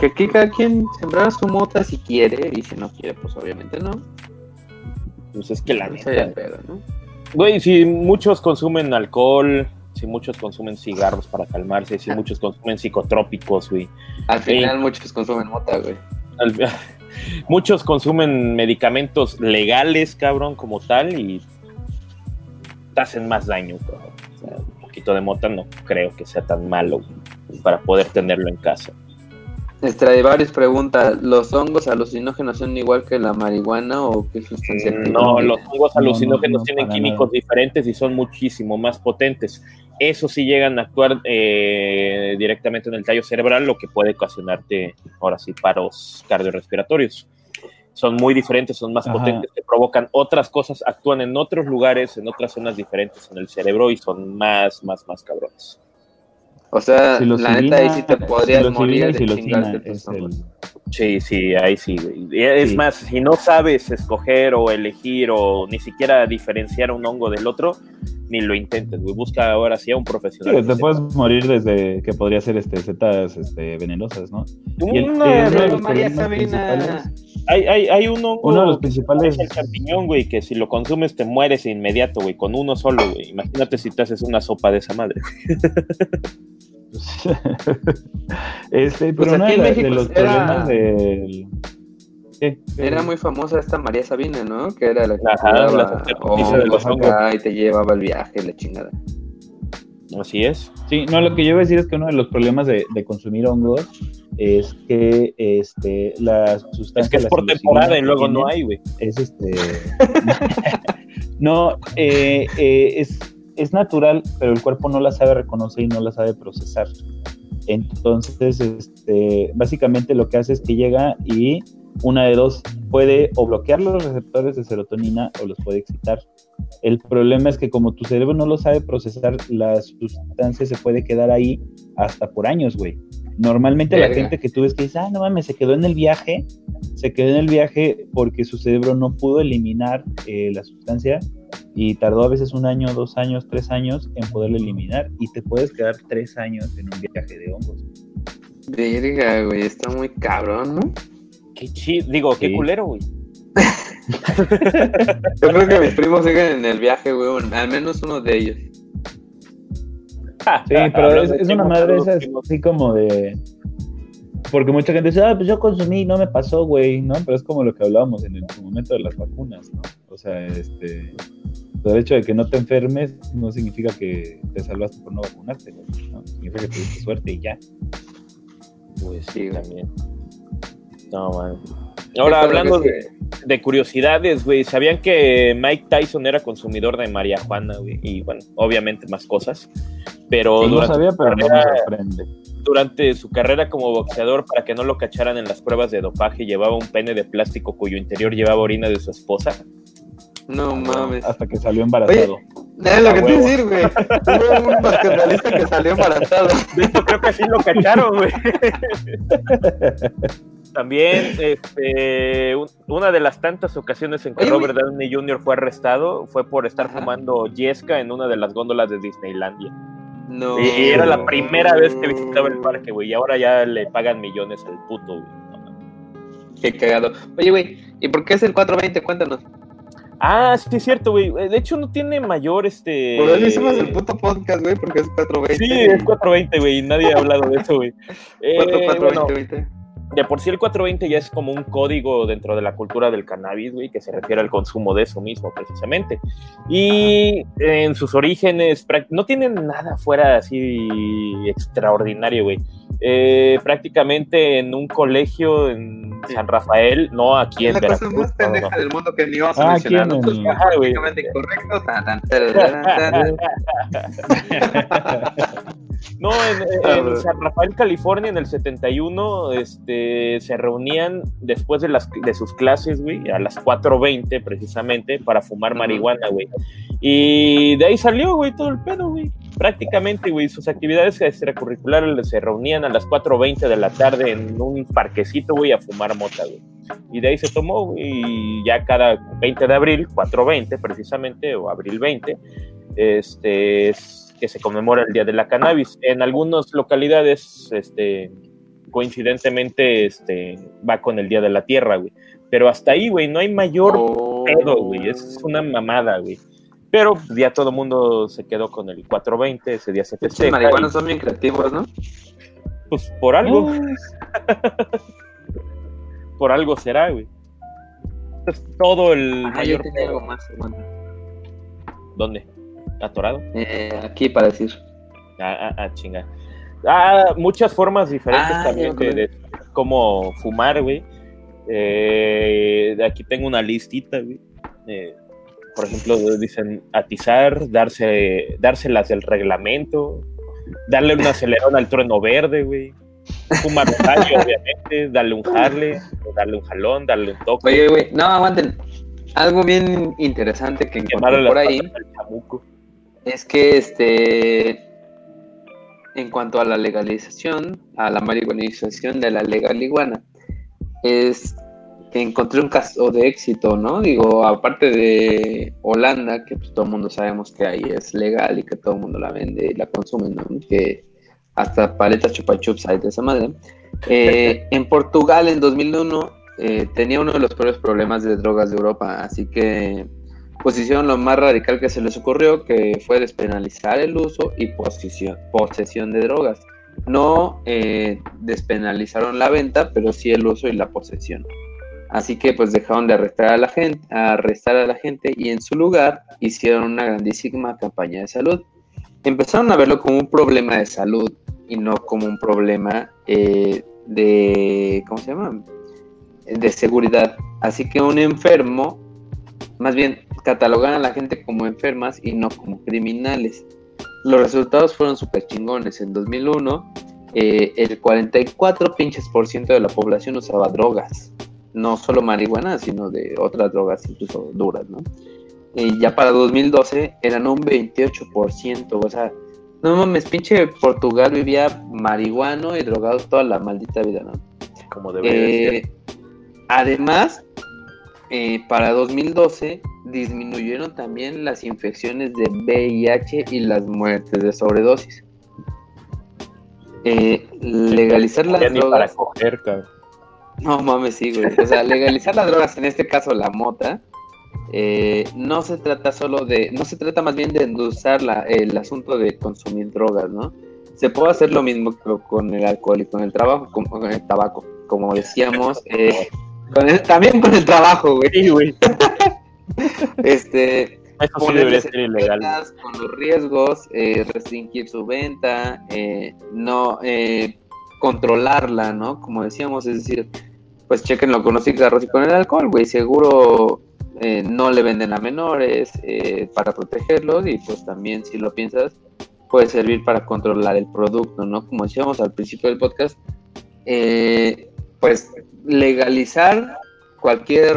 Que aquí cada quien sembrara su mota si quiere, y si no quiere, pues obviamente no. Pues es que la No el neta. pedo, ¿no? Güey, si muchos consumen alcohol, si muchos consumen cigarros para calmarse, si muchos consumen psicotrópicos, güey. Al final muchos consumen mota, güey. Al- Muchos consumen medicamentos legales, cabrón, como tal, y te hacen más daño, cabrón. O sea, un poquito de mota no creo que sea tan malo güey, para poder tenerlo en casa. Stradivarius pregunta, ¿los hongos alucinógenos son igual que la marihuana o qué sustancia? Mm, No, los hongos No, alucinógenos no, no, tienen químicos nada. diferentes y son muchísimo más potentes. Eso sí llegan a actuar eh, directamente en el tallo cerebral, lo que puede ocasionarte, ahora sí, paros cardiorrespiratorios. Son muy diferentes, son más Ajá. potentes, te provocan otras cosas, actúan en otros lugares, en otras zonas diferentes en el cerebro y son más, más, más cabrones. O sea, la neta ahí sí te podrías morir de chingarte es el-. Sí, sí, ahí sí, güey. Es Sí. más, si no sabes escoger o elegir o ni siquiera diferenciar un hongo del otro, ni lo intentes, güey. Busca ahora sí a un Sí, profesional. te que puedes sepa. morir desde que podría ser este setas este, venenosas, ¿no? y el- eh, uno de los María Sabina. hay, hay, hay un hongo. Uno de los que principales- Es el champiñón, güey, que si lo consumes te mueres de inmediato, güey, con uno solo, güey. Imagínate si te haces una sopa de esa madre. este, Pues pero uno aquí de, en la- México de los era- problemas del. ¿Qué? Era muy famosa esta María Sabina, ¿no? Que era la que Ajá, la de los hongos acá y te llevaba el viaje, la chingada. Así es. Sí, no, lo que yo iba a decir es que uno de los problemas de, de consumir hongos es que este, la sustancia. Es que es por temporada y luego no hay, güey. Es este. no, eh, eh, es, es natural, pero el cuerpo no la sabe reconocer y no la sabe procesar. Entonces, este, básicamente lo que hace es que llega y una de dos puede o bloquear los receptores de serotonina o los puede excitar. El problema es que como tu cerebro no lo sabe procesar, la sustancia se puede quedar ahí hasta por años, güey. Normalmente la gente que tú ves que dice, ah, no mames, se quedó en el viaje, se quedó en el viaje porque su cerebro no pudo eliminar eh, la sustancia y tardó a veces un año, dos años, tres años en poderlo eliminar y te puedes quedar tres años en un viaje de hongos. Verga, güey, está muy cabrón, ¿no? Qué chido. Digo, qué culero, güey. Yo creo que mis primos siguen en el viaje, güey, al menos uno de ellos. Sí, pero es, una madre esa así como de... Porque mucha gente dice, ah, pues yo consumí, no me pasó, güey, ¿no? Pero es como lo que hablábamos en el momento de las vacunas, ¿no? O sea, este... El hecho de que no te enfermes no significa que te salvaste por no vacunarte, güey, ¿no? Significa que tuviste suerte y ya. Pues Sí, también. No, man. Ahora, hablando de, es de curiosidades, güey, ¿sabían que Mike Tyson era consumidor de María Juana, güey? Y bueno, obviamente más cosas. Pero Sí, no durante, sabía, pero no me sorprende. durante su carrera como boxeador, para que no lo cacharan en las pruebas de dopaje, llevaba un pene de plástico cuyo interior llevaba orina de su esposa. No mames. Hasta que salió embarazado. Es lo que te iba a huevo. decir, güey. Hubo un basquetbolista que salió embarazado. De hecho, creo que sí lo cacharon, güey. También, este, un- una de las tantas ocasiones en que Oye. Robert Downey Jr. fue arrestado fue por estar Ajá. fumando yesca en una de las góndolas de Disneylandia. No. Y, y era la primera vez que visitaba el parque, güey, y ahora ya le pagan millones al puto, güey. No. Qué cagado. Oye, güey, ¿y por qué es el 420? Cuéntanos. Ah, sí, es cierto, güey. De hecho, no tiene mayor, este... Por eso hicimos el puto podcast, güey, porque es 420. Sí, es 420, güey, y nadie ha hablado de eso, güey. Eh, 4, 4, bueno, 20, 20. De por sí el 420 ya es como un código dentro de la cultura del cannabis, güey, que se refiere al consumo de eso mismo, precisamente. Y en sus orígenes no tienen nada fuera así extraordinario, güey. Eh, prácticamente en un colegio en San Rafael, no aquí Es en la cosa Veracruz. más no, no, pendeja no. del mundo que ni vamos a Ah, mencionar. Ajá, güey. políticamente incorrecto. No, en, en Ah. San Rafael, California, en el 71, este, se reunían después de, las, de sus clases, güey, a las 4.20 precisamente, para fumar marihuana, güey. Y de ahí salió, güey, todo el pedo, güey. Prácticamente, güey, sus actividades extracurriculares se reunían a las 4.20 de la tarde en un parquecito, güey, a fumar mota, güey. Y de ahí se tomó, güey, y ya cada 20 de abril, 4.20 precisamente, o abril 20, este, es que se conmemora el Día de la Cannabis. En algunas localidades, este, coincidentemente, este, va con el Día de la Tierra, güey. Pero hasta ahí, güey, no hay mayor Oh. pedo, güey. Es una mamada, güey. Pero ya todo el mundo se quedó con el 420, ese día se festeja. marihuanos y, son bien creativos, ¿no? pues por algo, por algo será, güey. Es todo el Ah, yo mayor tenía algo pedo. más. aguanta. ¿Dónde? ¿Atorado? Eh, aquí para decir. Ah, ah, ah, chinga. Ah, muchas formas diferentes Ah, también de, cómo fumar, güey. Eh, aquí tengo una listita, güey. Eh, por ejemplo, dicen atizar, darse, dárselas del reglamento, darle un acelerón al trueno verde, güey. Fumar radio, obviamente, darle un jarle, darle un jalón, darle un toque, Oye, güey, no, aguanten. Algo bien interesante que encontré por ahí al chamuco. Es que este en cuanto a la legalización, a la marihuanización de la legal iguana, es que encontré un caso de éxito, ¿no? Digo, aparte de Holanda, que pues, todo el mundo sabemos que ahí es legal y que todo el mundo la vende y la consume, ¿no? Que hasta paletas chupa chups hay de esa madre. Eh, en Portugal, en 2001, eh, tenía uno de los peores problemas de drogas de Europa, así que pues lo más radical que se les ocurrió, que fue despenalizar el uso y posesión, posesión de drogas. No eh, despenalizaron la venta, pero sí el uso y la posesión. Así que pues dejaron de arrestar a la gente, arrestar a la gente y en su lugar hicieron una grandísima campaña de salud. Empezaron a verlo como un problema de salud y no como un problema eh, de, ¿cómo se llama? De seguridad. Así que un enfermo, más bien catalogan a la gente como enfermas y no como criminales. Los resultados fueron súper chingones. En 2001, eh, el 44 pinches por ciento de la población usaba drogas. No solo marihuana, sino de otras drogas incluso duras, ¿no? Y ya para 2012 eran un 28%, o sea, no mames, pinche Portugal vivía marihuano y drogado toda la maldita vida, ¿no? Como debería Eh, además, eh, para 2012 disminuyeron también las infecciones de VIH y las muertes de sobredosis. Eh, legalizar las Ya ni para drogas. coger, cabrón. No mames, sí, güey. O sea, legalizar las drogas, en este caso la mota, eh, no se trata solo de, no se trata más bien de endulzar la, el asunto de consumir drogas, ¿no? Se puede hacer lo mismo con el alcohol y con el trabajo, con, con el tabaco, como decíamos, eh, con el- también con el trabajo, güey. Sí, güey. Este, Eso sí debería ser ilegal. con los riesgos, eh, restringir su venta, eh, no eh, controlarla, ¿no? Como decíamos, es decir, pues chequenlo con los cigarros y con el alcohol, güey, seguro eh, no le venden a menores eh, para protegerlos y pues también si lo piensas puede servir para controlar el producto, ¿no? Como decíamos al principio del podcast, eh, pues legalizar cualquier,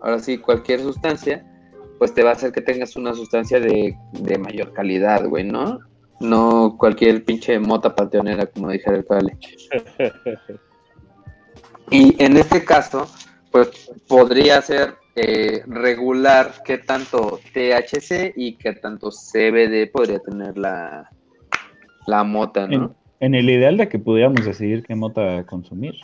ahora sí, cualquier sustancia, pues te va a hacer que tengas una sustancia de, de mayor calidad, güey, ¿no? No cualquier pinche mota panteonera, como dijera el Cale. Y en este caso, pues podría ser eh, regular qué tanto THC y qué tanto CBD podría tener la, la mota, En, ¿no? en el ideal de que pudiéramos decidir qué mota consumir.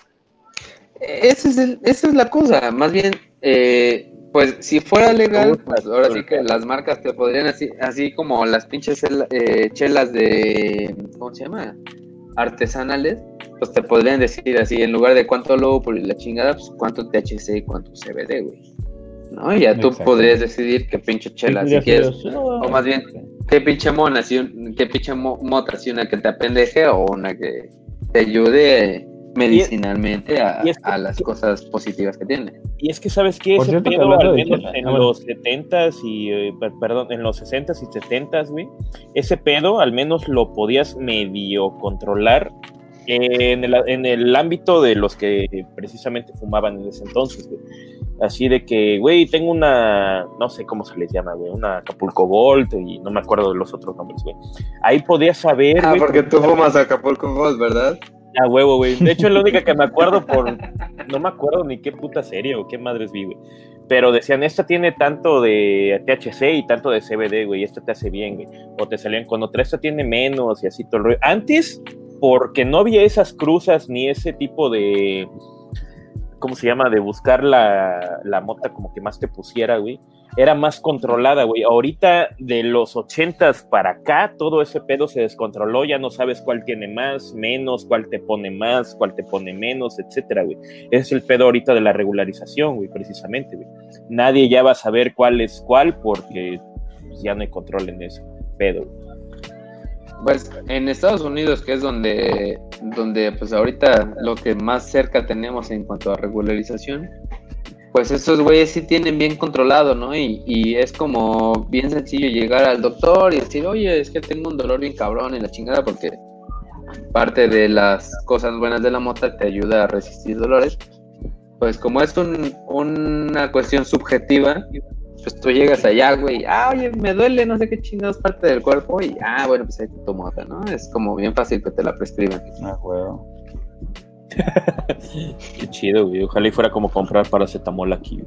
Ese es el- esa es la cosa, más bien, eh, pues si fuera legal, pues ahora sí que las marcas te podrían así, así como las pinches eh, chelas de, ¿cómo se llama? Artesanales, pues te podrían decir así, en lugar de cuánto lobo por la chingada, pues cuánto THC y cuánto CBD, güey. ¿No? Y ya tú podrías decidir qué pinche chela, si quieres, o más bien, qué pinche mona, si un- qué pinche mo- mota, si una que te apendeje o una que te ayude medicinalmente a, y es que- a las cosas positivas que tiene. Y es que, ¿sabes qué? Por Ese cierto, que pedo, al menos en ah, los 70s y, eh, per- perdón, en los 60s y 70s, güey, ese pedo al menos lo podías medio controlar en el, en el ámbito de los que precisamente fumaban en ese entonces, güey. Así de que, güey, tengo una, no sé cómo se les llama, güey, una Acapulco Gold y no me acuerdo de los otros nombres, güey. Ahí podías saber, Ah, güey, porque tú fumas Acapulco Gold, ¿verdad? A huevo, güey. De hecho, es la única que me acuerdo por. No me acuerdo ni qué puta serie o qué madres vi, güey. Pero decían, esta tiene tanto de THC y tanto de CBD, güey. Esta te hace bien, güey. O te salían con otra, esta tiene menos y así todo el rollo. Antes, porque no había esas cruzas ni ese tipo de. ¿Cómo se llama? De buscar la, la mota como que más te pusiera, güey. Era más controlada, güey. Ahorita, de los ochentas para acá, todo ese pedo se descontroló. Ya no sabes cuál tiene más, menos, cuál te pone más, cuál te pone menos, etcétera, güey. Es el pedo ahorita de la regularización, güey, precisamente, güey. Nadie ya va a saber cuál es cuál porque pues, ya no hay control en ese pedo. güey. Pues en Estados Unidos, que es donde, donde pues ahorita lo que más cerca tenemos en cuanto a regularización, pues esos güeyes sí tienen bien controlado, ¿no? Y, y es como bien sencillo llegar al doctor y decir, oye, es que tengo un dolor bien cabrón en la chingada porque parte de las cosas buenas de la mota te ayuda a resistir dolores. Pues como es un- una cuestión subjetiva, pues tú llegas allá, güey, ah, oye, me duele no sé qué chingados parte del cuerpo y, ah, bueno, pues ahí te tomo otra, ¿no? Es como bien fácil que te la prescriban. Ah, huevo. Qué chido, güey. Ojalá y fuera como comprar paracetamol aquí.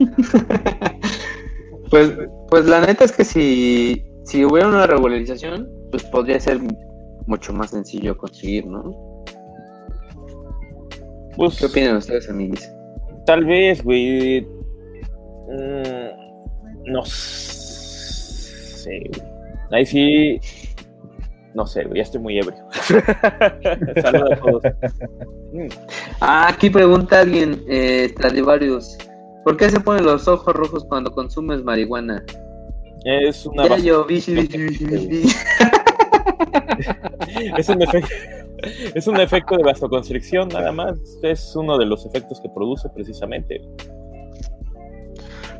pues, pues la neta es que si, si hubiera una regularización, pues podría ser mucho más sencillo conseguir, ¿no? Pues, ¿Qué opinan ustedes, amigos? Tal vez, güey. Mm, no sé. Ahí sí. No sé. Ya estoy muy ebrio. Saludos a todos. Ah, aquí pregunta alguien, eh, Stradivarius. ¿Por qué se ponen los ojos rojos cuando consumes marihuana? Una. Ya yo, es un efecto. Es un efecto de vasoconstricción, nada más. Es uno de los efectos que produce precisamente.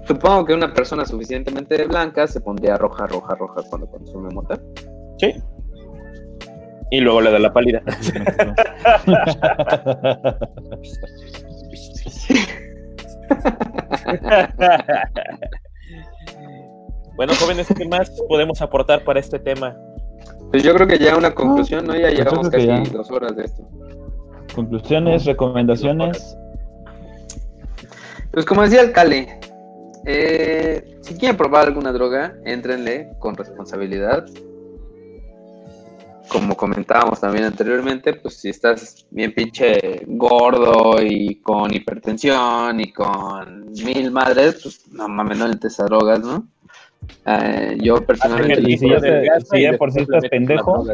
Supongo que una persona suficientemente blanca se pondría roja, roja, roja cuando consume mota. Sí. Y luego le da la pálida. bueno, jóvenes, ¿qué más podemos aportar para este tema? Pues yo creo que ya una conclusión, ¿no? Ya yo llevamos casi ya. dos horas de esto. Conclusiones, recomendaciones. Pues como decía el Cale, eh, si quieren probar alguna droga, éntrenle con responsabilidad. Como comentábamos también anteriormente, pues si estás bien pinche gordo y con hipertensión y con mil madres, pues no mames, no entres a drogas, ¿no? Eh, yo personalmente... Si ya si por sí estás pendejo,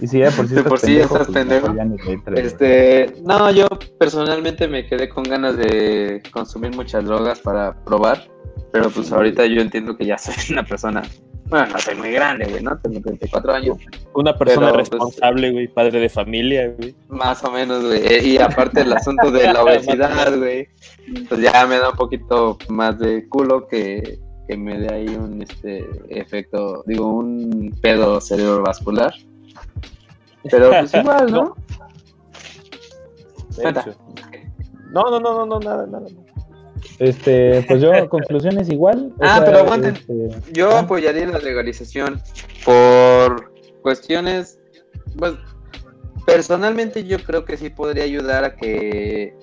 Y si ya por sí por sí pendejo, estás pues pendejo. güey. Este, no, yo personalmente me quedé con ganas de consumir muchas drogas para probar, pero pues ahorita yo entiendo que ya soy una persona, bueno, no soy muy grande, güey, ¿no? Tengo 34 años, Una persona Pero, pues, responsable, güey, padre de familia, güey. más o menos, güey, eh, y aparte el asunto de la obesidad, güey, pues ya me da un poquito más de culo que, que me dé ahí un este efecto, digo, un pedo cerebrovascular. Pero pues igual, ¿no? No, no, no, no, no, nada, nada. Este, pues yo, conclusiones igual. Ah, sea, pero aguanten. este, Yo apoyaría la legalización por cuestiones, pues personalmente yo creo que sí podría ayudar a que,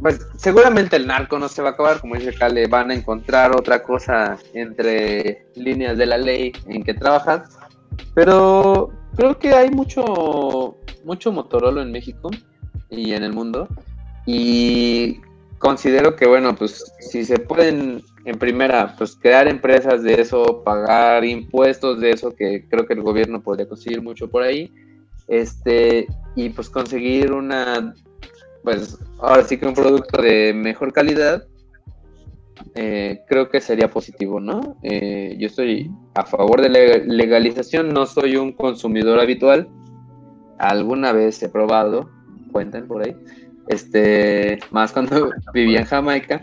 pues seguramente el narco no se va a acabar, como dice Cale, van a encontrar otra cosa entre líneas de la ley en que trabajan, pero creo que hay mucho, mucho Motorolo en México y en el mundo. Y considero que bueno, pues si se pueden en primera, pues crear empresas de eso, pagar impuestos de eso, que creo que el gobierno podría conseguir mucho por ahí, este, y pues conseguir una, pues ahora sí que un producto de mejor calidad, eh, creo que sería positivo, ¿no? Eh, yo estoy a favor de la legalización, no soy un consumidor habitual, alguna vez he probado, cuenten por ahí, este, más cuando vivía en Jamaica.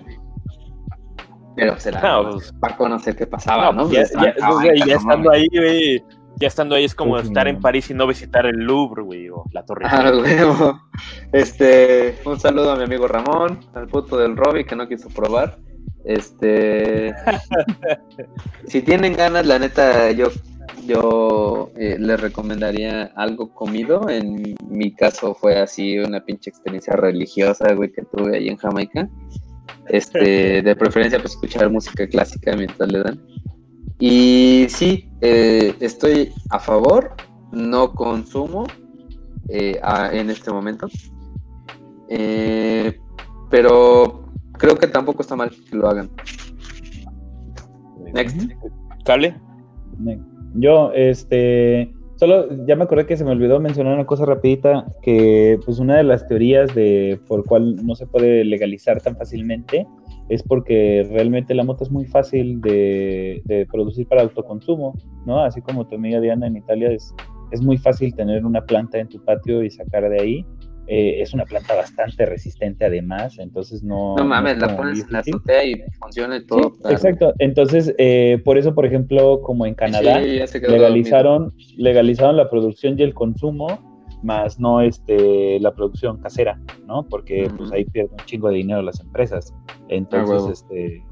Pero será No, pues, para conocer qué pasaba, ¿no? no, ya, Jamaica, no estando ahí, güey. Ya estando ahí es como Pues, estar no. en París y no visitar el Louvre, güey, o la Torre Ah. Este, un saludo a mi amigo Ramón, al puto del Robbie que no quiso probar. Este, si tienen ganas, la neta, yo, yo eh, les recomendaría algo comido. En mi caso fue así una pinche experiencia religiosa, güey, que tuve ahí en Jamaica. Este, de preferencia, pues escuchar música clásica mientras le dan. Y sí, eh, estoy a favor, no consumo eh, a- en este momento. Pero creo que tampoco está mal que lo hagan. Next. ¿Cale? Yo, este, solo ya me acordé que se me olvidó mencionar una cosa rapidita, que pues una de las teorías de por cual no se puede legalizar tan fácilmente es porque realmente la moto es muy fácil de, de producir para autoconsumo, ¿no? Así como tu amiga Diana en Italia es, es muy fácil tener una planta en tu patio y sacar de ahí. Eh, es una planta bastante resistente además, entonces no... No mames, es la pones en la azotea y funciona y Sí, todo. claro. exacto. Entonces, eh, por eso, por ejemplo, como en Canadá, Sí, legalizaron, legalizaron la producción y el consumo más no este, la producción casera, ¿no? Porque pues ahí pierden un chingo de dinero las empresas. Entonces, este,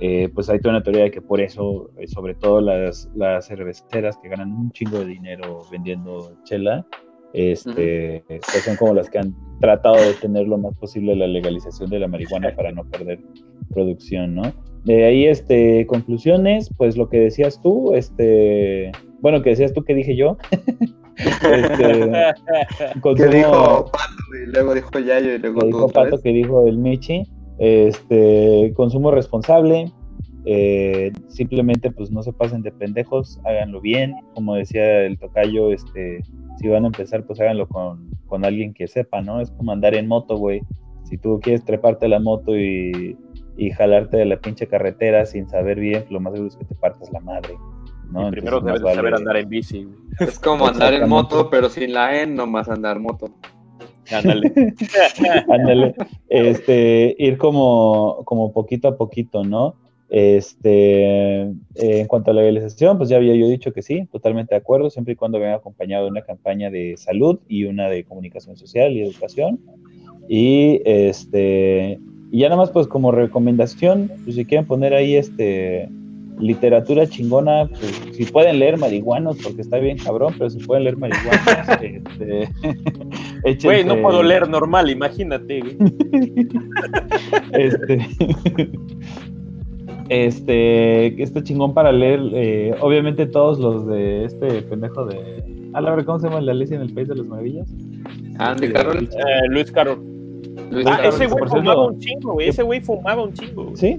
eh, pues hay toda una teoría de que por eso, sobre todo las, las cerveceras que ganan un chingo de dinero vendiendo chela, este, pues son como las que han tratado de tener lo más posible la legalización de la marihuana para no perder producción, ¿no? De ahí, este, conclusiones, pues lo que decías tú, este, bueno, que decías tú que dije yo. este, que dijo Pato y luego dijo Yayo y luego dijo Pato que dijo el Michi, este, consumo responsable, eh, simplemente pues no se pasen de pendejos, háganlo bien, como decía el tocayo, este, si van a empezar pues háganlo con, con alguien que sepa, ¿no? Es como andar en moto, güey. Si tú quieres treparte la moto y, y jalarte de la pinche carretera sin saber bien, lo más seguro es que te partas la madre. ¿no? primero debes saber andar en bici. Es como andar en moto, pero sin la E, nomás andar moto. Ándale. Ándale. Este, ir como, como poquito a poquito, ¿no? Este, eh, en cuanto a la legalización, pues ya había yo dicho que sí, totalmente de acuerdo, siempre y cuando venga acompañado de una campaña de salud y una de comunicación social y educación. Y este, y ya nada más pues como recomendación, pues si quieren poner ahí este literatura chingona, pues si pueden leer marihuanos, porque está bien cabrón, pero si pueden leer marihuanos, este, Güey, no puedo leer normal, imagínate. este, este, este chingón para leer, eh, obviamente todos los de este pendejo de... Ah, la verdad, ¿cómo se llama la Alicia en el País de las Maravillas? Andy Carroll. Eh, Luis Carroll. ah, ese güey fumaba un chingo, güey. Ese güey fumaba un chingo. Sí,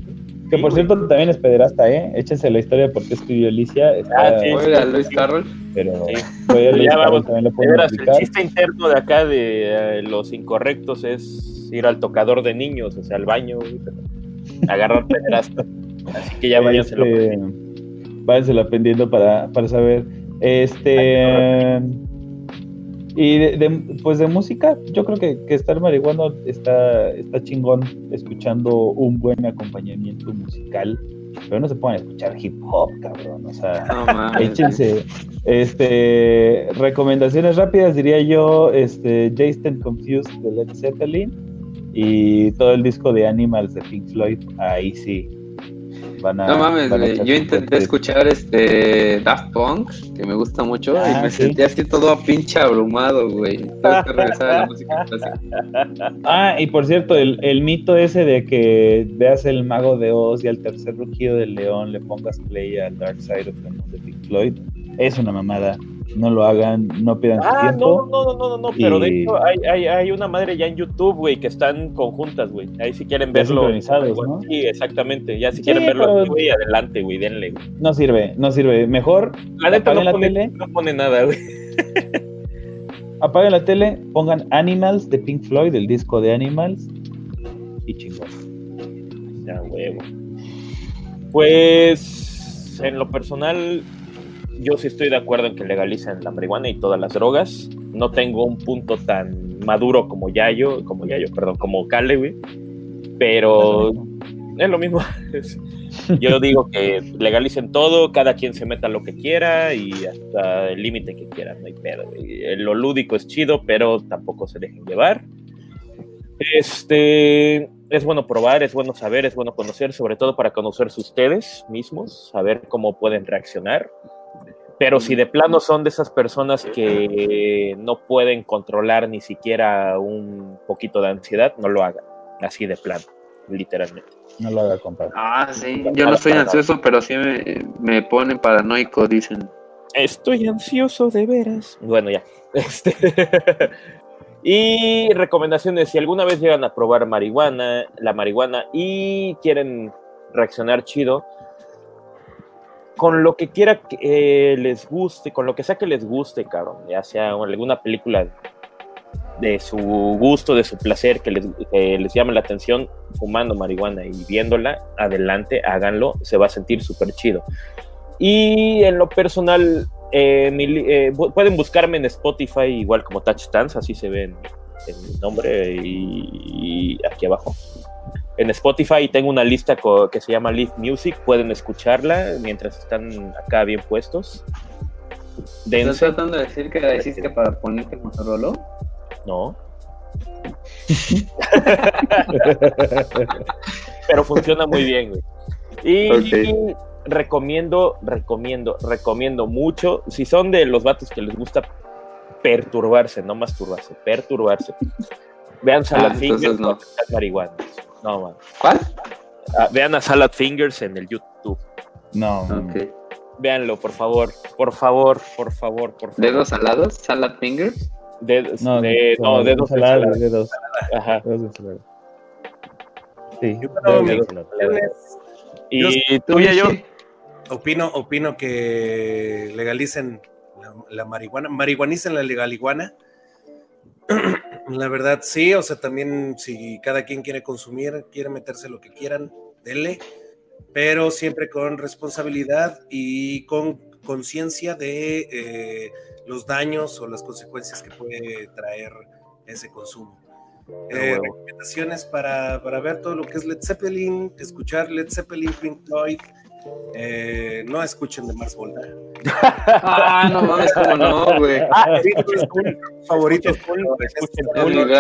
que por cierto también es pederasta, ¿eh? Échense la historia de por qué escribió Alicia. ah, sí, Oiga, Luis Carroll. Pero sí. ya vamos, también lo pueden El chiste interno de acá de eh, los incorrectos es ir al tocador de niños, o sea, al baño, agarrar pederasta. Así que ya váyanselo este, Váyanselo aprendiendo para, para saber. Este. Y de, pues de música, yo creo que, que estar marihuano está, está chingón escuchando un buen acompañamiento musical, pero no se pueden escuchar hip hop, cabrón. O sea, échense. Este, recomendaciones rápidas, diría yo, este, Jason Confused de Led Zeppelin y todo el disco de Animals de Pink Floyd, ahí sí, no mames, Yo intenté escuchar este Daft Punk, que me gusta mucho, y ah, me sentí así todo pinche abrumado, güey. Tengo que regresar a la música Ah, y por cierto, el, el, mito ese de que veas el mago de Oz y al tercer rugido del león le pongas play al Dark Side of the Moon de Pink Floyd, es una mamada no lo hagan, no pidan ah, tiempo. No, no, no, no, no, pero de hecho hay, hay, hay, una madre ya en YouTube, güey, que están conjuntas, güey. Ahí si quieren verlo. ¿no? Sí, exactamente. Ya si quieren verlo, güey, adelante, güey, denle, güey. No sirve, no sirve. Mejor la neta no, la pone, tele. no pone nada, güey. apaguen la tele, pongan Animals de Pink Floyd, el disco de Animals, y chingón. Ya, huevo. Pues, en lo personal, yo sí estoy de acuerdo en que legalicen la marihuana y todas las drogas. No tengo un punto tan maduro como Yayo, como Yayo, perdón, como Cale, güey. Pero es lo mismo. yo digo que legalicen todo, cada quien se meta lo que quiera y hasta el límite que quiera, no hay pedo. Lo lúdico es chido, pero tampoco se dejen llevar. Este, es bueno probar, es bueno saber, es bueno conocer, sobre todo para conocerse ustedes mismos, saber cómo pueden reaccionar. Pero si de plano son de esas personas que no pueden controlar ni siquiera un poquito de ansiedad, no lo hagan. Así de plano, literalmente. No lo haga, compadre. Ah, sí. Yo no estoy ansioso, pero sí me, me ponen paranoico, dicen. Estoy ansioso de veras. Bueno, ya. Este... y recomendaciones, si alguna vez llegan a probar marihuana, la marihuana, y quieren reaccionar chido, con lo que quiera que eh, les guste, con lo que sea que les guste, cabrón, ya sea alguna película de su gusto, de su placer, que les, llame la atención, fumando marihuana y viéndola, adelante, háganlo, se va a sentir súper chido. Y en lo personal, eh, eh, pueden buscarme en Spotify igual como Touch Dance, así se ve en, mi nombre y aquí abajo en Spotify tengo una lista que se llama Live Music, pueden escucharla mientras están acá bien puestos. ¿Estás tratando de decir que la hiciste para ponerte Motorola? No. Pero funciona muy bien, güey. Y recomiendo, recomiendo, recomiendo mucho. Si son de los vatos que les gusta perturbarse, no masturbarse, perturbarse. Vean Salad Ah, no. marihuanas. No, man. ¿Cuál? Ah, vean a Salad Fingers en el YouTube. No, Ok. Véanlo, por favor. Por favor, por favor, por favor. ¿Dedos salados? ¿Salad fingers? Dedos, no, de, no, dedos ensalada. dedos, Ajá. dedos de ensalada. Sí, Yo creo dedos. Y tú y yo? Opino, opino que legalicen la, la marihuana, marihuanicen la legal iguana. La verdad, sí, o sea, también si cada quien quiere consumir, quiere meterse lo que quieran, denle, pero siempre con responsabilidad y con conciencia de eh, los daños o las consecuencias que puede traer ese consumo. Eh, huevo. recomendaciones para, para ver todo lo que es Led Zeppelin, escuchar Led Zeppelin, Pink Floyd, eh, no escuchen de Mars Volta. Ah, no mames, cómo no, güey. Ah, Sí, es un favorito.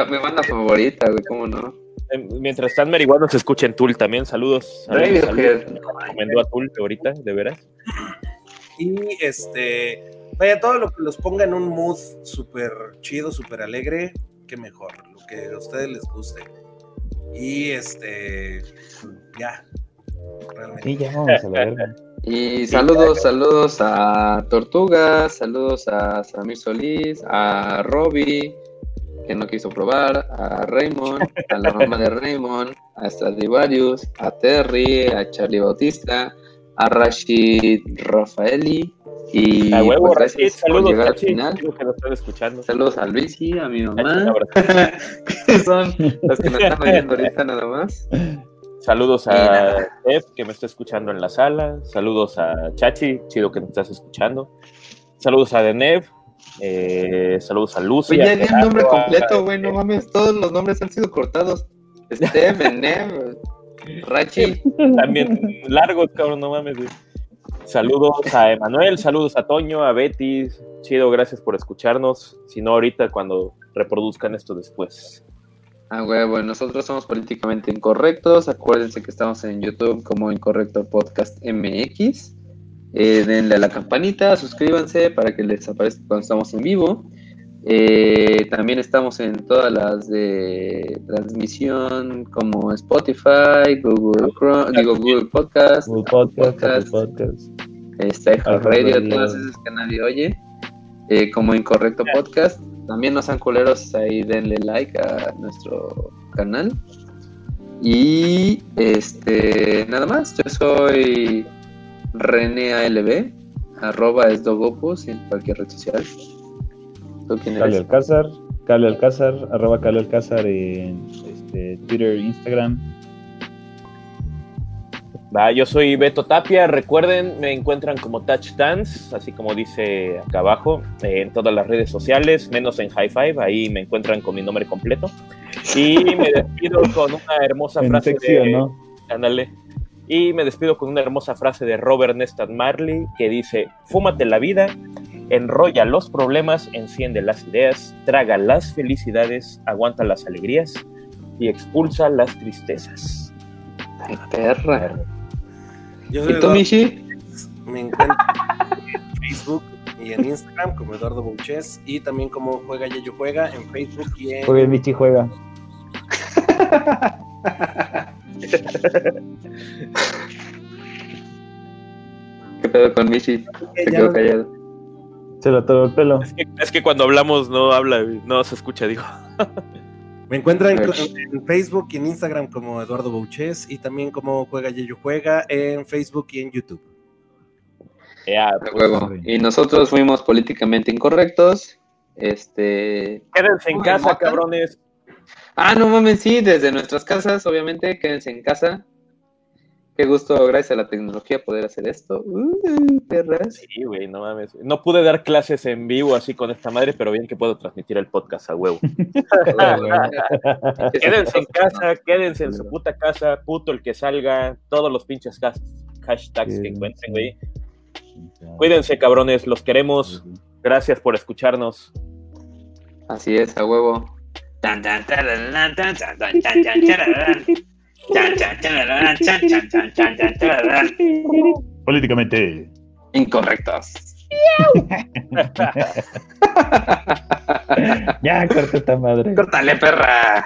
Mi banda favorita, güey, cómo no. Eh, Mientras están marihuanos, escuchen Tool también. Saludos. Me recomendó a Tool ahorita, de veras. Y este, vaya, todo lo que los ponga en un mood súper chido, súper alegre, qué mejor, lo que a ustedes les guste. Y este, ya, realmente. Sí, ya vamos a la verga. Y saludos, saludos a Tortuga, saludos a Samir Solís, a Robbie, que no quiso probar, a Raymond, a la mamá de Raymond, a Stradivarius, a Terry, a Charlie Bautista, a Rashid Rafaeli y A huevo, pues, Rashid, gracias por saludos, llegar al Rashid, final. digo que lo están escuchando. Saludos a Luisi, a mi mamá, que son los que nos están oyendo ahorita nada más. Saludos a. Steph, que me está escuchando en la sala. Saludos a Chachi, chido que me estás escuchando. Saludos a Denev. Eh, saludos a Lucy. Oye, di el nombre completo, güey, no mames, todos los nombres han sido cortados. Steve, Nev, Rachi. También largos, cabrón, no mames. güey. Saludos a Emanuel, saludos a Toño, a Betty. Chido, gracias por escucharnos. Si no, ahorita cuando reproduzcan esto después. Ah, huevo, nosotros somos políticamente incorrectos. Acuérdense que estamos en YouTube como Incorrecto Podcast MX. Eh, denle a la campanita, suscríbanse para que les aparezca cuando estamos en vivo. Eh, también estamos en todas las de transmisión como Spotify, Google Chrome, digo Google Podcast, Google Podcast, Podcast. Podcast. este, iHeartRadio. todas esas que nadie oye, eh, como Incorrecto Podcast. También no sean culeros, ahí denle like a nuestro canal. Y este, nada más, yo soy René ALB, arroba esdogopus en cualquier red social. ¿Tú quién eres? Alcázar, Cale Alcázar, arroba Cale Alcázar en este, Twitter, Instagram. Va, yo soy Beto Tapia. Recuerden, me encuentran como Touch Dance, así como dice acá abajo, eh, en todas las redes sociales, menos en High Five. Ahí me encuentran con mi nombre completo. Y me despido con una hermosa En frase sección, de. ¿no? Ándale. Y me despido con una hermosa frase de Robert Nestor Marley que dice: Fúmate la vida, enrolla los problemas, enciende las ideas, traga las felicidades, aguanta las alegrías y expulsa las tristezas. Ay, perra. Yo soy ¿Y tú, Michi? me encuentro en Facebook y en Instagram como Eduardo Bouches y también como Juega Yayo Juega en Facebook y en Juega Michi juega. ¿Qué pedo con Michi? Se quedó callado. Se lo atoró el pelo. Es que, es que cuando hablamos no habla, no se escucha, digo. Me encuentran en, en Facebook y en Instagram como Eduardo Bouches y también como Juega Yayo Juega en Facebook y en YouTube. Ya, A pues. Y nosotros fuimos políticamente incorrectos. Este. quédense en casa, cabrones. Ah, no mames, sí, desde nuestras casas, obviamente, quédense en casa. Qué gusto, gracias a la tecnología, poder hacer esto. Uh, perras. Sí, güey, no mames. No pude dar clases en vivo así con esta madre, pero bien que puedo transmitir el podcast a huevo. Quédense en casa, quédense en su puta casa, puto el que salga, todos los pinches has- hashtags que encuentren, güey. Cuídense, cabrones, los queremos. Gracias por escucharnos. Así es, a huevo. Políticamente. Incorrectos. ya, corta esta madre. Córtale, perra.